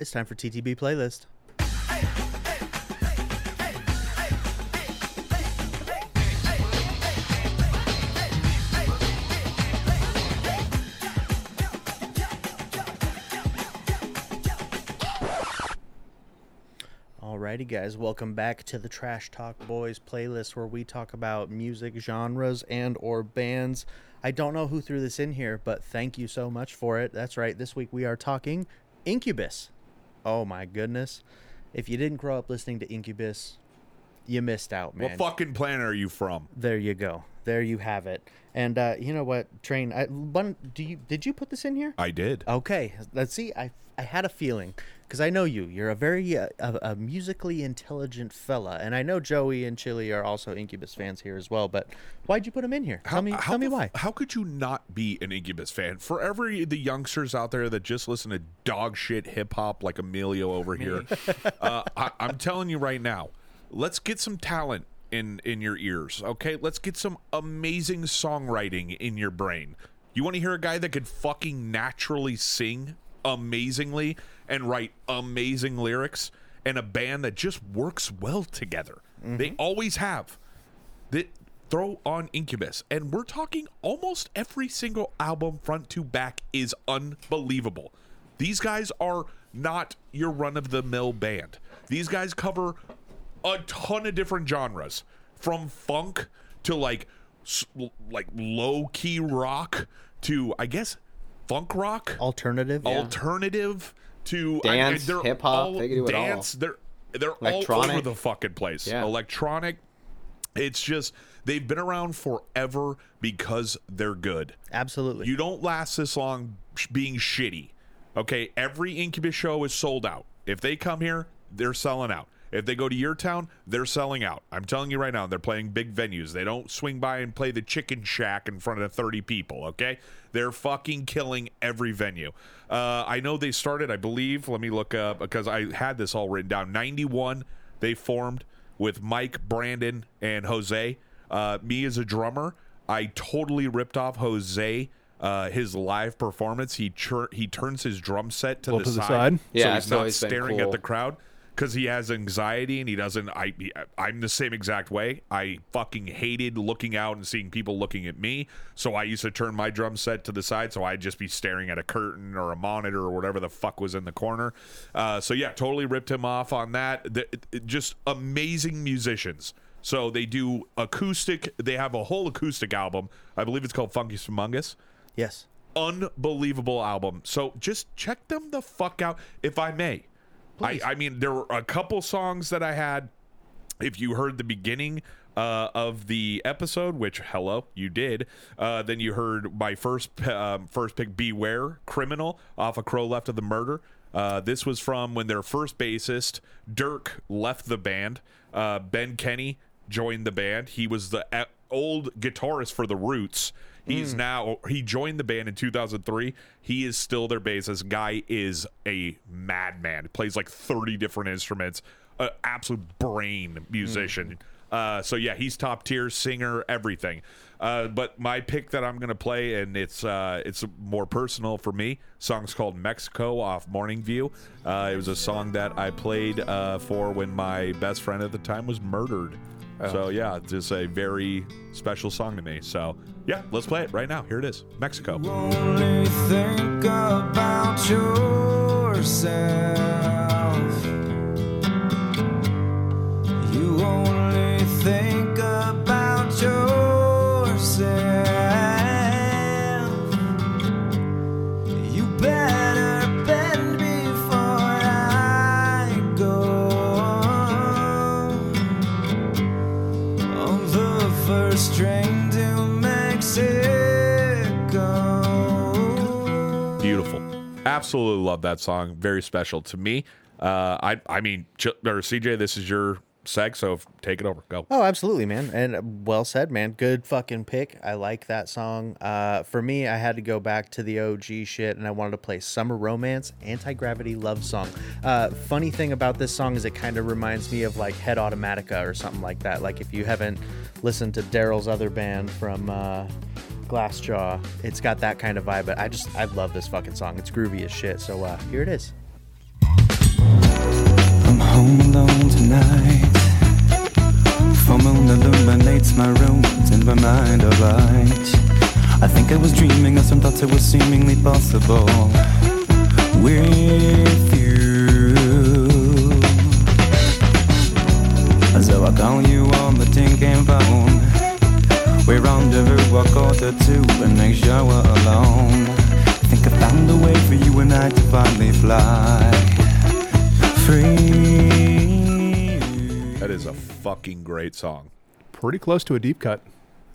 it's time for TTB playlist. Alrighty, Alrighty, guys, welcome back to the Trash Talk Boys playlist where we talk about music genres and or bands. I don't know who threw this in here, but thank you so much for it. That's right. This week we are talking Incubus. Oh my goodness. If you didn't grow up listening to Incubus, you missed out, man. What fucking planet are you from? There you go. There you have it. And uh, you know what, Train? I, one, do you did you put this in here? I did. Okay, let's see. I I had a feeling because I know you. You're a very uh, a, a musically intelligent fella, and I know Joey and Chili are also Incubus fans here as well. But why'd you put them in here? tell me, tell me why. How could you not be an Incubus fan? For every the youngsters out there that just listen to dog shit hip hop like Emilio over here, uh, I, I'm telling you right now, let's get some talent in in your ears. Okay, let's get some amazing songwriting in your brain. You want to hear a guy that could fucking naturally sing amazingly and write amazing lyrics, and a band that just works well together. They mm-hmm. always have that throw on Incubus, and we're talking almost every single album front to back is unbelievable. These guys are not your run of the mill band. These guys cover a ton of different genres, from funk to like like low key rock to I guess funk rock Alternative. alternative to I mean, Dance, they're hip-hop, all- they can do it all. dance. They're they're all Electronic. over the fucking place. Yeah. Electronic. It's just they've been around forever because they're good. Absolutely. You don't last this long being shitty. Okay, every Incubus show is sold out. If they come here, they're selling out. If they go to your town, they're selling out. I'm telling you right now, they're playing big venues. They don't swing by and play the Chicken Shack in front of 30 people, okay? They're fucking killing every venue. Uh, I know they started, I believe, let me look up because I had this all written down. 91, they formed with Mike, Brandon, and Jose. Uh, me as a drummer, I totally ripped off Jose. Uh, his live performance, he chur- he turns his drum set to, Well, the, to the side, side? so he's not always been staring at the crowd because he has anxiety and he doesn't. I I'm the same exact way. I fucking hated looking out and seeing people looking at me, so I used to turn my drum set to the side so I'd just be staring at a curtain or a monitor or whatever the fuck was in the corner. Uh, so yeah, totally ripped him off on that. The, just amazing musicians. So they do acoustic. They have a whole acoustic album. I believe it's called Fungus Amongus yes. unbelievable album. So just check them the fuck out, if I may. I, I mean, there were a couple songs that I had. If you heard the beginning uh, of the episode, which hello, you did, uh, then you heard my first um, first pick, "Beware," "Criminal" off of "Crow Left of the Murder." Uh, this was from when their first bassist Dirk left the band. Uh, ben Kenney joined the band. He was the old guitarist for the Roots. He's now he joined the band in 2003. He is still their bassist. Guy is a madman. Plays like 30 different instruments. An absolute brain musician. Uh, so yeah, he's top tier singer, everything. Uh, but my pick that I'm gonna play, and it's uh, it's more personal for me. Song's called Mexico off Morning View. Uh, it was a song that I played uh, for when my best friend at the time was murdered. Oh. So yeah, it's just a very special song to me. So yeah, let's play it right now. Here it is, Mexico. Only think about yourself. You only think about yourself. First train to Mexico. Beautiful. Absolutely love that song. Very special to me. Uh, I I mean, Ch- or CJ, this is your seg, so take it over. Go. Oh, absolutely, man. And uh, well said, man. Good fucking pick. I like that song. Uh, for me, I had to go back to the OG shit and I wanted to play Summer Romance, Anti Gravity Love Song. Uh, funny thing about this song is it kind of reminds me of like Head Automatica or something like that. Like if you haven't listened to Daryl's other band from uh, Glassjaw, it's got that kind of vibe. But I just, I love this fucking song. It's groovy as shit. So uh, here it is. I'm home alone tonight. Illuminates my rooms and my mind of light. I think I was dreaming of some thoughts that were seemingly possible with you. So I call you on the phone. We rendezvous a quarter and make sure we're alone. Think I found a way for you and I to finally fly free. That is a fucking great song. Pretty close to a deep cut.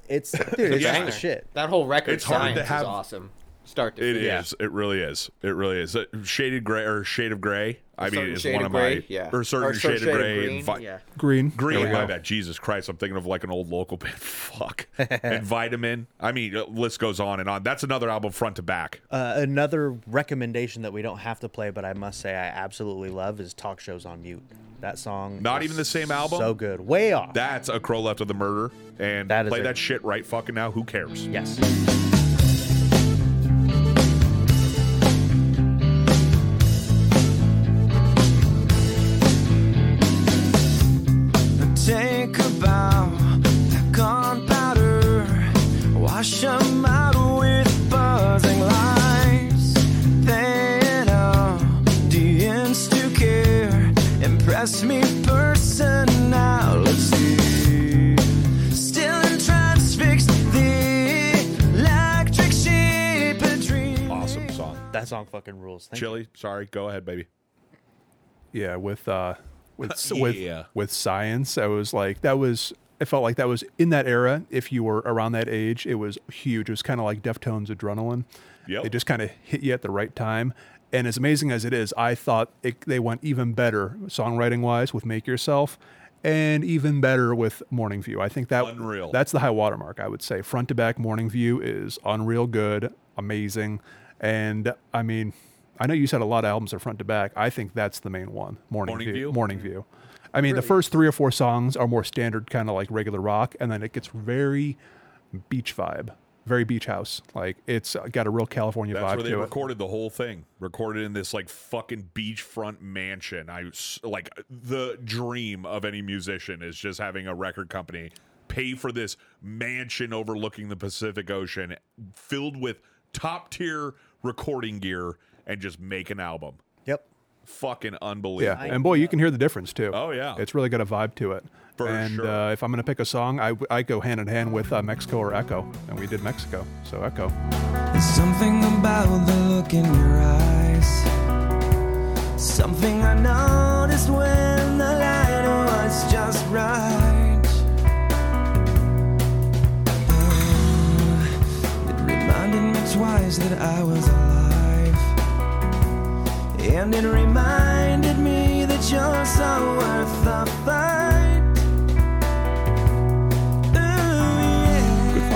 It's dude, it's Yeah. shit. That whole record It's hard to have- is awesome. Start to It finish. is. It really is. It really is. Uh, Shaded gray or shade of gray. I mean, certain it's one of of my gray, yeah. or certain Or shade, certain of shade of gray. green, and vi- yeah. Green. Green. There we My bad. Jesus Christ. I'm thinking of like an old local band. Fuck. and Vitamin. I mean, list goes on and on. That's another album front to back. Uh, another recommendation that we don't have to play, but I must say I absolutely love is "Talk Shows on Mute." That song, Not even the same album? So good, way off. That's a crow left of the murder. And That play a- that shit right fucking now. Who cares? yes. Impress me person now. Let's see. Still in transfixed the electric sheep a dream. Awesome song. That song fucking rules. Thank you. Chili. Sorry. Go ahead, baby. Yeah, with uh, with s- Yeah. with with science, I was like that was. I felt like that was in that era. If you were around that age, it was huge. It was kind of like Deftones, Adrenaline. Yep. It just kind of hit you at the right time. And as amazing as it is, I thought it, they went even better songwriting wise with "Make Yourself," and even better with "Morning View." I think that Unreal. That's the high watermark. I would say front to back "Morning View" is unreal good, amazing, and I mean, I know you said a lot of albums are front to back. I think that's the main one. Morning, Morning View. View? Morning View. I mean, the first three or four songs are more standard, kind of like regular rock, and then it gets very beach vibe, very beach house. Like it's got a real California vibe. That's vibe where they to it. recorded the whole thing. Recorded in this like fucking beachfront mansion. I like the dream of any musician is just having a record company pay for this mansion overlooking the Pacific Ocean, filled with top tier recording gear, and just make an album. Yep. Fucking unbelievable. Yeah, unbelievable. and boy, you can hear the difference too. Oh, yeah. it's really got a vibe to it. For and sure. uh, if I'm going to pick a song, I, I go hand in hand with uh, Mexico or Echo, and we did Mexico, so Echo. There's something about the look in your eyes. Something I noticed when the light was just right. Oh, it reminded me twice that I was alive. And it reminded me that you're so worth the fight.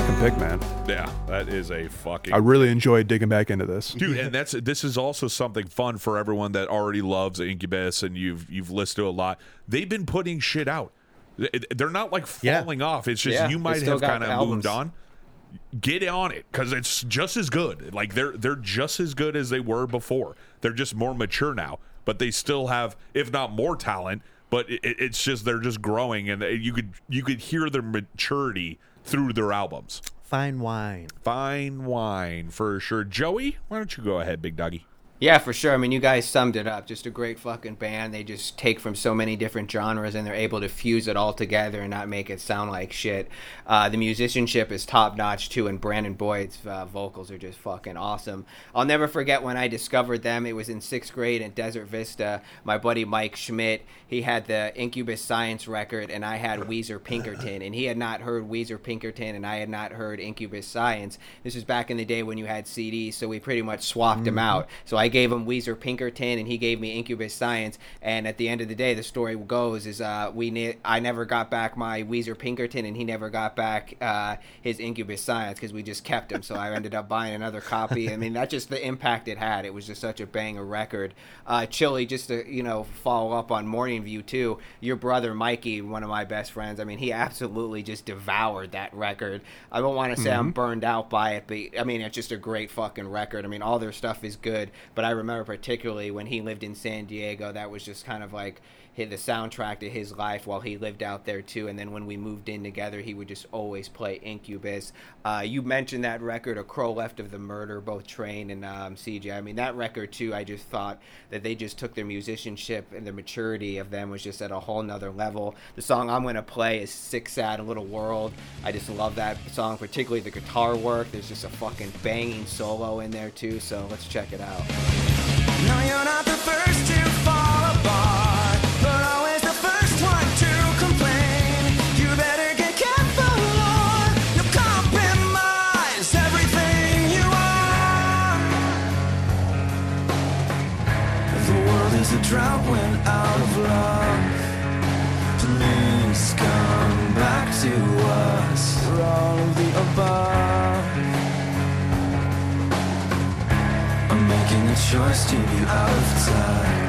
Fucking pick, man. yeah, that is a fucking I really enjoyed digging back into this. dude and that's this is also something fun for everyone that already loves incubus and you've you've listened to a lot. They've been putting shit out. They- they're not like Yeah. falling off. It's just Yeah, you might have kind of moved on. Get on it because it's just as good. Like they're they're just as good as they were before. They're just more mature now but they still have if not more talent but it, it- it's just they're just growing and you could you could hear their maturity through their albums Fine wine. Fine wine for sure. Joey, why don't you go ahead, big doggy? Yeah, for sure. I mean, you guys summed it up. Just a great fucking band. They just take from so many different genres and they're able to fuse it all together and not make it sound like shit. Uh, the musicianship is top notch too, and Brandon Boyd's uh, vocals are just fucking awesome. I'll never forget when I discovered them. It was in sixth grade in Desert Vista. My buddy Mike Schmidt, he had the Incubus Science record, and I had Weezer Pinkerton, and he had not heard Weezer Pinkerton, and I had not heard Incubus Science. This was back in the day when you had CDs, so we pretty much swapped them out. So I gave him Weezer Pinkerton, and he gave me Incubus Science. And at the end of the day, the story goes is uh, we ne- I never got back my Weezer Pinkerton, and he never got back uh, his Incubus Science because we just kept him. So I ended up buying another copy. I mean, that's just the impact it had. It was just such a banger record. Uh, Chili, just to you know follow up on Morning View too. Your brother Mikey, one of my best friends. I mean, he absolutely just devoured that record. I don't want to say I'm burned out by it, but I mean, it's just a great fucking record. I mean, all their stuff is good, But I remember particularly when he lived in San Diego, that was just kind of like the soundtrack to his life while he lived out there too. And then when we moved in together, he would just always play Incubus. Uh, you mentioned that record, A Crow Left of the Murder, both Train and um, CJ. I mean, that record too, I just thought that they just took their musicianship and the maturity of them was just at a whole nother level. The song I'm going to play is Sick Sad Little World. I just love that song, particularly the guitar work. There's just a fucking banging solo in there too, so let's check it out. No, drought when out of love. Please come back to us for all of the above. I'm making a choice to be out of touch.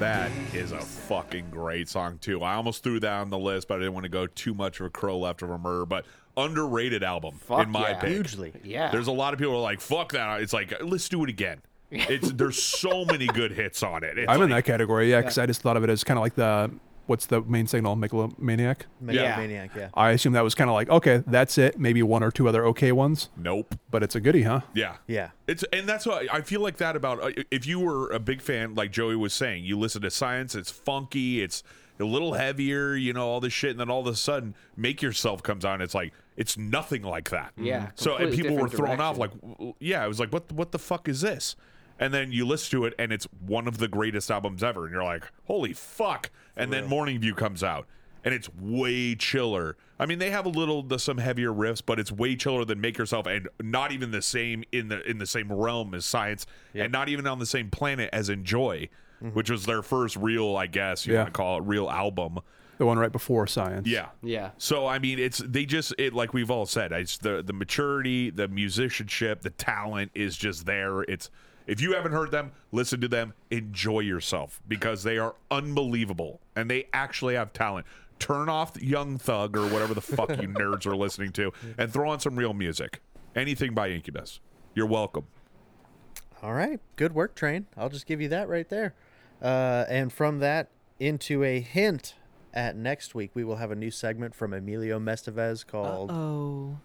Leave me. That is a fucking great song too. I almost threw that on the list, but I didn't want to go too much of a crow left of a murder. But underrated album Fuck in my yeah. pick. Hugely. Yeah. There's a lot of people who are like, "Fuck that!" It's like, let's do it again. It's there's so many good hits on it. It's I'm in that category, yeah, because I just thought of it as kind of like the what's the main signal, Megalomaniac. Yeah. Megalomaniac, yeah. I assume that was kind of like okay, that's it. Maybe one or two other okay ones, Nope. but it's a goodie, huh? Yeah. Yeah. It's and that's what I feel like that about uh, if you were a big fan like Joey was saying, you listen to Science, it's funky, it's a little heavier, you know, all this shit and then all of a sudden Make Yourself comes on, it's like it's nothing like that. Yeah, So and people were different thrown off like yeah, it was like what what the fuck is this? And then you listen to it and it's one of the greatest albums ever and you're like, "Holy fuck." And then Morning View comes out and it's way chiller. I mean, they have a little the, some heavier riffs, but it's way chiller than Make Yourself, and not even the same in the in the same realm as Science, and not even on the same planet as Enjoy, mm-hmm. which was their first real, I guess you Yeah. want to call it, real album. The one right before Science. Yeah, Yeah. So I mean, it's they just it like we've all said, it's the the maturity, the musicianship, the talent is just there. It's if you haven't heard them, listen to them, enjoy yourself because they are unbelievable and they actually have talent. Turn off Young Thug or whatever the fuck you nerds are listening to and throw on some real music. Anything by Incubus. You're welcome. All right, good work, train. I'll just give you that right there. Uh, and from that into a hint at next week, we will have a new segment from Emilio Mestevez called Oh.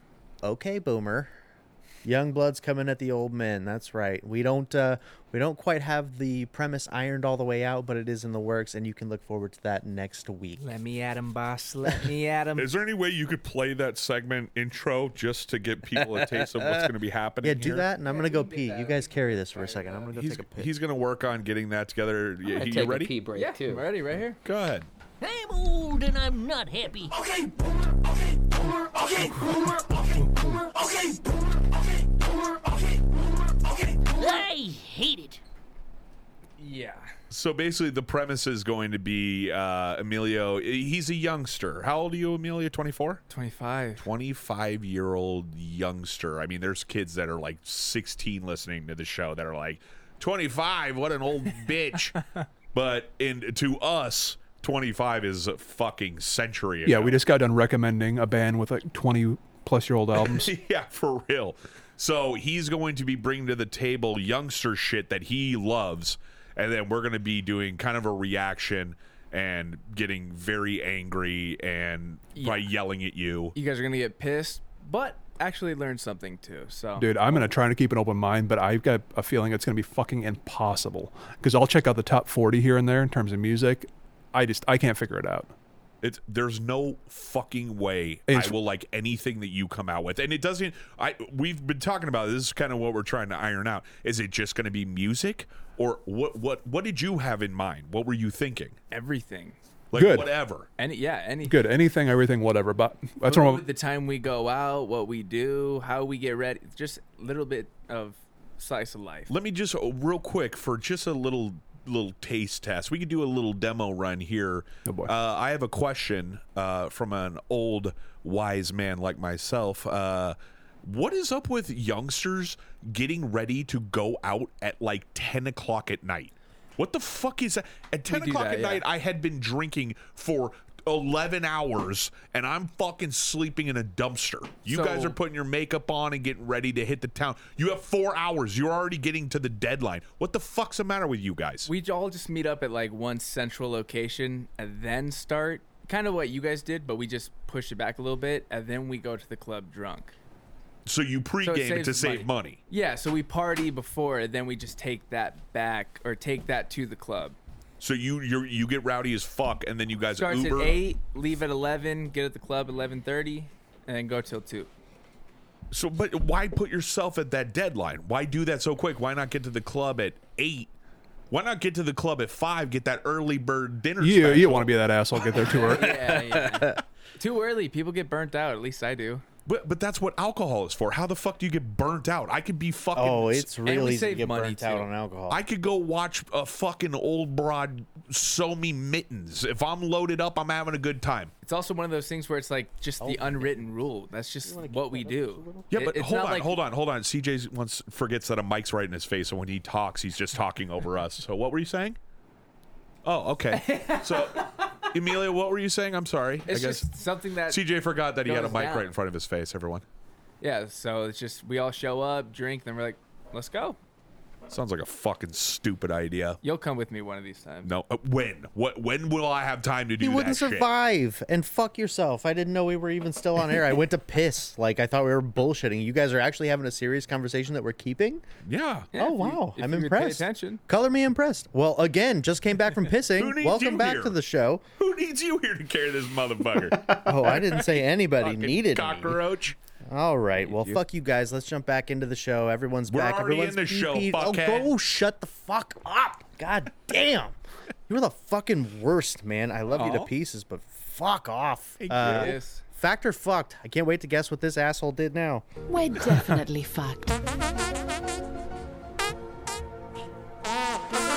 "Okay, Boomer." Young blood's coming at the old men. That's right. We don't uh, we don't quite have the premise ironed all the way out, but it is in the works, and you can look forward to that next week. Let me at him, boss. Let me at him. Is there any way you could play that segment intro just to get people a taste of what's going to be happening? Yeah, do here? that, and I'm gonna go pee. You guys carry this for a second. I'm gonna go He's, take a piss. he's going to work on getting that together. I'm You, gonna you take ready? a pee break yeah, too. ready, right here. Go ahead. I'm old and I'm not happy. Okay, boomer, okay, boomer, okay, boomer, okay, boomer, okay, boomer, I hate it. Yeah. So basically, the premise is going to be uh, Emilio. He's a youngster. How old are you, Emilio? 24? 25. 25 year old youngster. I mean, there's kids that are like 16 listening to the show that are like, 25, what an old bitch. But in to us, 25 is a fucking century ago. Yeah, we just got done recommending a band with like 20 plus year old albums. yeah, for real. So he's going to be bringing to the table youngster shit that he loves, and then we're going to be doing kind of a reaction and getting very angry and by yelling at you. You guys are gonna get pissed, but actually learn something too. So Dude, I'm gonna try to keep an open mind, but I've got a feeling it's gonna be fucking impossible. Because I'll check out the top 40 here and there in terms of music. I just I can't figure it out. It's there's no fucking way It's- I will like anything that you come out with, and it doesn't. I we've been talking about this. is kind of what we're trying to iron out. Is it just going to be music, or what? What? What did you have in mind? What were you thinking? everything. Like Good. whatever. Any yeah, any Good, anything, everything, whatever. But that's Food, what the time we go out, what we do, how we get ready. Just a little bit of slice of life. Let me just uh, real quick for just a little little taste test. We could do a little demo run here. Oh, boy. Uh, I have a question uh, from an old wise man like myself. Uh, what is up with youngsters getting ready to go out at like ten o'clock at night? What the fuck is that? At ten do o'clock that, at yeah. night, I had been drinking for 11 hours and I'm fucking sleeping in a dumpster. You So- guys are putting your makeup on and getting ready to hit the town. You have four hours. You're already getting to the deadline. What the fuck's the matter with you guys? We all just meet up at like one central location and then start. Kind of what you guys did, but we just push it back a little bit and then we go to the club drunk. so you pregame it saves to save money. Yeah, so we party before and then we just take that back or take that to the club. So you you you get rowdy as fuck, and then you guys Starts Uber. at eight, leave at eleven, get at the club at eleven thirty, and then go till two. So, but why put yourself at that deadline? Why do that so quick? Why not get to the club at eight? Why not get to the club at five? Get that early bird dinner. You, you special? don't want to be that asshole. Get there too early. Yeah, yeah. Too early. People get burnt out. At least I do. But but that's what alcohol is for. How the fuck do you get burnt out? I could be fucking. Oh, it's really easy to get money, burnt out on alcohol. I could go watch a fucking old broad sew me mittens. If I'm loaded up, I'm having a good time. It's also one of those things where it's like just the unwritten rule. That's just what we do. Yeah, It- but it's hold on, like- hold on, hold on. CJ once forgets that a mic's right in his face, and when he talks, he's just talking over us. So what were you saying? Oh, okay. So, Emilio, what were you saying? I'm sorry. It's I guess just something that CJ forgot that he had a goes mic down. right in front of his face. Everyone yeah. So it's just we all show up, drink, then we're like, let's go. Sounds like a fucking stupid idea. You'll come with me one of these times. No, uh, when? What? When will I have time to do that? you wouldn't shit? survive and fuck yourself. I didn't know we were even still on air. I went to piss. Like I thought we were bullshitting. You guys are actually having a serious conversation that we're keeping. Yeah. Yeah, oh if you- wow, I'm impressed. Pay attention. Color me impressed. Well, again, just came back from Who pissing. needs Welcome you back here? to the show. Who needs you here to carry this motherfucker? Oh, I didn't say anybody Fucking needed me. cockroach. All right. Well, fuck you guys. Let's jump back into the show. Everyone's We're back. already Everyone's in the show, pee-peed. Oh, go shut the fuck up. God damn. You're the fucking worst, man. I love you to pieces, but fuck off. Thank Uh, you. Yes. Fact fucked? I can't wait to guess what this asshole did now. We're definitely fucked.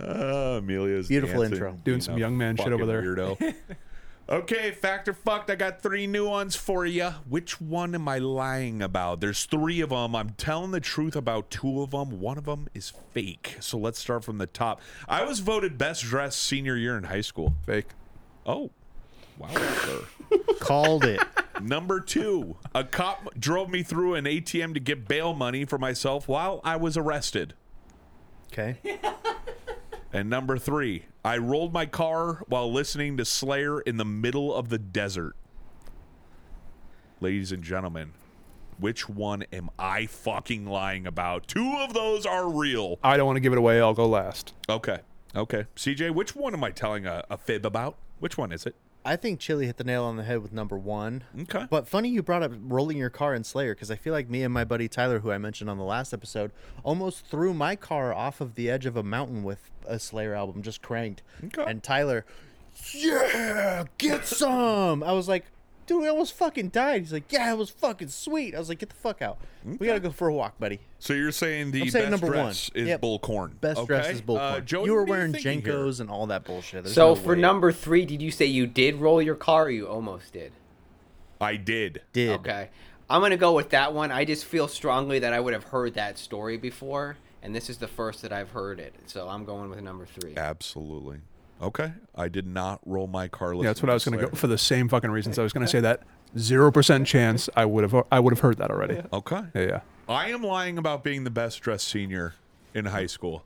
Uh, Emilio's Beautiful dancing, intro. Doing being some a young man shit over there. Weirdo. okay, fact or fucked. I got three new ones for you. Which one am I lying about? There's three of them. I'm telling the truth about two of them. One of them is fake. So let's start from the top. I was voted best dressed senior year in high school. Fake. Oh, wow, sir. Called it. Number two, a cop drove me through an ATM to get bail money for myself while I was arrested. Okay. And number three, I rolled my car while listening to Slayer in the middle of the desert. Ladies and gentlemen, which one am I fucking lying about? Two of those are real. I don't want to give it away. I'll go last. Okay. Okay. CJ, which one am I telling a, a fib about? Which one is it? I think Chili hit the nail on the head with number one. Okay. But funny you brought up rolling your car in Slayer because I feel like me and my buddy Tyler, who I mentioned on the last episode, almost threw my car off of the edge of a mountain with a Slayer album just cranked. Okay. And Tyler, yeah, get some. I was like, dude, we almost fucking died. He's like, yeah, it was fucking sweet. I was like, get the fuck out. We gotta go for a walk, buddy. So you're saying the I'm saying best number dress one. is Yep. bullcorn. Best okay? dress is bullcorn. Uh, Joey, you were what are wearing thinking here? JNCOs and all that bullshit. There's So no for way. number three, did you say you did roll your car or you almost did? I did. did Okay. I'm going to go with that one. I just feel strongly that I would have heard that story before, and this is the first that I've heard it. So I'm going with number three. Absolutely. Okay. I did not roll my car. Yeah, that's what I was going to go for the same fucking reasons. I was going to say that zero percent chance I would have I would have heard that already. Okay. Yeah, yeah. I am lying about being the best dressed senior in high school.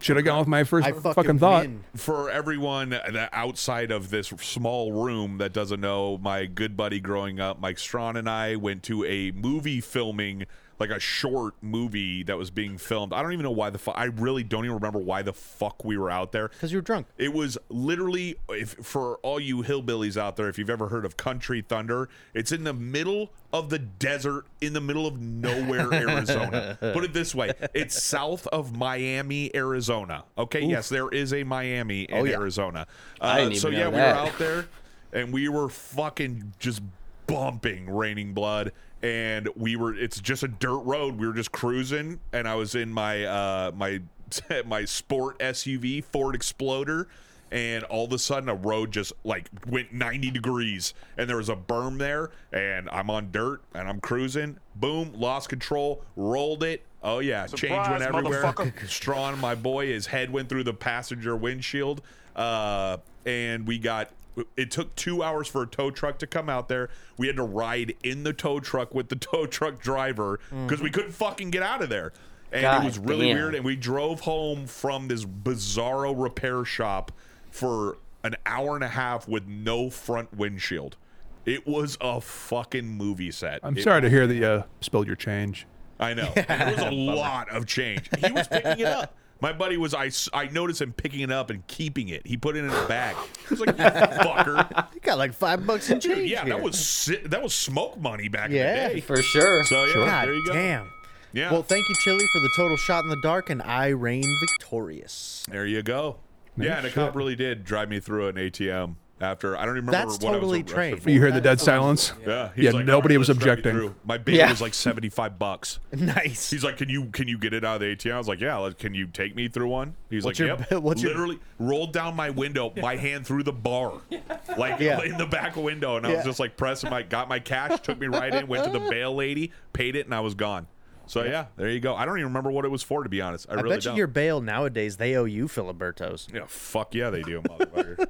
Should have gone with my first I fucking, fucking, thought. win. For everyone that outside of this small room that doesn't know, my good buddy growing up, Mike Strawn, and I went to a movie filming, like a short movie that was being filmed. I don't even know why the fuck. I really don't even remember why the fuck we were out there. Because you were drunk. It was literally, if for all you hillbillies out there, if you've ever heard of Country Thunder, it's in the middle of the desert, in the middle of nowhere, Arizona. Put it this way: it's south of Miami, Arizona. Okay, yes, there is a Miami in Oh, yeah. Arizona. Uh, so yeah, know we were out there, and we were fucking just bumping raining blood and we were it's just a dirt road we were just cruising and i was in my uh my my sport suv ford exploder and all of a sudden a road just like went 90 degrees and there was a berm there and i'm on dirt and i'm cruising boom lost control rolled it Oh yeah, change went everywhere. Strawn, my boy, his head went through the passenger windshield, uh, and we got. It took two hours for a tow truck to come out there. We had to ride in the tow truck with the tow truck driver because we couldn't fucking get out of there, and God it was really damn. weird. And we drove home from this bizarro repair shop for an hour and a half with no front windshield. It was a fucking movie set. I'm It sorry to hear that you spilled your change. I know. And it was a lot of change. He was picking it up. My buddy was, I, I noticed him picking it up and keeping it. He put it in a bag. I was like, you fucker. You got like five bucks in change. Dude, yeah, here. that was si- that was smoke money back Yeah. in the day. For sure. So, yeah, God there you go. damn. Yeah. Well, thank you, Chili, for the total shot in the dark, and I reign victorious. there you go. yeah, and a cop really did drive me through an ATM after, I don't even remember That's what totally I was trained. for. You heard the dead silence? Yeah, he's Yeah, like, nobody "All was let's drive me objecting. My bail Yeah. was like seventy five bucks. Nice. He's like, "Can you can you get it out of the ATM?" I was like, "Yeah." Like, can you take me through one? He's What's like, your- "Yep." what's your- Literally rolled down my window, my hand through the bar, like Yeah. in the back window, and I Yeah. was just like pressing my, got my cash, took me right in, went to the bail lady, paid it, and I was gone. So yeah, there you go. I don't even remember what it was for, to be honest. I, I really bet you don't. your bail nowadays they owe you Filibertos. Yeah, fuck yeah, they do, motherfucker.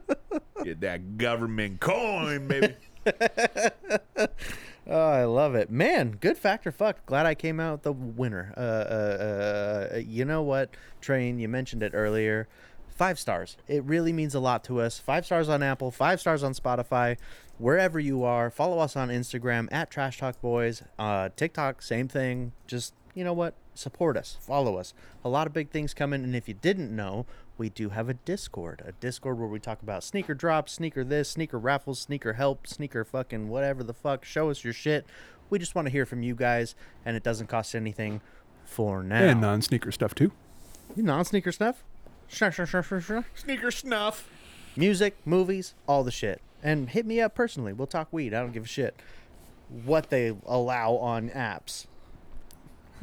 Get that government coin, baby. Oh, I love it, man. Good factor, fuck. Glad I came out the winner. Uh, uh, uh, you know what, Train? You mentioned it earlier. Five stars. It really means a lot to us. Five stars on Apple. Five stars on Spotify. Wherever you are, follow us on Instagram at Trash Talk Boys. Uh, TikTok, same thing. Just you know what? Support us. Follow us. A lot of big things coming. And if you didn't know, we do have a Discord. A Discord where we talk about sneaker drops, sneaker this, sneaker raffles, sneaker help, sneaker fucking whatever the fuck. Show us your shit. We just want to hear from you guys, and it doesn't cost anything for now. And non sneaker stuff too. You non sneaker stuff? Sneaker snuff. Music, movies, all the shit. And hit me up personally. We'll talk weed. I don't give a shit what they allow on apps.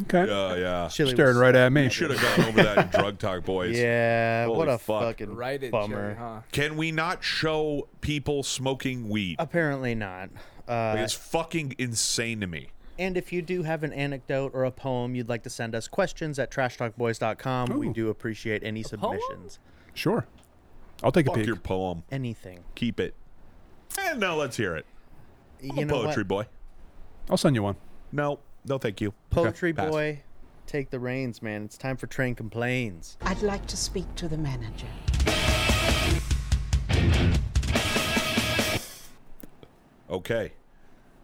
Okay. Yeah, yeah. Chili Staring was- right at me. Should have gone over that in drug talk, boys. Yeah, Holy what a fuck. fucking Right it, bummer. Jerry, huh? Can we not show people smoking weed? Apparently not. Uh, Like, it's fucking insane to me. And if you do have an anecdote or a poem you'd like to send us, questions at trashtalkboys.com. We Ooh. do appreciate any submissions. Sure. I'll take a Fuck peek. your poem. Anything. Keep it. And now let's hear it. I'm you a know poetry what? boy. I'll send you one. No, no, thank you. Poetry Okay, boy, take the reins, man. It's time for Train Complains. I'd like to speak to the manager. Okay.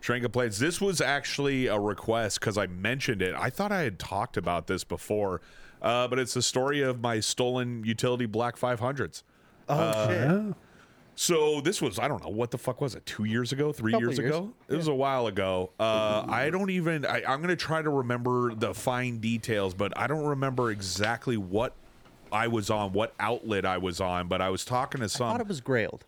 Train complaints. This was actually a request because I mentioned it. I thought I had talked about this before, uh, but it's the story of my stolen utility Black 500s. Oh, shit. So this was I don't know what the fuck was it? Two years ago? Three years, years. ago? It was a while ago. Uh, I don't even I, I'm gonna try to remember the fine details but I don't remember exactly what I was on what outlet I was on but I was talking to some I thought it was grailed.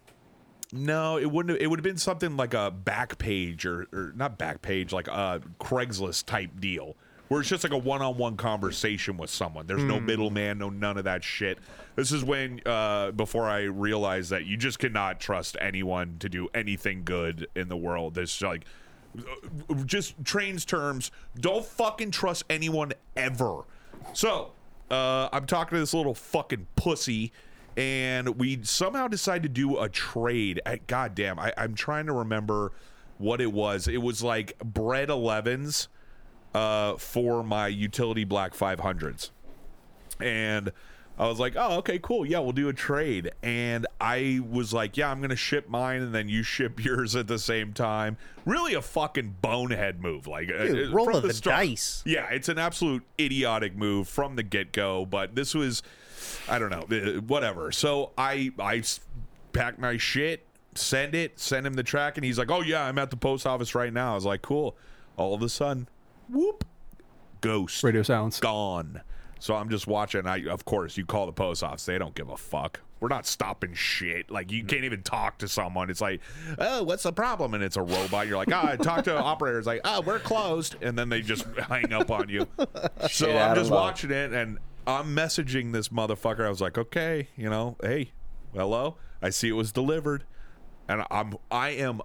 no it wouldn't have, it would have been something like a back page or, or not back page like a Craigslist type deal where it's just like a one-on-one conversation with someone. There's no middleman no none of that shit. This is when uh, before i realized that you just cannot trust anyone to do anything good in the world. There's like just trains terms. Don't fucking trust anyone ever. So uh, i'm talking to this little fucking pussy and we somehow decided to do a trade. At goddamn I, i'm trying to remember what it was. It was like bred 11s uh, for my utility black 500s and I was like, oh, okay, cool. Yeah, we'll do a trade. And I was like, yeah, I'm going to ship mine and then you ship yours at the same time. Really a fucking bonehead move. Like, uh, Dude, uh, roll of the start. dice. Yeah, it's an absolute idiotic move from the get go. But this was, I don't know, uh, whatever. So I, I packed my shit, send it, send him the track. And he's like, oh, yeah, I'm at the post office right now. I was like, cool. All of a sudden, whoop, ghost Radio silence. gone. So I'm just watching. I of course you call the post office. They don't give a fuck. We're not stopping shit. Like you can't even talk to someone. It's like, oh, what's the problem? And it's a robot. You're like, ah, talk to operators. Like, oh, we're closed, and then they just hang up on you. so I'm just watching it, and I'm messaging this motherfucker. I was like, okay, you know, hey, hello. I see it was delivered, and I'm I am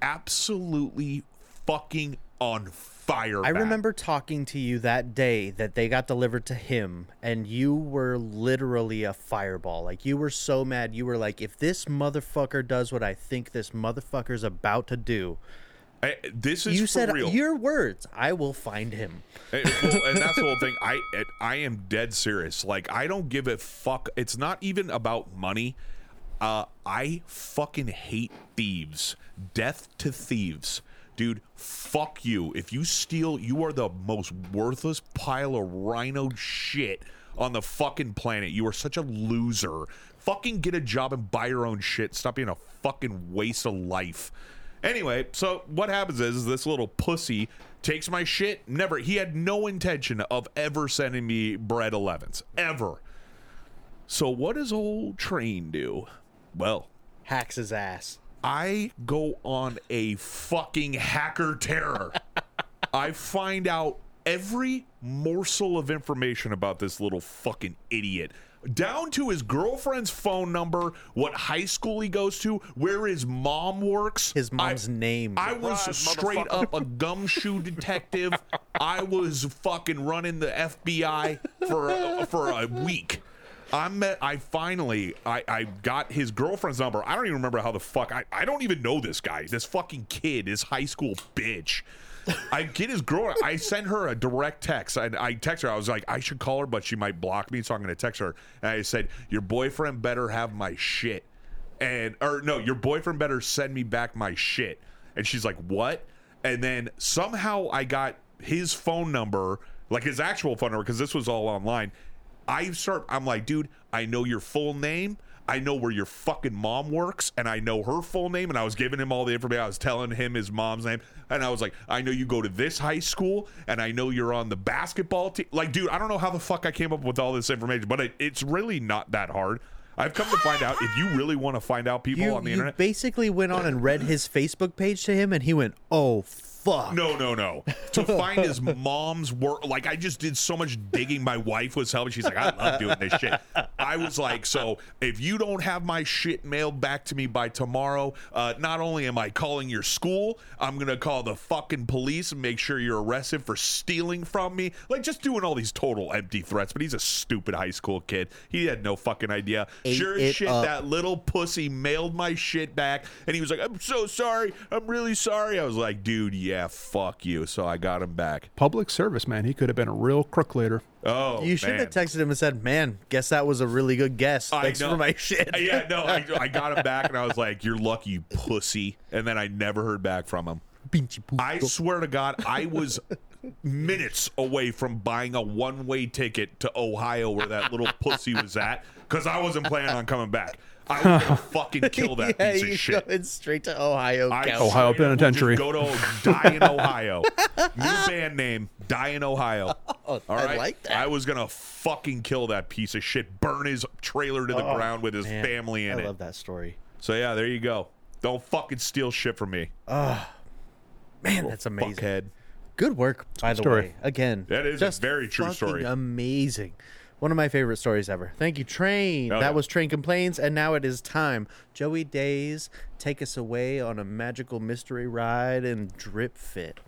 absolutely fucking on fire. I back. remember talking to you that day that they got delivered to him, and you were literally a fireball. Like, you were so mad. You were like, if this motherfucker does what I think this motherfucker's about to do, I, this is you said real. your words, I will find him. And, well, and that's the whole thing. I I am dead serious. Like I don't give a fuck. It's not even about money. Uh, I fucking hate thieves. Death to thieves, dude. Fuck you. If you steal, you are the most worthless pile of rhino shit on the fucking planet. You are such a loser. Fucking get a job and buy your own shit. Stop being a fucking waste of life. Anyway, so what happens is, is this little pussy takes my shit. Never. He had no intention of ever sending me bred 11s. Ever. So what does old train do? Well, Hacks his ass. I go on a fucking hacker terror. I find out every morsel of information about this little fucking idiot. Down to his girlfriend's phone number, what high school he goes to, where his mom works. His mom's name. I was straight up a gumshoe detective. I was fucking running the FBI for a, for a week. I met. I finally. I, I got his girlfriend's number. I don't even remember how the fuck. I, I don't even know this guy. This fucking kid. This high school bitch. I get his girl. I sent her a direct text. I, I text her. I was like, I should call her, but she might block me, so I'm going to text her. And I said, your boyfriend better have my shit, and or no, your boyfriend better send me back my shit. And she's like, what? And then somehow I got his phone number, like his actual phone number, because this was all online. I start. I'm like, dude, I know your full name. I know where your fucking mom works, and I know her full name. And I was giving him all the information. I was telling him his mom's name, and I was like, I know you go to this high school, and I know you're on the basketball team. Like, dude, I don't know how the fuck I came up with all this information, but it, it's really not that hard. I've come to find out if you really want to find out people You, on the you internet. basically went on and read his Facebook page to him, and he went, "Oh fuck." No, no, no. To find his mom's work, like I just did so much digging. My wife was helping. She's like, I love doing this shit. I was like, so if you don't have my shit mailed back to me by tomorrow, uh, not only am I calling your school, I'm gonna call the fucking police and make sure you're arrested for stealing from me. Like just doing all these total empty threats. But he's a stupid high school kid. He had no fucking idea. Ate sure as shit, up. that little pussy mailed my shit back, and he was like, "I'm so sorry. I'm really sorry." I was like, "Dude, yeah, fuck you." So I got him back. Public service, man. He could have been a real crook later. Oh, You should man. have texted him and said, "Man, guess that was a really good guess. Thanks for my shit." yeah, no, I, I got him back, and I was like, "You're lucky, you pussy." And then I never heard back from him. I swear to God, I was minutes away from buying a one-way ticket to Ohio, where that little pussy was at, because I wasn't planning on coming back. I was gonna fucking kill that yeah, piece you of shit. going straight to Ohio. I Couch. Ohio straight up would Penitentiary. Just go to die in Ohio. New band name, die in Ohio. All I right, like that. I was gonna fucking kill that piece of shit, burn his trailer to the ground with his Man, family in it. I it. love that story. So yeah, there you go. Don't fucking steal shit from me, Ah. Man, that's amazing. fuckhead. Good work, by the story. way. Again, That is a very true fucking story. Amazing. One of my favorite stories ever. Thank you, Train. Oh, that yeah. was Train Complains, and now it is time. Joey Days, take us away on a magical mystery ride and Drip Fit.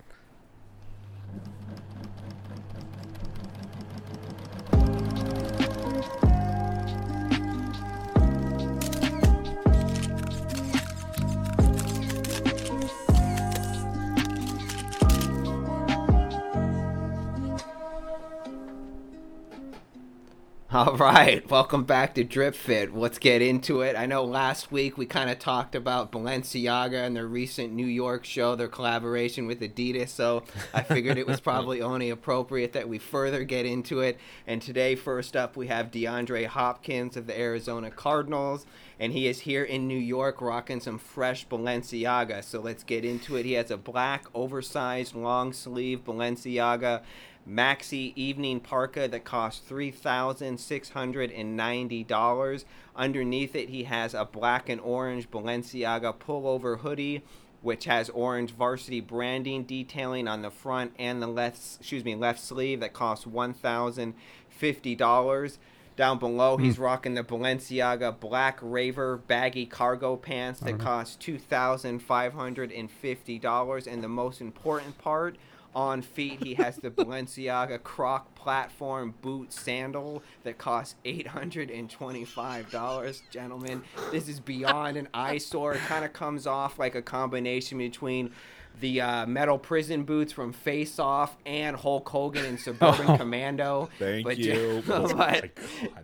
All right, welcome back to Drip Fit. Let's get into it. I know last week we kind of talked about Balenciaga and their recent New York show, their collaboration with Adidas, so I figured it was probably only appropriate that we further get into it. And today, first up, we have DeAndre Hopkins of the Arizona Cardinals, and he is here in New York rocking some fresh Balenciaga. So let's get into it. He has a black, oversized, long sleeve Balenciaga maxi evening parka that costs $3,690. Underneath it, he has a black and orange Balenciaga pullover hoodie, which has orange varsity branding detailing on the front and the left, excuse me, left sleeve that costs $1,050. Down below, he's hmm. rocking the Balenciaga Black Raver baggy cargo pants that uh-huh. cost two thousand five hundred and fifty dollars. And the most important part, on feet, he has the Balenciaga Croc platform boot sandal that costs eight hundred and twenty-five dollars. Gentlemen, this is beyond an eyesore. It kind of comes off like a combination between the uh, metal prison boots from Face Off and Hulk Hogan in Suburban Commando. Thank but, you. Oh but my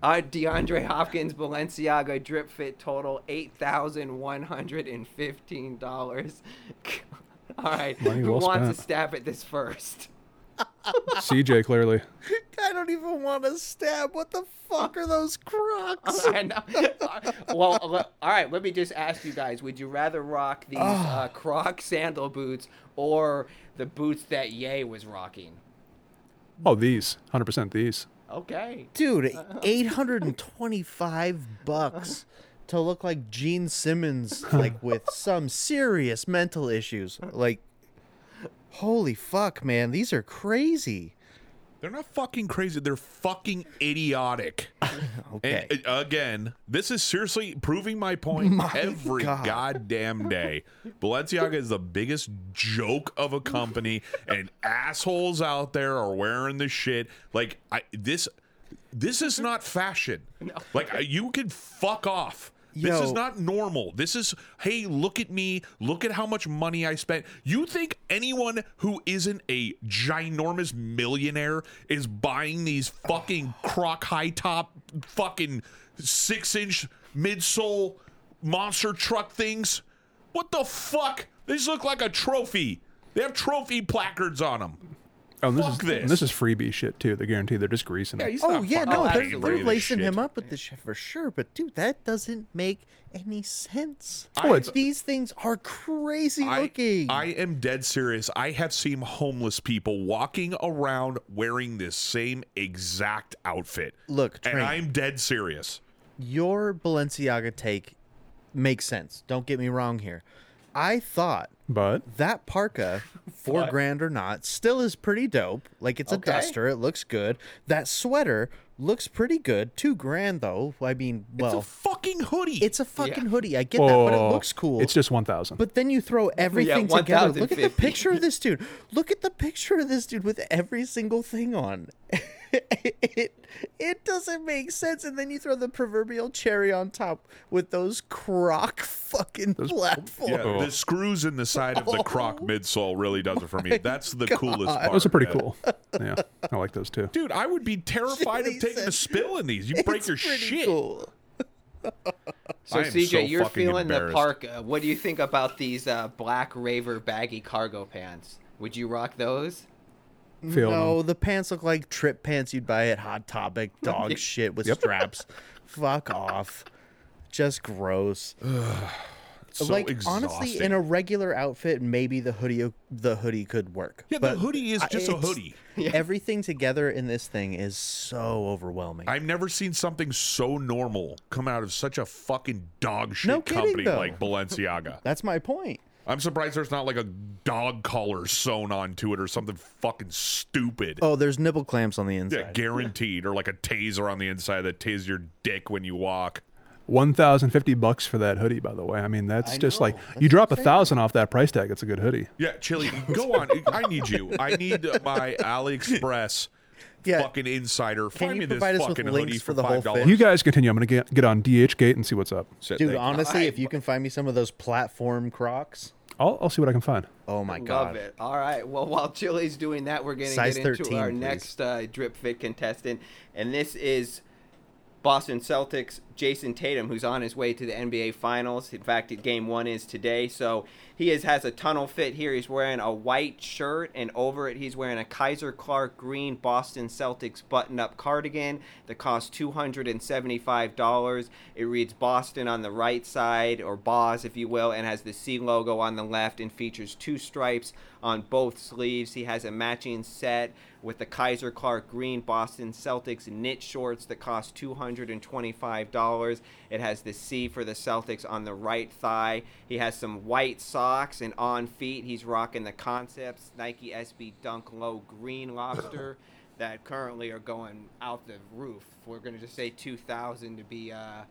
uh, DeAndre Hopkins Balenciaga drip fit total eight thousand one hundred and fifteen dollars. All right, Money who well wants spent. to stab at this first? CJ clearly. I don't even want to stab. What the fuck are those Crocs? I know. well, all right. Let me just ask you guys: Would you rather rock these uh, Croc sandal boots or the boots that Ye was rocking? Oh, these. 100% these. Okay. Dude, 825 bucks to look like Gene Simmons like with some serious mental issues. Like holy fuck, man, these are crazy. They're not fucking crazy. They're fucking idiotic. Okay. And uh, again, this is seriously proving my point My every God. goddamn day. Balenciaga is the biggest joke of a company, and assholes out there are wearing this shit. Like I this, this is not fashion. Like you can fuck off. This is not normal. This is, hey, look at me. Look at how much money I spent. You think anyone who isn't a ginormous millionaire is buying these fucking croc high top, fucking six inch midsole monster truck things? What the fuck? These look like a trophy. They have trophy placards on them. Oh, and this Fuck is this. and this is freebie shit too. They guarantee they're just greasing Yeah, it. he's Oh not yeah, fucking no, they're, paying they're for this lacing him up with this shit for sure. But dude, that doesn't make any sense. Oh, it's- These things are crazy I, looking. I am dead serious. I have seen homeless people walking around wearing this same exact outfit. Look, and Train. I'm dead serious. Your Balenciaga take makes sense. Don't get me wrong here. I thought But that parka, four grand or not, still is pretty dope. Like it's Okay. a duster. It looks good. That sweater looks pretty good. Two grand though. I mean, well, It's a fucking hoodie. it's a fucking hoodie. I get that, but it looks cool. It's just 1,000. But then you throw everything together. Look at the picture of this dude. Look at the picture of this dude with every single thing on. it, it doesn't make sense. And then you throw the proverbial cherry on top with those croc fucking platforms. yeah, the screws in the side of the croc midsole really does it for me. That's the coolest part. those are pretty cool. Yeah, I like those too. Dude, I would be terrified of taking a spill in these. You break It's your pretty shit. cool. So I CJ, so you're feeling the embarrassed. parka. What do you think about these uh, black Raver baggy cargo pants? Would you rock those? Feeling no, them. the pants look like trip pants you'd buy at Hot Topic. Dog shit with straps. Fuck off. Just gross. So like exhausting. honestly, in a regular outfit, maybe the hoodie the hoodie could work. yeah, the But hoodie is just a it's- hoodie. Everything together in this thing is so overwhelming. I've never seen something so normal come out of such a fucking dog shit No company though. like Balenciaga. That's my point. I'm surprised there's not like a dog collar sewn onto it or something fucking stupid. Oh, there's nipple clamps on the inside. yeah, guaranteed. Or like a taser on the inside that tases your dick when you walk. 1,050 bucks for that hoodie, by the way. I mean, that's I just know. like That's you drop a thousand off that price tag. It's a good hoodie. Yeah, Chili, go on. I need you. I need my AliExpress Yeah. fucking insider. Can Find you me this provide us with fucking links hoodie for for the whole five dollars. You guys continue. I'm gonna get get on DH Gate and see what's up. Dude, honestly, if you can find me some of those platform Crocs, I'll I'll see what I can find. oh my god! Love god. it. All right. Well, while Chili's doing that, we're going to get into 13, our please. next uh, drip fit contestant, and this is Boston Celtics Jayson Tatum, who's on his way to the NBA Finals. In fact, Game One is today, so he is, has a tunnel fit here. He's wearing a white shirt, and over it, he's wearing a Kaiser Clark green Boston Celtics button-up cardigan that costs two hundred and seventy-five dollars. It reads Boston on the right side, or Boz, if you will, and has the C logo on the left, and features two stripes on both sleeves. He has a matching set with the Kaiser Clark green Boston Celtics knit shorts that cost $225. It has the C for the Celtics on the right thigh. He has some white socks and on feet he's rocking the Concepts Nike SB Dunk Low green lobster. that currently are going out the roof. We're going to just say 2,000 to be, uh,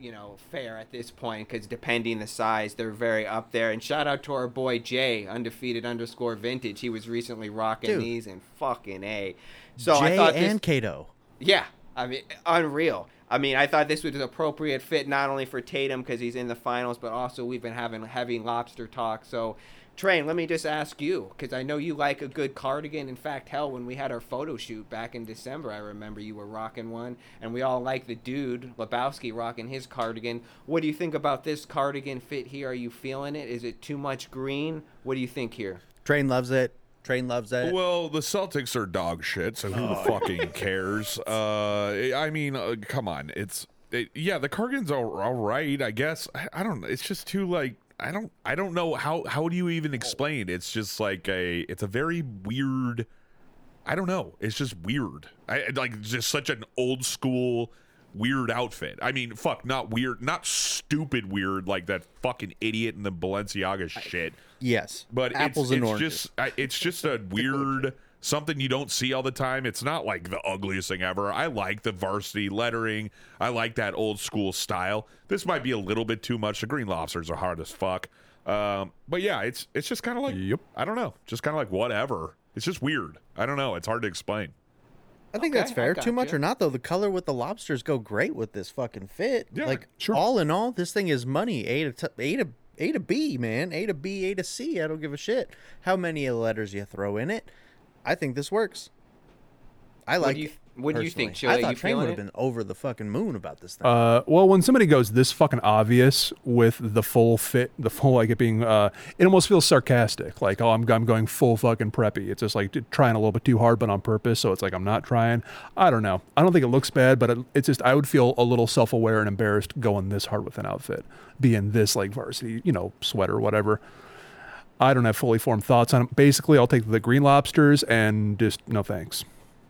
you know, fair at this point because depending the size, they're very up there. And shout out to our boy Jay, undefeated underscore vintage. He was recently rocking Dude. these and fucking a. So I Jay thought this, and Kato. yeah, I mean, unreal. I mean, I thought this was an appropriate fit not only for Tatum because he's in the finals, but also we've been having heavy lobster talk. So, Train, let me just ask you because I know you like a good cardigan. In fact, hell, when we had our photo shoot back in December, I remember you were rocking one, and we all like the dude Lebowski rocking his cardigan. What do you think about this cardigan fit here? Are you feeling it? Is it too much green? What do you think here? Train loves it. Train loves it. Well, the Celtics are dog shit, so who fucking cares? Uh, I mean, uh, come on, it's it, yeah, the cardigan's all, all right, I guess. I, I don't. Know. It's just too like I don't. I don't know how. How do you even explain? It's just like a. It's a very weird. I don't know. It's just weird. I like just such an old school weird outfit. I mean, fuck, not weird, not stupid weird like that fucking idiot in the Balenciaga shit. yes. But apples it's, and it's oranges. just I- it's just a weird something you don't see all the time. It's not like the ugliest thing ever. I like the varsity lettering. I like that old school style. This might be a little bit too much. The green lobsters are hard as fuck. Um, but yeah, it's it's just kind of like Yep. I don't know, just kind of like whatever. It's just weird. I don't know. It's hard to explain. I think Okay, that's fair. Too much you. or not, though. The color with the lobsters go great with this fucking fit. Yeah, like sure. all in all, this thing is money. A to t- A to A to B, man. A to B, A to C. I don't give a shit how many letters you throw in it. I think this works. I like. do you- it, what do you think, personally. Chili? I You thought Train would have been over the fucking moon about this thing. Uh, well, when somebody goes this fucking obvious with the full fit, the full like it being, uh, it almost feels sarcastic. Like, oh, I'm I'm going full fucking preppy. It's just like trying a little bit too hard, but on purpose. So it's like I'm not trying. I don't know. I don't think it looks bad, but it, it's just I would feel a little self aware and embarrassed going this hard with an outfit, being this like varsity, you know, sweater, whatever. I don't have fully formed thoughts on it. Basically, I'll take the green lobsters and just no thanks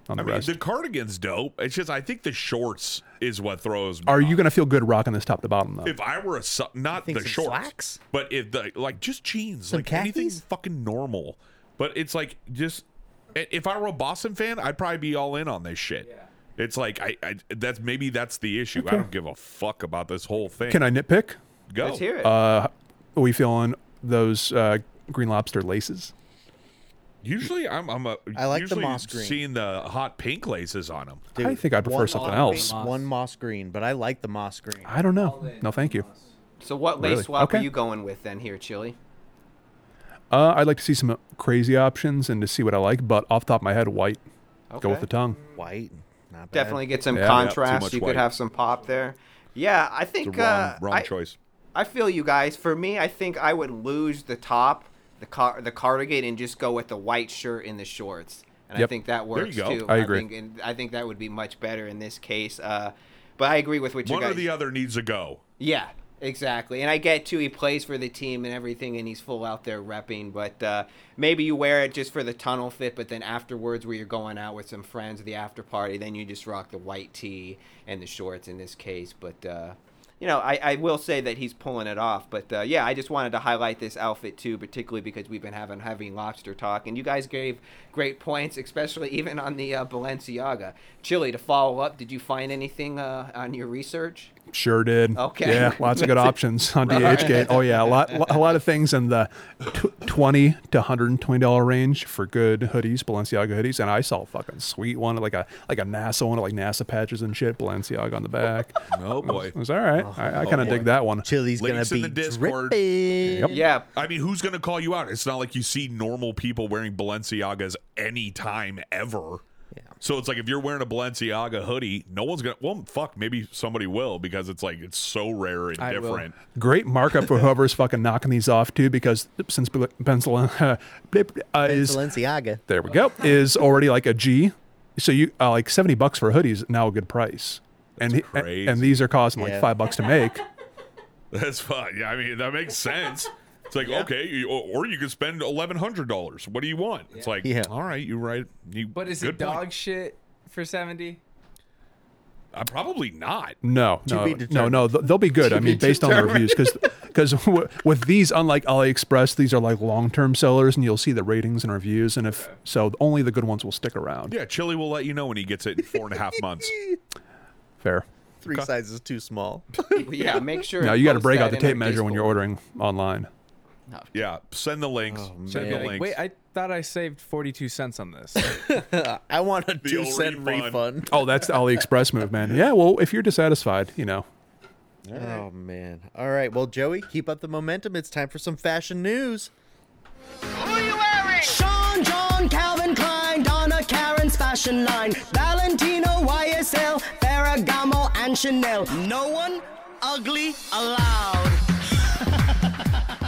on I the mean, rest. the cardigan's dope. It's just I think the shorts is what throws. me Are you gonna feel good rocking this top to bottom though? If I were a su- not the some shorts, slacks? but if the like just jeans, Some like anything fucking normal. But it's like just if I were a Boston fan, I'd probably be all in on this shit. It's like I, I that's maybe that's the issue. I don't give a fuck about this whole thing. Can I nitpick? go? Let's hear it. Uh, are we feeling those uh, green lobster laces? Usually, I'm I'm a I like the usually moss green. Seeing the hot pink laces on them. I think I'd prefer one something moss else. green, One moss green, but I like the moss green. I don't know. No, thank you. so, what lace really? swap Okay. are you going with then here, Chili? Uh, I'd like to see some crazy options and to see what I like, but off the top of my head, white. Go with the tongue. White, not bad. Definitely get some Yeah. contrast. Yeah, too much you white. could have some pop there. Yeah, I It's a think wrong uh, wrong I, choice. I feel you guys. For me, I think I would lose the top, the car, the cardigan, and just go with the white shirt and the shorts. And I think that works too. I agree. think, and I think that would be much better in this case. Uh, but I agree with what you One guys. One or the other needs to go. Yeah, exactly. And I get too, he plays for the team and everything, and he's full out there repping. But uh, maybe you wear it just for the tunnel fit, but then afterwards, where you're going out with some friends, the after party, then you just rock the white tee and the shorts in this case. But. Uh, you know, I, I will say that he's pulling it off. But uh, yeah, I just wanted to highlight this outfit too, particularly because we've been having heavy lobster talk, and you guys gave great points, especially even on the uh, Balenciaga. Chili, to follow up, did you find anything uh, on your research? Sure did. Okay. Yeah, lots of good options on DHgate. Oh yeah, a lot, a lot of things in the tw- twenty to hundred and twenty dollar range for good hoodies, Balenciaga hoodies, and I saw a fucking sweet one, like a like a NASA one, like NASA patches and shit, Balenciaga on the back. Oh boy. It was all right. Oh, I, I oh, kind of dig that one. Chili's gonna Links in be the Discord. dripping. Yeah, I mean, who's going to call you out? It's not like you see normal people wearing Balenciagas anytime ever. Yeah. So it's like if you're wearing a Balenciaga hoodie, no one's gonna. Well, fuck, maybe somebody will because it's like it's so rare and I will. different. Great markup for whoever's fucking knocking these off too, because since Pencil uh, is Balenciaga. there we go is already like a G, so you uh, like seventy bucks for hoodies now a good price, and crazy. and these are costing like Yeah. five bucks to make. That's fine. Yeah, I mean that makes sense. It's like okay, or or you could spend eleven hundred dollars. What do you want? It's like Yeah. all right, you right. You, But is it dog point. shit for 70? Uh, probably not. No, To no, be no, no. They'll be good. I mean, based on the reviews, because because w- with these, unlike AliExpress, these are like long-term sellers, and you'll see the ratings and reviews, and if so, only the good ones will stick around. Yeah, Chili will let you know when he gets it in four and a half months. Fair. Three sizes too small. yeah, make sure. Now you got to break out the tape measure when you're ordering online. Yeah, send the links. Oh, send Be the links. Wait, I thought I saved 42 cents on this. I want a The two old cent refund. refund. Oh, that's the AliExpress move, man. Yeah, well, if you're dissatisfied, you know, Oh man. All right. Well, Joey, keep up the momentum. It's time for some fashion news. Who you wearing? Sean John Calvin Klein, Donna Karan's fashion line, Valentino YSL, Ferragamo and Chanel. No one ugly allowed.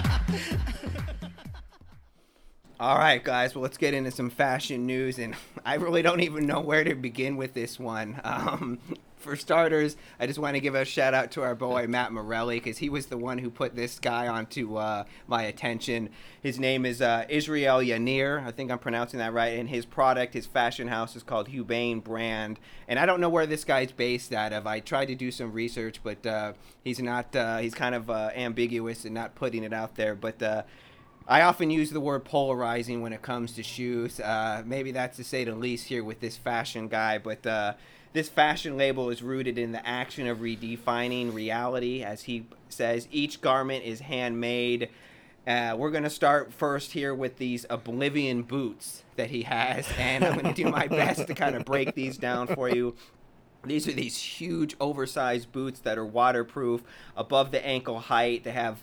All right, guys. Well, let's get into some fashion news, and I really don't even know where to begin with this one. Um, for starters, I just want to give a shout out to our boy Matt Morelli because he was the one who put this guy onto uh, my attention. His name is uh, Israel Yanir. I think I'm pronouncing that right. And his product, his fashion house, is called Hubane Brand. And I don't know where this guy's based out of. I tried to do some research, but uh, he's not. Uh, he's kind of uh, ambiguous and not putting it out there. But uh, I often use the word polarizing when it comes to shoes. Uh, maybe that's to say the least here with this fashion guy, but uh, this fashion label is rooted in the action of redefining reality. As he says, each garment is handmade. Uh, we're going to start first here with these Oblivion boots that he has, and I'm going to do my best to kind of break these down for you. These are these huge, oversized boots that are waterproof, above the ankle height. They have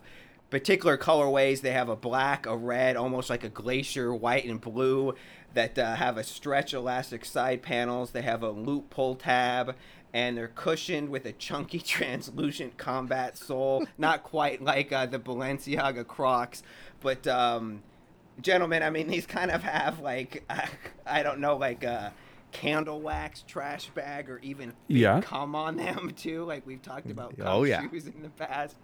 particular colorways. They have a black, a red, almost like a glacier, white and blue that uh, have a stretch elastic side panels. They have a loop pull tab. And they're cushioned with a chunky, translucent combat sole. Not quite like uh, the Balenciaga Crocs, but um, gentlemen, I mean, these kind of have like I don't know, like a candle wax trash bag or even Yeah. cum on them too. Like we've talked about Oh, yeah. shoes in the past.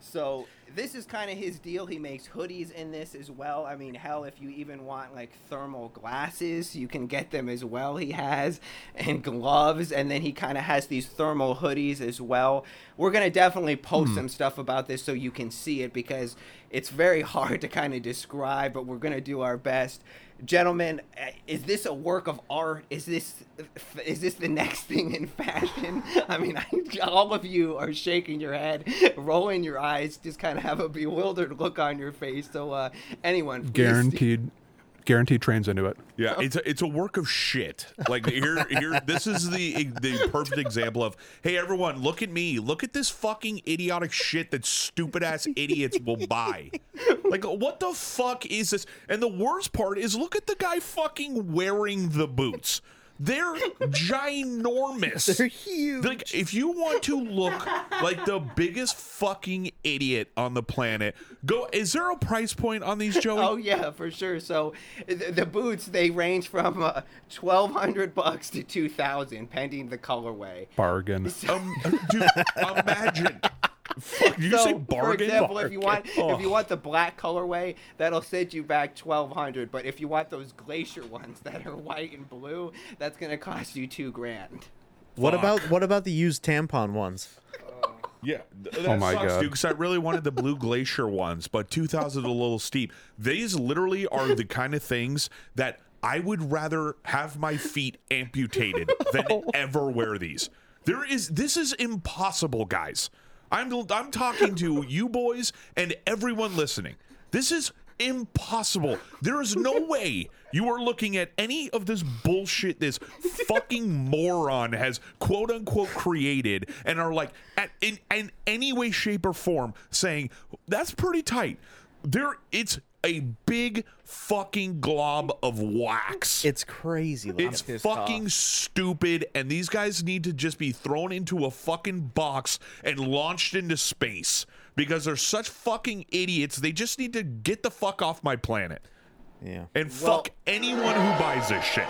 So this is kind of his deal. He makes hoodies in this as well. I mean, hell, if you even want like thermal glasses, you can get them as well. He has and gloves, and then he kind of has these thermal hoodies as well. We're gonna definitely post hmm. some stuff about this so you can see it because it's very hard to kind of describe, but we're gonna do our best. Gentlemen, uh, is this a work of art? Is this is this the next thing in fashion? I mean, I, all of you are shaking your head, rolling your eyes, just kind of have a bewildered look on your face. So, uh, anyone, please- guaranteed, trains into it. Yeah, it's a, it's a work of shit. Like here here this is the the perfect example of hey everyone, look at me. Look at this fucking idiotic shit that stupid ass idiots will buy. Like what the fuck is this? And the worst part is look at the guy fucking wearing the boots. They're ginormous. They're huge. Like if you want to look like the biggest fucking idiot on the planet, go is there a price point on these Joey? Oh yeah, for sure. So the, the boots they range from uh, twelve hundred bucks to two thousand, pending the colorway. Bargain. Um, dude, imagine. Fuck, you so, say for bargain? example, if you want Oh. if you want the black colorway, that'll set you back twelve hundred. But if you want those glacier ones that are white and blue, that's gonna cost you two grand. What Fuck. about what about the used tampon ones? Yeah, that Oh my sucks, God. dude. Because I really wanted the blue glacier ones, but two thousand is a little steep. These literally are the kind of things that I would rather have my feet amputated than ever wear these. There is this is impossible, guys. I'm I'm talking to you boys and everyone listening. This is impossible. There is no way you are looking at any of this bullshit this fucking moron has quote unquote created and are like at, in, in any way, shape, or form saying that's pretty tight. There, it's a big fucking glob of wax. It's crazy. Lon. It's fucking stupid, and these guys need to just be thrown into a fucking box and launched into space because they're such fucking idiots. They just need to get the fuck off my planet yeah. and fuck anyone who buys this shit.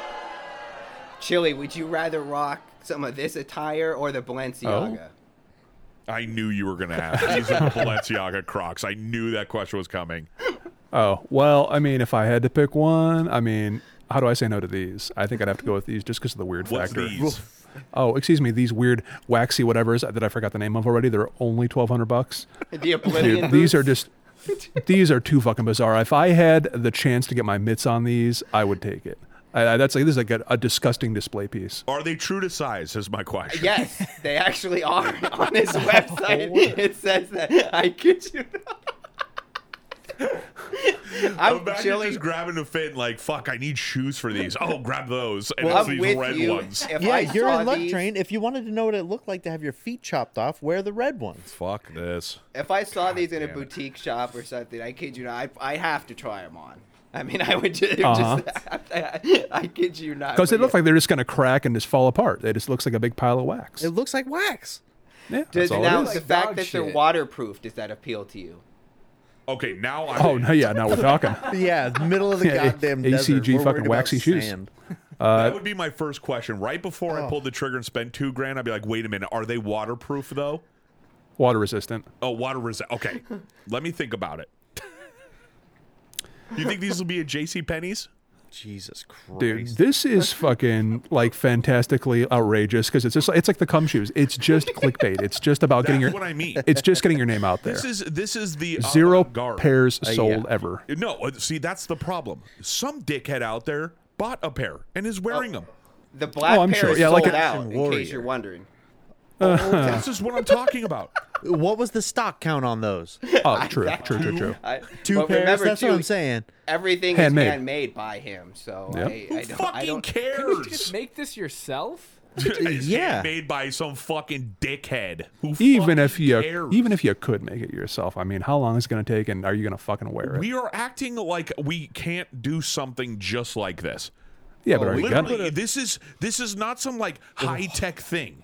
Chili, would you rather rock some of this attire or the Balenciaga? Oh. I knew you were gonna ask. These are the Balenciaga Crocs. I knew that question was coming. Oh well, I mean, if I had to pick one, I mean, how do I say no to these? I think I'd have to go with these just because of the weird What's factor. these? Oh, excuse me. These weird waxy whatevers that I forgot the name of already. They're only twelve hundred bucks. The Oblivion Dude, these are just these are too fucking bizarre. If I had the chance to get my mitts on these, I would take it. I, I, that's like this is like a, a disgusting display piece. Are they true to size? Is my question. Yes, they actually are on his oh. website. It says that. I kid you. not. I'm Imagine chilling. just grabbing a fit and like, fuck, I need shoes for these. Oh, grab those. And Well, it's I'm these with red you. ones. If yeah, I you're saw in luck these- train. If you wanted to know what it looked like to have your feet chopped off, wear the red ones. Fuck this. If I saw these in a damn it. boutique shop or something, I kid you not, I, I have to try them on. I mean, I would just, Uh-huh. just I kid you not. Because they but look yeah. like they're just gonna crack and just fall apart. It just looks like a big pile of wax. It looks like wax. yeah, Does that's all now it is. the fact dog that they're shit. waterproof does that appeal to you? Okay, now I'm Oh no, yeah, now we're talking. Yeah, middle of the Yeah, goddamn A- desert. ACG We're worried fucking about waxy shoes. sand. Uh, that would be my first question. Right before Oh. I pulled the trigger and spent two grand, I'd be like, wait a minute, are they waterproof though? Water resistant. Oh, water resistant. Okay, let me think about it. You think these will be at J.C. Penney's? Jesus Christ. Dude, this is fucking like fantastically outrageous because it's just it's like the cum shoes. It's just clickbait. It's just about getting That's your what I mean. it's just getting your name out there. This is this is the Zero avant-garde. pairs Uh, sold yeah. ever. No, uh, see that's the problem. Some dickhead out there bought a pair and is wearing them. The black Oh, I'm pair sure. is Yeah, sold like a- out. In case you're wondering. Oh, this is what I'm talking about. What was the stock count on those? Oh, true, true, true, true. I, Two but pairs. Remember, That's too, what I'm saying. Everything Handmade. is handmade by him. So Yep. I, Who I don't. I fucking don't Can you just cares? make this yourself? It's Yeah. made by some fucking dickhead. Who Even fucking if you cares? even if you could make it yourself, I mean, how long is it going to take, and are you going to fucking wear it? we are acting like we can't do something just like this. yeah, but oh, are you Literally, gonna? this is this is not some like high tech thing.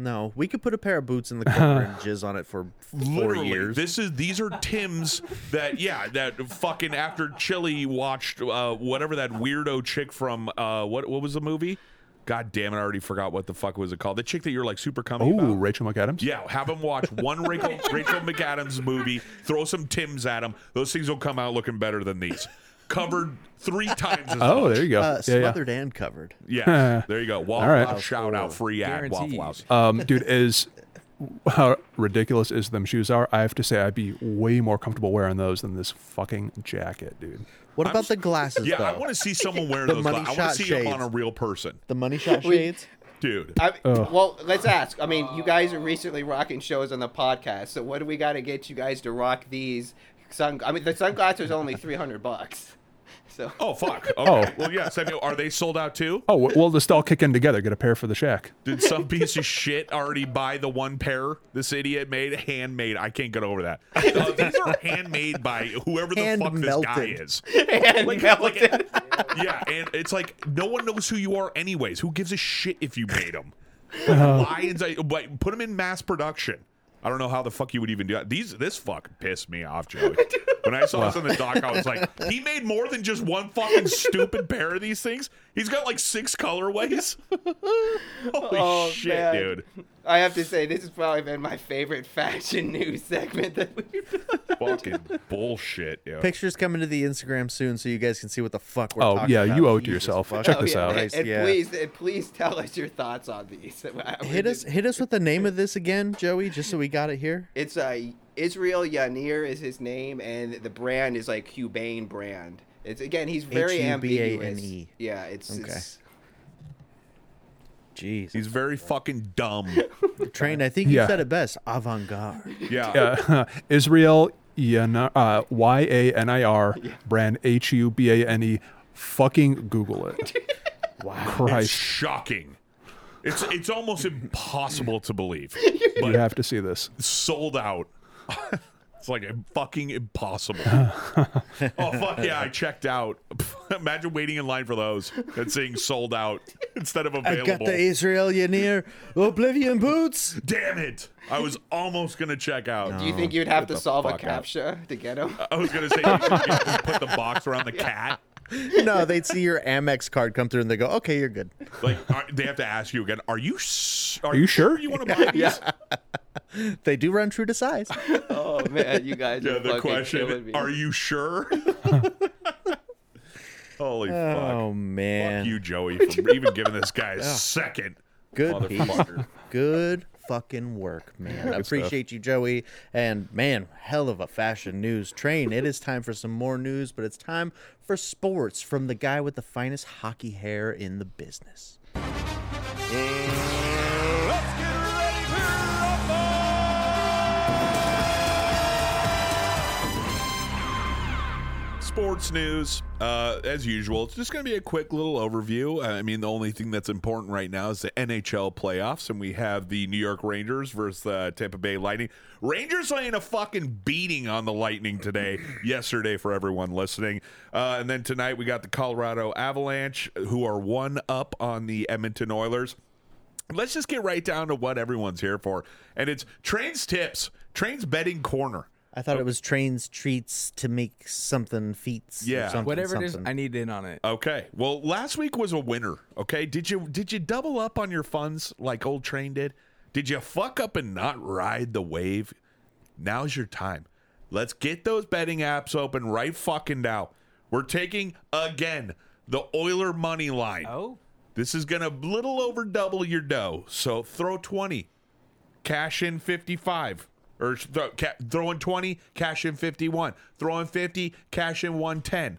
No, we could put a pair of boots in the corner and jizz on it for four Literally, years. this is these are Tim's that yeah that fucking after Chili watched uh, whatever that weirdo chick from uh, what what was the movie? God damn it! I already forgot what the fuck was it called. The chick that you're like super coming Oh, about. Rachel McAdams. Yeah, have him watch one Rachel, Rachel McAdams movie. Throw some Tims at him. Those things will come out looking better than these. Covered three times as Oh, much. there you go. uh, yeah, yeah. smothered and covered. Yeah, there you go. Waffle right. House shout out free ad Waffle Guaranteed. House. Um, dude, is how ridiculous is them shoes are. I have to say, I'd be way more comfortable wearing those than this fucking jacket, dude. What about the glasses, Yeah, though? I want to see someone wearing The those. money I want shot to see them on a real person, the money shot shades? dude. I, well, let's ask. I mean, you guys are recently rocking shows on the podcast, so what do we got to get you guys to rock these? Sun, I mean, the sunglasses are only three hundred bucks. So Oh fuck. Okay. Oh. Well, yeah. I mean, are they sold out too? Oh, we'll just all kick in together, get a pair for the shack. Did some piece of shit already buy the one pair this idiot made? Handmade. I can't get over that. Uh, these are handmade by whoever the Hand fuck this guy is. and Like, melted. like, yeah, and it's like no one knows who you are, anyways. Who gives a shit if you made them? Uh-huh. Lions, I, but put them in mass production. I don't know how the fuck you would even do that. These this fuck pissed me off, Joey. When I saw this on the doc, I was like, he made more than just one fucking stupid pair of these things. He's got like six colorways. Holy Oh, shit, man. dude! I have to say, this has probably been my favorite fashion news segment that we've done. Fucking bullshit, yo. Pictures coming to the Instagram soon, so you guys can see what the fuck we're talking about. Oh, yeah, about. you owe it to Jesus yourself. fuck. Check Oh, this yeah, out. And, and yeah. please, and please tell us your thoughts on these. Hit us, hit us with the name of this again, Joey, just so we got it here. It's uh, Israel Yanir is his name, and the brand is like Hubane brand. It's again, he's very ambiguous. Yeah, it's, Okay. it's Jeez, He's very fucking dumb. train. I think you Yeah. said it best. Avant garde. Yeah. Uh, Israel Yanar, uh, Y A N I R brand H U B A N E. Fucking Google it. wow, It's Christ, shocking. It's it's almost impossible to believe. you have to see this. sold out. it's like fucking impossible. oh fuck yeah, I checked out. Imagine waiting in line for those and seeing sold out instead of available. I available. got the Israel Yanir Oblivion boots. Damn it! I was almost gonna check out. Do you think you'd have Get to solve a fuck out. captcha to get them? I was gonna say you could put the box around the cat. no, they'd see your Amex card come through and they go, "Okay, you're good." Like are, they have to ask you again. Are you? s- Are, you sure? You want to buy these? They do run true to size. oh man, you guys Yeah. are The question: me. Are you sure? Holy oh, fuck! Oh man, Fuck you, Joey, for even giving this guy a second Good piece. Good fucking work, man. I Good stuff. appreciate you, Joey. And man, hell of a fashion news train. It is time for some more news, but it's time for sports from the guy with the finest hockey hair in the business. Sports news, uh, as usual. It's just going to be a quick little overview. I mean, the only thing that's important right now is the NHL playoffs, and we have the New York Rangers versus the Tampa Bay Lightning. Rangers laying a fucking beating on the Lightning today, yesterday for everyone listening. Uh, and then tonight we got the Colorado Avalanche, who are one up on the Edmonton Oilers. Let's just get right down to what everyone's here for, and it's Trains Tips, Trains Betting Corner. I thought it was trains treats to make something feats. or Yeah. something, Whatever it is. I need in on it. Okay. Well, last week was a winner. Okay. Did you did you double up on your funds like old train did? Did you fuck up and not ride the wave? Now's your time. Let's get those betting apps open right fucking now. We're taking again the Oiler money line. Oh, This is gonna little over double your dough. So throw twenty, cash in fifty-five, or throw, ca- throw in twenty, cash in fifty-one, throw in fifty, cash in one ten.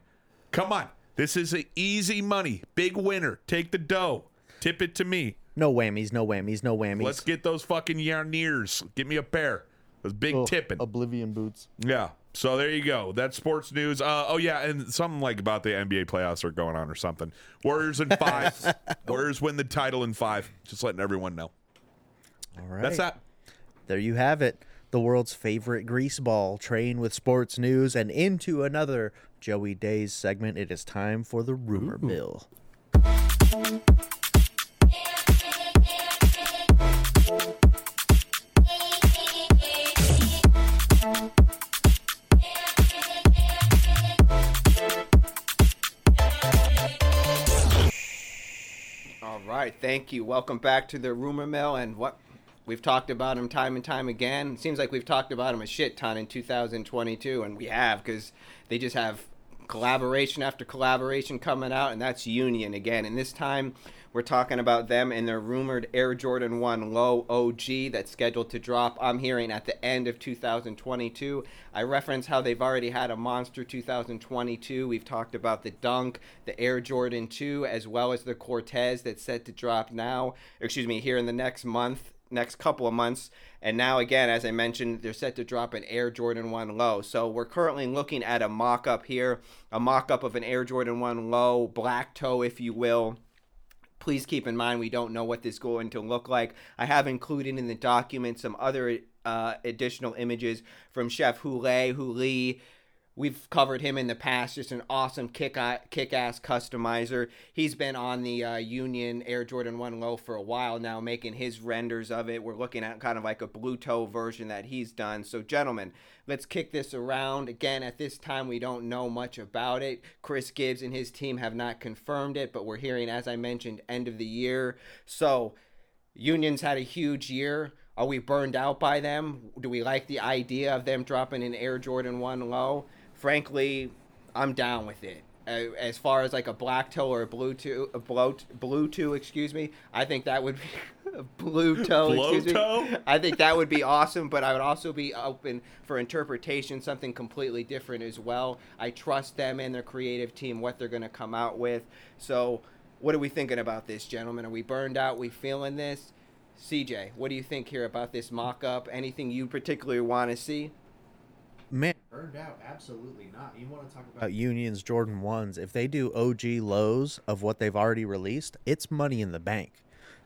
Come on, this is an easy money, big winner. Take the dough, tip it to me. no whammies, no whammies, no whammies. Let's get those fucking yarniers. Give me a pair. Those big Oh, tipping. Oblivion boots. Yeah. So there you go. That's sports news. Uh, oh yeah, and something like about the NBA playoffs are going on or something. Warriors in five. Warriors win the title in five. Just letting everyone know. All right. That's that. There you have it. The world's favorite greaseball train with sports news and into another Joey Days segment. It is time for the rumor mill. All right, thank you. Welcome back to the rumor mill, and what we've talked about him time and time again. It seems like we've talked about him a shit ton in 2022, and we have because they just have collaboration after collaboration coming out, and that's Union again. And this time, we're talking about them and their rumored Air Jordan 1 Low OG that's scheduled to drop. I'm hearing at the end of 2022. I reference how they've already had a monster 2022. We've talked about the Dunk, the Air Jordan 2, as well as the Cortez that's set to drop now, excuse me, here in the next month, next couple of months. And now, again, as I mentioned, they're set to drop an Air Jordan 1 Low. So we're currently looking at a mock up here, a mock up of an Air Jordan 1 Low, black toe, if you will please keep in mind we don't know what this is going to look like. I have included in the document some other uh, additional images from Chef Hule, Huli. We've covered him in the past. Just an awesome kick kick ass customizer. He's been on the uh, Union Air Jordan One Low for a while now, making his renders of it. We're looking at kind of like a blue toe version that he's done. So, gentlemen, let's kick this around again. At this time, we don't know much about it. Chris Gibbs and his team have not confirmed it, but we're hearing, as I mentioned, end of the year. So, Union's had a huge year. Are we burned out by them? Do we like the idea of them dropping an Air Jordan 1 low? Frankly, I'm down with it. As far as like a black toe or a blue toe, a blue, blue toe, excuse me, I think that would be blue toe. Blow excuse me. toe? I think that would be awesome, but I would also be open for interpretation, something completely different as well. I trust them and their creative team, what they're going to come out with. So, what are we thinking about this, gentlemen? Are we burned out? Are we feeling this? CJ, what do you think here about this mock up? Anything you particularly want to see? Man, Burned out? Absolutely not. You want to talk about about Union's Jordan 1s, if they do OG lows of what they've already released, it's money in the bank.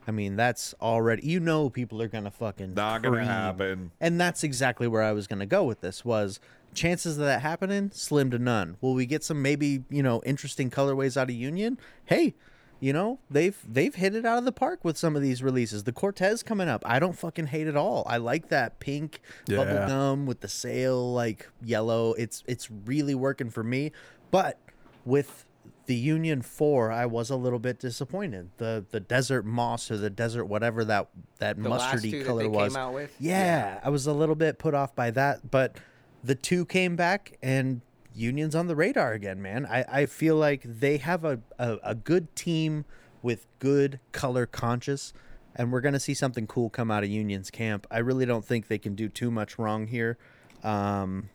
I mean, that's already you know people are gonna fucking Not gonna cream. happen. And that's exactly where I was gonna go with this was chances of that happening slim to none. Will we get some maybe you know interesting colorways out of Union? Hey, you know they've they've hit it out of the park with some of these releases. The Cortez coming up, I don't fucking hate it all. I like that pink Yeah. bubble gum with the sail like yellow. It's it's really working for me. But with the Union Four, I was a little bit disappointed. The the desert moss or the desert whatever that that The last two mustardy that color they was. came out with? Yeah, I was a little bit put off by that, but the two came back and Union's on the radar again, man. I, I feel like they have a, a, a good team with good color conscious and we're gonna see something cool come out of Union's camp. I really don't think they can do too much wrong here. Um,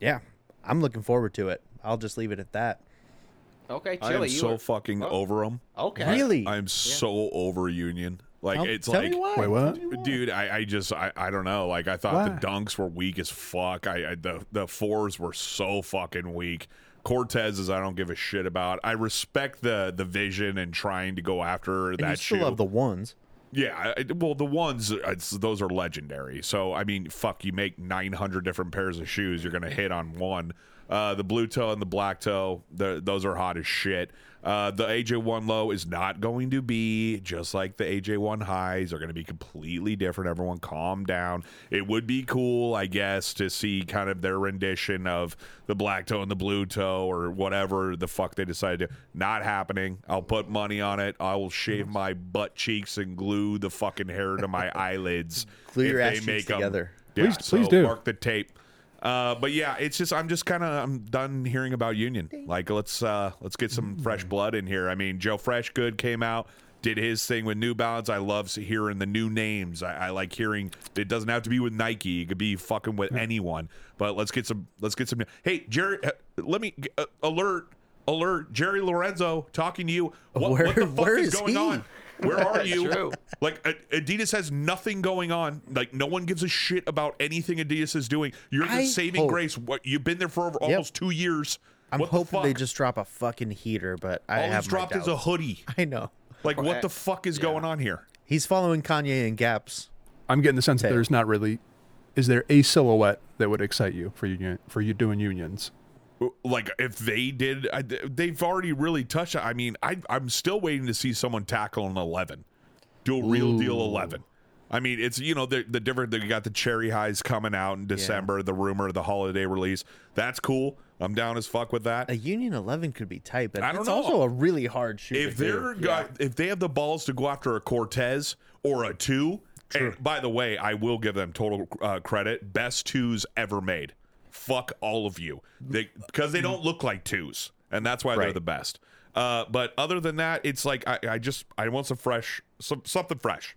yeah, I'm looking forward to it. I'll just leave it at that. Okay, I am you so were- fucking Oh. over them. Okay. Really? I'm so over Union. Like Tell- it's tell like me why. Wait, what? Dude, I, I just I, I don't know. Like I thought Why? the dunks were weak as fuck. I, I the the fours were so fucking weak. Cortez's I don't give a shit about. I respect the the vision and trying to go after And that you still shoe. have the ones. Yeah, I- I- well, the ones it's, those are legendary. So I mean, fuck, you make nine hundred different pairs of shoes, you're gonna hit on one. Uh, the blue toe and the black toe, the, those are hot as shit. Uh, the AJ1 low is not going to be just like the AJ1 highs. They're going to be completely different. Everyone, calm down. It would be cool, I guess, to see kind of their rendition of the black toe and the blue toe or whatever the fuck they decided to. Not happening. I'll put money on it. I will shave my butt cheeks and glue the fucking hair to my eyelids. Glue if your they ass cheeks make 'em. together. Yeah, Please- so please do. Mark the tape. Uh, but yeah, it's just I'm just kind of I'm done hearing about Union. Like let's uh, let's get some fresh blood in here. I mean, Joe Freshgood came out, did his thing with New Balance. I love hearing the new names. I, I like hearing it doesn't have to be with Nike. It could be fucking with anyone. But let's get some let's get some. Hey Jerry, uh, let me uh, alert alert Jerry Lorenzo talking to you. What, Where- what the fuck is is going he? on? Where are you? True. Like Adidas has nothing going on. Like no one gives a shit about anything Adidas is doing. You're the I saving hope- grace. What you've been there for over almost two years. I'm what the hoping fuck? they just drop a fucking heater, but I all have he's dropped is a hoodie. I know. Like what the fuck is going on here? He's following Kanye and Gaps. I'm getting the sense that there's not really. Is there a silhouette that would excite you for you for you doing unions? Like if they did, I, they've already really touched. I mean, I, I'm still waiting to see someone tackle an 11, do a real deal 11. I mean, it's you know the the different. They got the cherry highs coming out in December. The rumor, the holiday release. That's cool. I'm down as fuck with that. A Union 11 could be tight, but I don't it's know. also a really hard shoe. if they're got, if they have the balls to go after a Cortez or a two, and by the way, I will give them total uh, credit. Best twos ever made. Fuck all of you, they because they don't look like twos, and that's why they're the best. Uh, but other than that, it's like I, I just I want some fresh, some something fresh,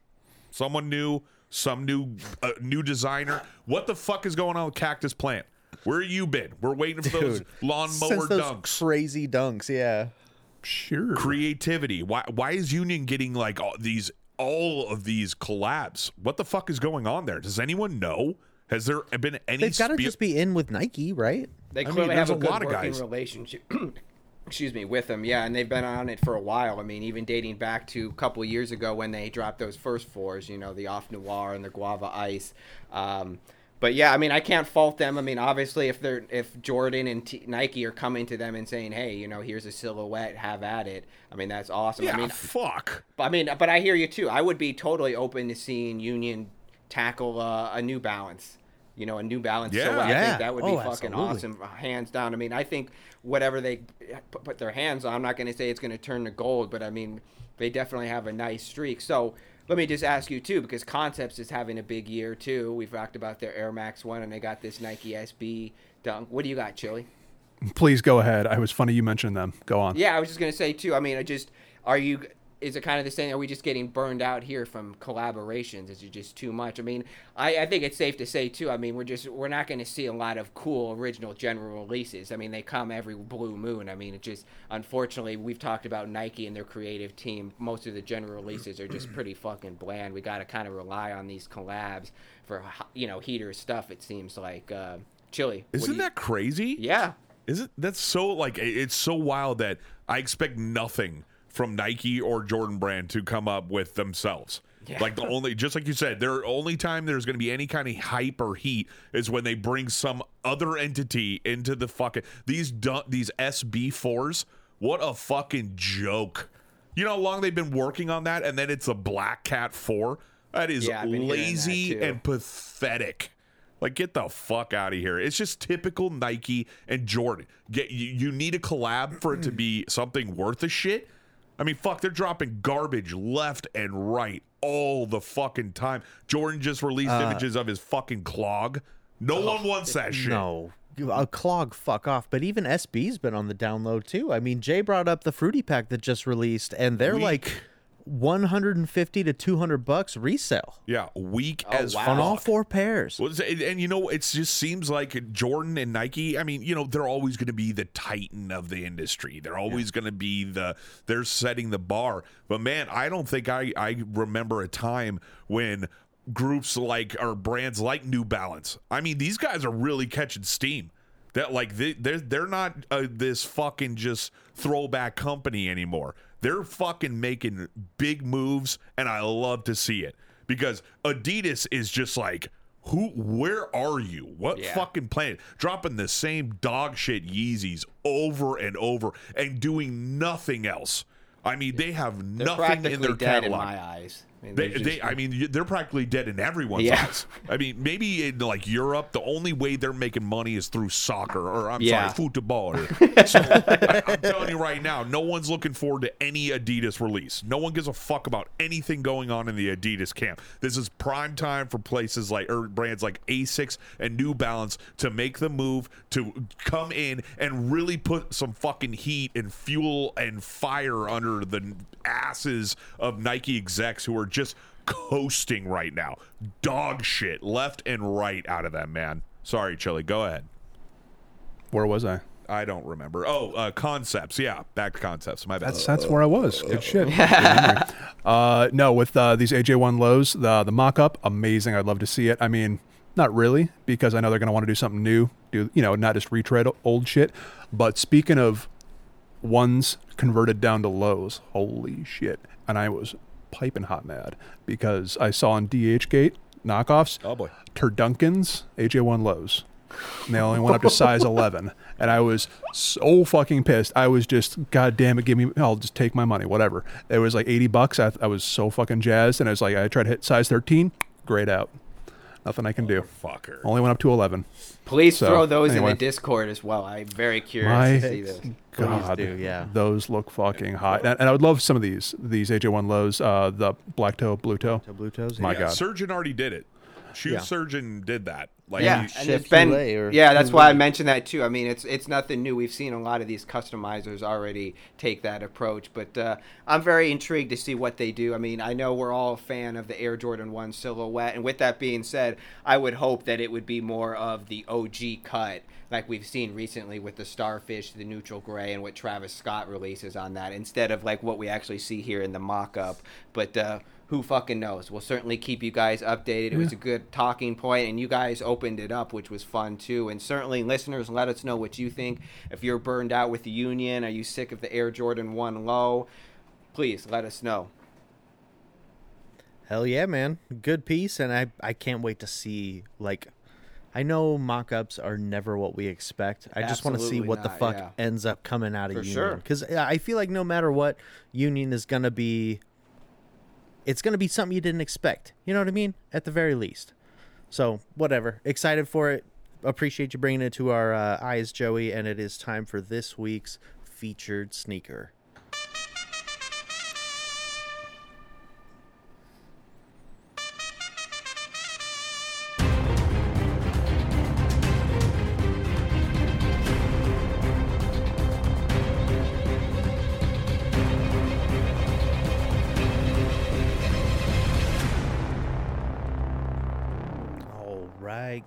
someone new, some new uh, new designer. What the fuck is going on with Cactus Plant? Where you been? We're waiting for those lawnmower Since those dunks crazy dunks, yeah. Sure. creativity. Why why is Union getting like all these all of these collabs? What the fuck is going on there? Does anyone know? Has there been any? They've got to spe- just be in with Nike, right? They I mean, clearly there's have a, a good lot of working guys. relationship. Excuse me, with them, yeah, and they've been on it for a while. I mean, even dating back to a couple of years ago when they dropped those first fours, you know, the Off Noir and the Guava Ice. Um, but yeah, I mean, I can't fault them. I mean, obviously, if they're if Jordan and T- Nike are coming to them and saying, "Hey, you know, here's a silhouette, have at it," I mean, that's awesome. Yeah, I mean, fuck. but I mean, but I hear you too. I would be totally open to seeing Union tackle uh, a New Balance. You know, a New Balance. Yeah. silhouette. I Yeah. think that would be Oh, fucking absolutely. awesome, hands down. I mean, I think whatever they put put their hands on, I'm not going to say it's going to turn to gold, but I mean, they definitely have a nice streak. So let me just ask you too, because Concepts is having a big year too. We've talked about their Air Max one, and they got this Nike SB dunk. What do you got, Chili? Please go ahead. I was funny you mentioned them. Go on. Yeah, I was just gonna say too. I mean, I just are you? Is it kind of the same? Are we just getting burned out here from collaborations? Is it just too much? I mean, I, I think it's safe to say too. I mean, we're just we're not going to see a lot of cool original general releases. I mean, they come every blue moon. I mean, it just unfortunately we've talked about Nike and their creative team. Most of the general releases are just pretty fucking bland. We got to kind of rely on these collabs for you know heater stuff. It seems like uh, Chili. Isn't you- that crazy? Yeah. Isn't that's so like it's so wild that I expect nothing from Nike or Jordan Brand to come up with themselves. Like the only, just like you said, their only time there's going to be any kind of hype or heat is when they bring some other entity into the fucking these du- these SB fours. What a fucking joke! You know how long they've been working on that, and then it's a Black Cat four. That is Yeah, hearing that lazy and pathetic. Like, get the fuck out of here. It's just typical Nike and Jordan. Get you, you need a collab for it to hmm. be something worth a shit. I mean, fuck, they're dropping garbage left and right all the fucking time. Jordan just released Uh, images of his fucking clog. No one wants that shit. No. A clog, fuck off. But even SB's been on the download too. I mean, Jay brought up the fruity pack that just released, and they're Weak. like, 150 to 200 bucks resale Yeah, weak Oh, as wow. on all four pairs. Well, and, and you know, it just seems like Jordan and Nike. I mean, you know, they're always going to be the titan of the industry. They're always going to be the they're setting the bar. But man, I don't think I I remember a time when groups like or brands like New Balance. I mean, these guys are really catching steam. That like they they're they're not uh, this fucking just throwback company anymore. They're fucking making big moves, and I love to see it. Because Adidas is just like who where are you? What Yeah. fucking planet? Dropping the same dog shit yeezys over and over and doing nothing else i mean they have They're nothing in their dead catalog in my eyes. I mean, they, they're they, I mean, they're practically dead in everyone's Yeah. eyes. I mean, maybe in like Europe, the only way they're making money is through soccer, or I'm Yeah. sorry, football. so I, I'm telling you right now, no one's looking forward to any Adidas release. No one gives a fuck about anything going on in the Adidas camp. This is prime time for places like or brands like Asics and New Balance to make the move to come in and really put some fucking heat and fuel and fire under the asses of Nike execs who are just coasting right now. Dog shit left and right out of them, man. Sorry, Chili. Go ahead. Where was I? I don't remember. Oh, uh, concepts. Yeah, back to concepts. My bad. That's that's where I was. Good shit. Uh, no, with uh, these AJ1 lows, the the mock up, amazing. I'd love to see it. I mean, not really, because I know they're going to want to do something new. Do you know, not just retread old shit. But speaking of ones converted down to lows, holy shit! And I was piping hot mad because I saw on DH Gate knockoffs. Oh boy. Turdunkins AJ1 lows. And they only went up to size 11. And I was so fucking pissed. I was just, God damn it, give me, I'll just take my money, whatever. It was like 80 bucks. I, I was so fucking jazzed. And I was like, I tried to hit size 13, grayed out. Nothing I can do. Fucker. Only went up to 11. Please So, throw those anyway. in the Discord as well. I'm very curious My to see this. God, do, yeah. those look fucking hot. And, and I would love some of these, these AJ1 lows, uh, the black toe, blue toe. The blue toes. My yeah, God. Surgeon already did it. Shoe Yeah. Surgeon did that. Like yeah, he- and it's been or yeah. That's why I mentioned that too. I mean, it's it's nothing new. We've seen a lot of these customizers already take that approach, but uh, I'm very intrigued to see what they do. I mean, I know we're all a fan of the Air Jordan One silhouette, and with that being said, I would hope that it would be more of the OG cut, like we've seen recently with the Starfish, the neutral gray, and what Travis Scott releases on that, instead of like what we actually see here in the mock-up. But uh, who fucking knows? We'll certainly keep you guys updated. It was a good talking point, and you guys opened it up, which was fun too. And certainly, listeners, let us know what you think. If you're burned out with the Union, are you sick of the Air Jordan One Low? Please let us know. Hell yeah, man. Good piece. And I, I can't wait to see, like, I know mock ups are never what we expect. I just want to see Absolutely what the fuck yeah. ends up coming out of For Union. sure. Because I feel like no matter what, Union is going to be, it's going to be something you didn't expect. You know what I mean? At the very least. So, whatever. Excited for it. Appreciate you bringing it to our uh, eyes, Joey. And it is time for this week's featured sneaker.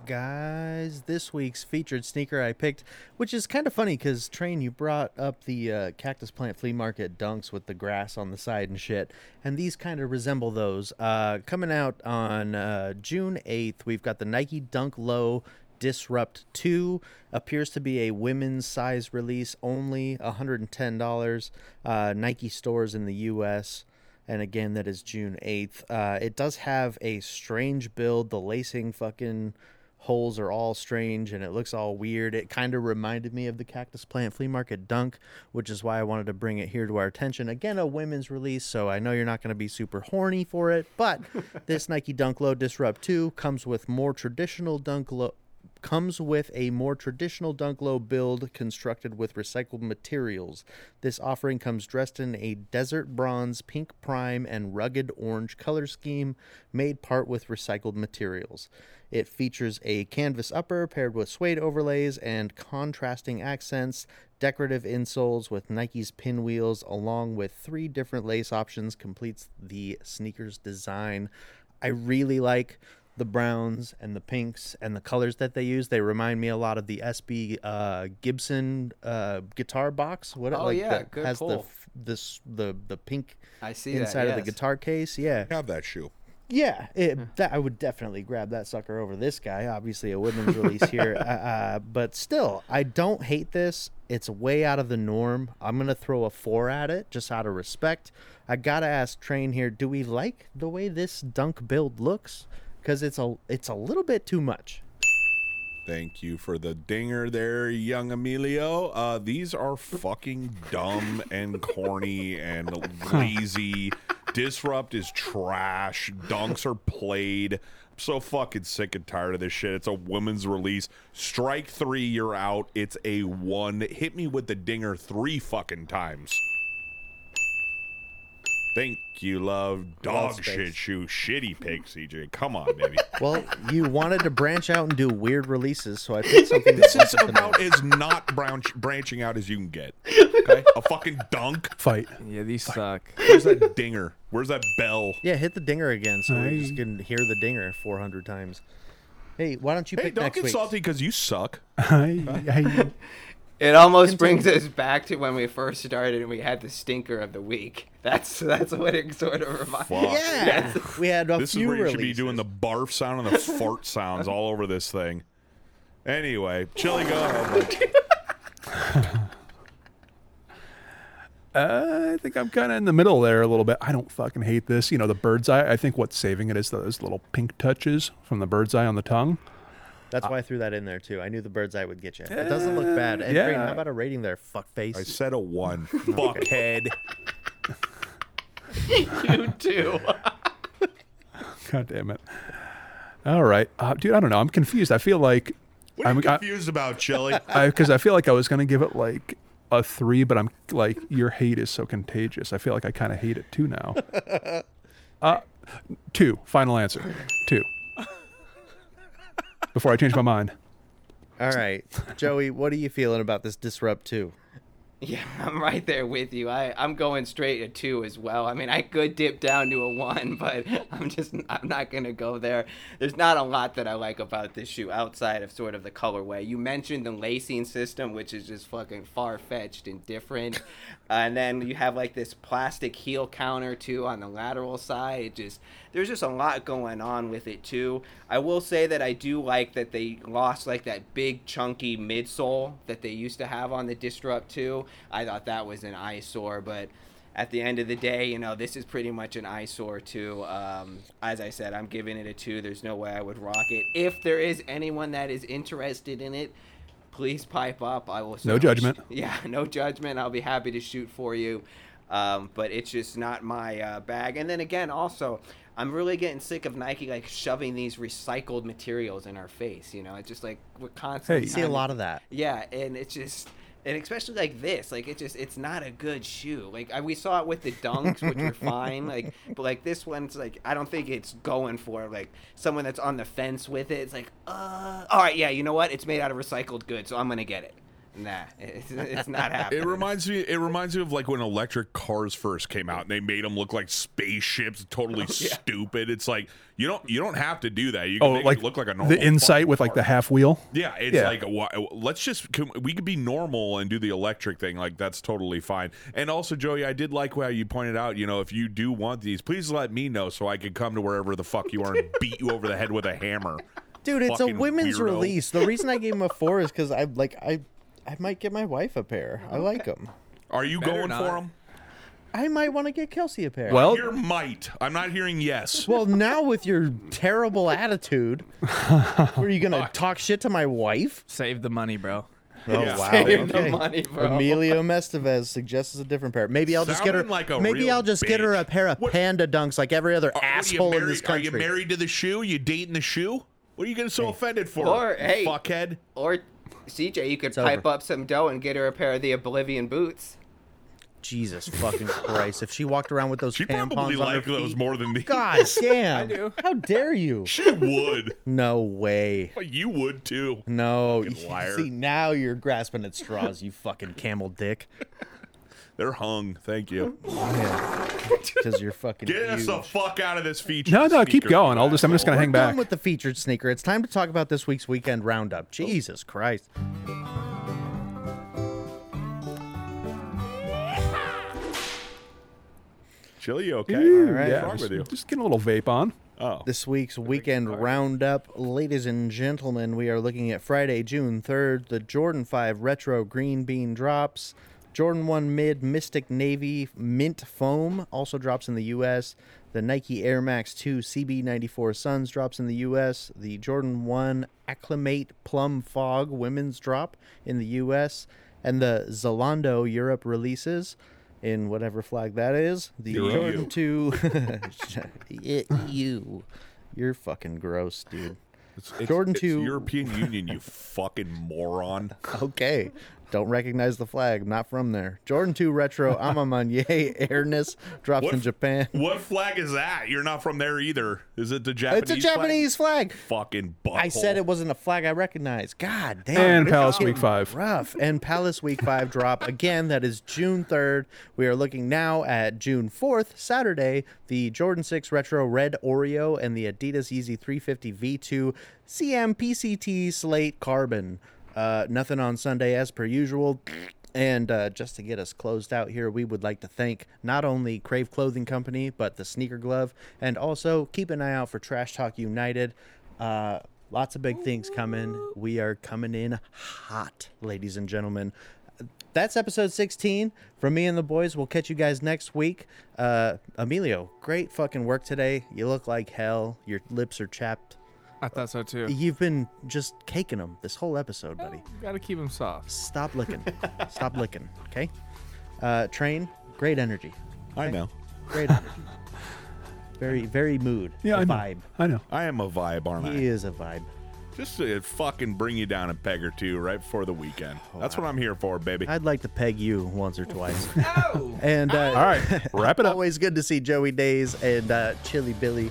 Guys. This week's featured sneaker I picked, which is kind of funny because Train, you brought up the uh, Cactus Plant Flea Market dunks with the grass on the side and shit, and these kind of resemble those. Uh, coming out on uh, June eighth, we've got the Nike Dunk Low Disrupt 2 appears to be a women's size release only $110 uh, Nike stores in the US and again that is June 8th. Uh, it does have a strange build. The lacing fucking holes are all strange and it looks all weird. It kind of reminded me of the Cactus Plant Flea Market Dunk, which is why I wanted to bring it here to our attention. Again, a women's release, so I know you're not going to be super horny for it, but this Nike Dunk Low Disrupt 2 comes with more traditional Dunk Low comes with a more traditional dunk low build constructed with recycled materials. This offering comes dressed in a desert bronze, pink prime, and rugged orange color scheme made part with recycled materials. It features a canvas upper paired with suede overlays and contrasting accents, decorative insoles with Nike's pinwheels, along with three different lace options, completes the sneaker's design. I really like the browns and the pinks and the colors that they use. They remind me a lot of the SB uh, Gibson uh, guitar box. What Oh, like yeah, that good has the pull. f- this the the pink I see that, inside of the guitar case. Yeah, I Have that shoe. Yeah, it, that, I would definitely grab that sucker over this guy. Obviously, a women's release here, uh, uh, but still, I don't hate this. It's way out of the norm. I'm gonna throw a four at it, just out of respect. I gotta ask Train here: Do we like the way this dunk build looks? Because it's a it's a little bit too much. Thank you for the dinger there, young Emilio. Uh, these are fucking dumb and corny and lazy. Disrupt is trash. Dunks are played. I'm so fucking sick and tired of this shit. It's a women's release. Strike three, you're out. It's a one. Hit me with the dinger three fucking times. Thank you, love. Dog space. shit shoe. Shitty pick, CJ. Come on, baby. Well, you wanted to branch out and do weird releases, so I picked something. This that's is about as not branch, branching out as you can get. Okay, a fucking dunk. Fight. Yeah, these suck. Where's that dinger? Where's that bell? Yeah, hit the dinger again, so we just can hear the dinger 400 times. Hey, why don't you Hey, pick don't next get week? salty because you suck. I, I, It almost brings us back to when we first started and we had the stinker of the week. That's that's what it sort of reminds. Fuck. Yeah, we had a This is few where you should be doing the barf sound and the fart sounds all over this thing. Anyway, Chili, go ahead. Uh, I think I'm kind of in the middle there a little bit. I don't fucking hate this. You know, the bird's eye. I think what's saving it is those little pink touches from the bird's eye on the tongue. That's why I threw that in there too. I knew the bird's eye would get you. It doesn't look bad. And yeah. Green, how about a rating there, fuck face? I said a one. Fuckhead. You too. God damn it. All right, uh, dude. I don't know. I'm confused. I feel like What are I'm you confused about, Chili? because I, feel like I was gonna give it like a three, but I'm like your hate is so contagious. I feel like I kind of hate it too now. Uh, two. Final answer. Two. Before I change my mind. All right, Joey, what are you feeling about this Disrupt 2? Yeah, I'm right there with you. I I'm going straight to two as well. I mean, I could dip down to a one, but I'm just I'm not gonna go there. There's not a lot that I like about this shoe outside of sort of the colorway. You mentioned the lacing system, which is just fucking far fetched and different, and then you have like this plastic heel counter too on the lateral side. It just there's just a lot going on with it too. I will say that I do like that they lost like that big chunky midsole that they used to have on the Disrupt 2. I thought that was an eyesore, but at the end of the day, you know, this is pretty much an eyesore too. Um, as I said, I'm giving it a two. There's no way I would rock it. If there is anyone that is interested in it, please pipe up. I will. no judgment. sh- yeah, no judgment. I'll be happy to shoot for you. Um, but it's just not my uh, bag. And then again, also, I'm really getting sick of Nike like shoving these recycled materials in our face. You know, it's just like we're constantly. Hey, you see a lot of that. yeah, and it's just, and especially like this, like it just, it's not a good shoe. Like I, we saw it with the dunks, which were fine. Like, but like this one's like, I don't think it's going for like someone that's on the fence with it. It's like, uh, all right, yeah, you know what? It's made out of recycled goods, so I'm gonna get it. Nah, it's, it's not happening. It reminds me. It reminds me of like when electric cars first came out, and they made them look like spaceships. Totally oh, stupid. It's like you don't you don't have to do that. You can Oh, make like it look like a normal the insight fucking with like the half wheel. Yeah, it's Yeah. like let's just can, we could be normal and do the electric thing. Like that's totally fine. And also, Joey, I did like how you pointed out. You know, if you do want these, please let me know so I can come to wherever the fuck you are and beat you over the head with a hammer. Dude, it's a women's weirdo. release. The reason I gave him a four is because I like I, I might get my wife a pair. I like them. Are you Better going not. for them? I might want to get Kelsey a pair. Well, Your might. I'm not hearing yes. well, now with your terrible attitude, are you gonna talk shit to my wife? Save the money, bro. Oh Yeah. wow! Save the money, bro. Emilio Estevez suggests a different pair. Maybe I'll just get her. Like a maybe I'll just get her a pair of What- panda dunks like every other Uh, what are you asshole in this country. Are you married to the shoe? You dating the shoe? What are you getting so offended for? Or, hey- fuckhead. Or CJ, you could It's pipe over. up some dough and get her a pair of the Oblivion boots. Jesus fucking Christ! If she walked around with those She tampons probably on her liked those more than these. God damn! I do. How dare you? She would. No way. You would too. No. Fucking liar. See, now you're grasping at straws, you fucking camel dick. They're hung. Thank you. Because you're fucking. Get us the fuck out of this feature. No, no, keep going. you I'll just I'm just gonna We're hang done back. with the featured sneaker. It's time to talk about this week's weekend roundup. Jesus Christ. Chili, you okay? Ooh, All right. yeah, What's wrong just, with you? just getting a little vape on. Oh, This week's weekend roundup, ladies and gentlemen, we are looking at Friday, June 3rd, the Jordan 5 Retro Green Bean drops. Jordan 1 Mid Mystic Navy Mint Foam also drops in the U.S. The Nike Air Max 2 CB94 Suns drops in the U.S. The Jordan 1 Acclimate Plum Fog Women's drop in the U.S. And the Zalando Europe releases in whatever flag that is. The. Jordan 2 it, you. You're fucking gross, dude. it's, it's, Jordan it's 2 European Union, you fucking moron. Okay. Don't recognize the flag. Not from there. Jordan 2 Retro A Ma Maniére Airness drops What in Japan. What flag is that? You're not from there either. Is it the Japanese? It's a Japanese flag. Flag? Fucking butthole. I said it wasn't a flag I recognized. God damn. And Palace Week 5. Rough. And Palace Week 5 drop. Again, that is June 3rd. We are looking now at June 4th, Saturday, the Jordan 6 Retro Red Oreo and the Adidas Yeezy 350 V2 CMPCT Slate Carbon. Uh, nothing on Sunday as per usual. And uh, just to get us closed out here, we would like to thank not only Crave Clothing Company, but the Sneaker Glove, and also keep an eye out for Trash Talk United. Uh, lots of big things coming. We are coming in hot, ladies and gentlemen. That's episode 16 from me and the boys. We'll catch you guys next week. Uh, Emilio, great fucking work today. You look like hell. Your lips are chapped. I thought so too. You've been just caking them this whole episode, buddy. Gotta keep them soft. Stop licking. Stop licking. Okay. Uh, train. Great energy. I know. Great energy. Very, very mood. Yeah, a I know. vibe. I know. I am a vibe, aren't I? He is a vibe. Just to fucking bring you down a peg or two right before the weekend. That's what I'm here for, baby. I'd like to peg you once or twice. And uh, All right, wrap it up. always good to see Joey Days and uh, Chili Billy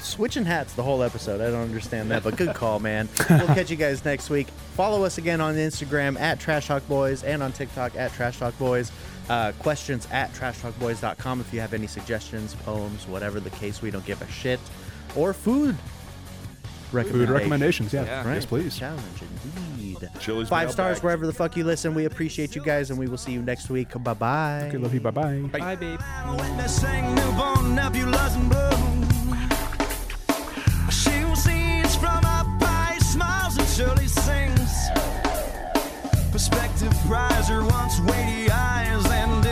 switching hats the whole episode. I don't understand that, but good call, man. We'll catch you guys next week. Follow us again on Instagram at Trash Talk Boys and on TikTok at Trash Talk Boys. Uh, questions at trashtalkboys.com if you have any suggestions, poems, whatever the case. We don't give a shit. Or food recommendations. Food recommendations, yeah. Yeah. Right. Yes, please. Challenge indeed. Chili's Five stars mailbag. wherever the fuck you listen. We appreciate you guys, and we will see you next week. Bye bye. Okay, love you. Bye bye. Bye, babe. Surely sings. Perspective prize her once weighty eyes and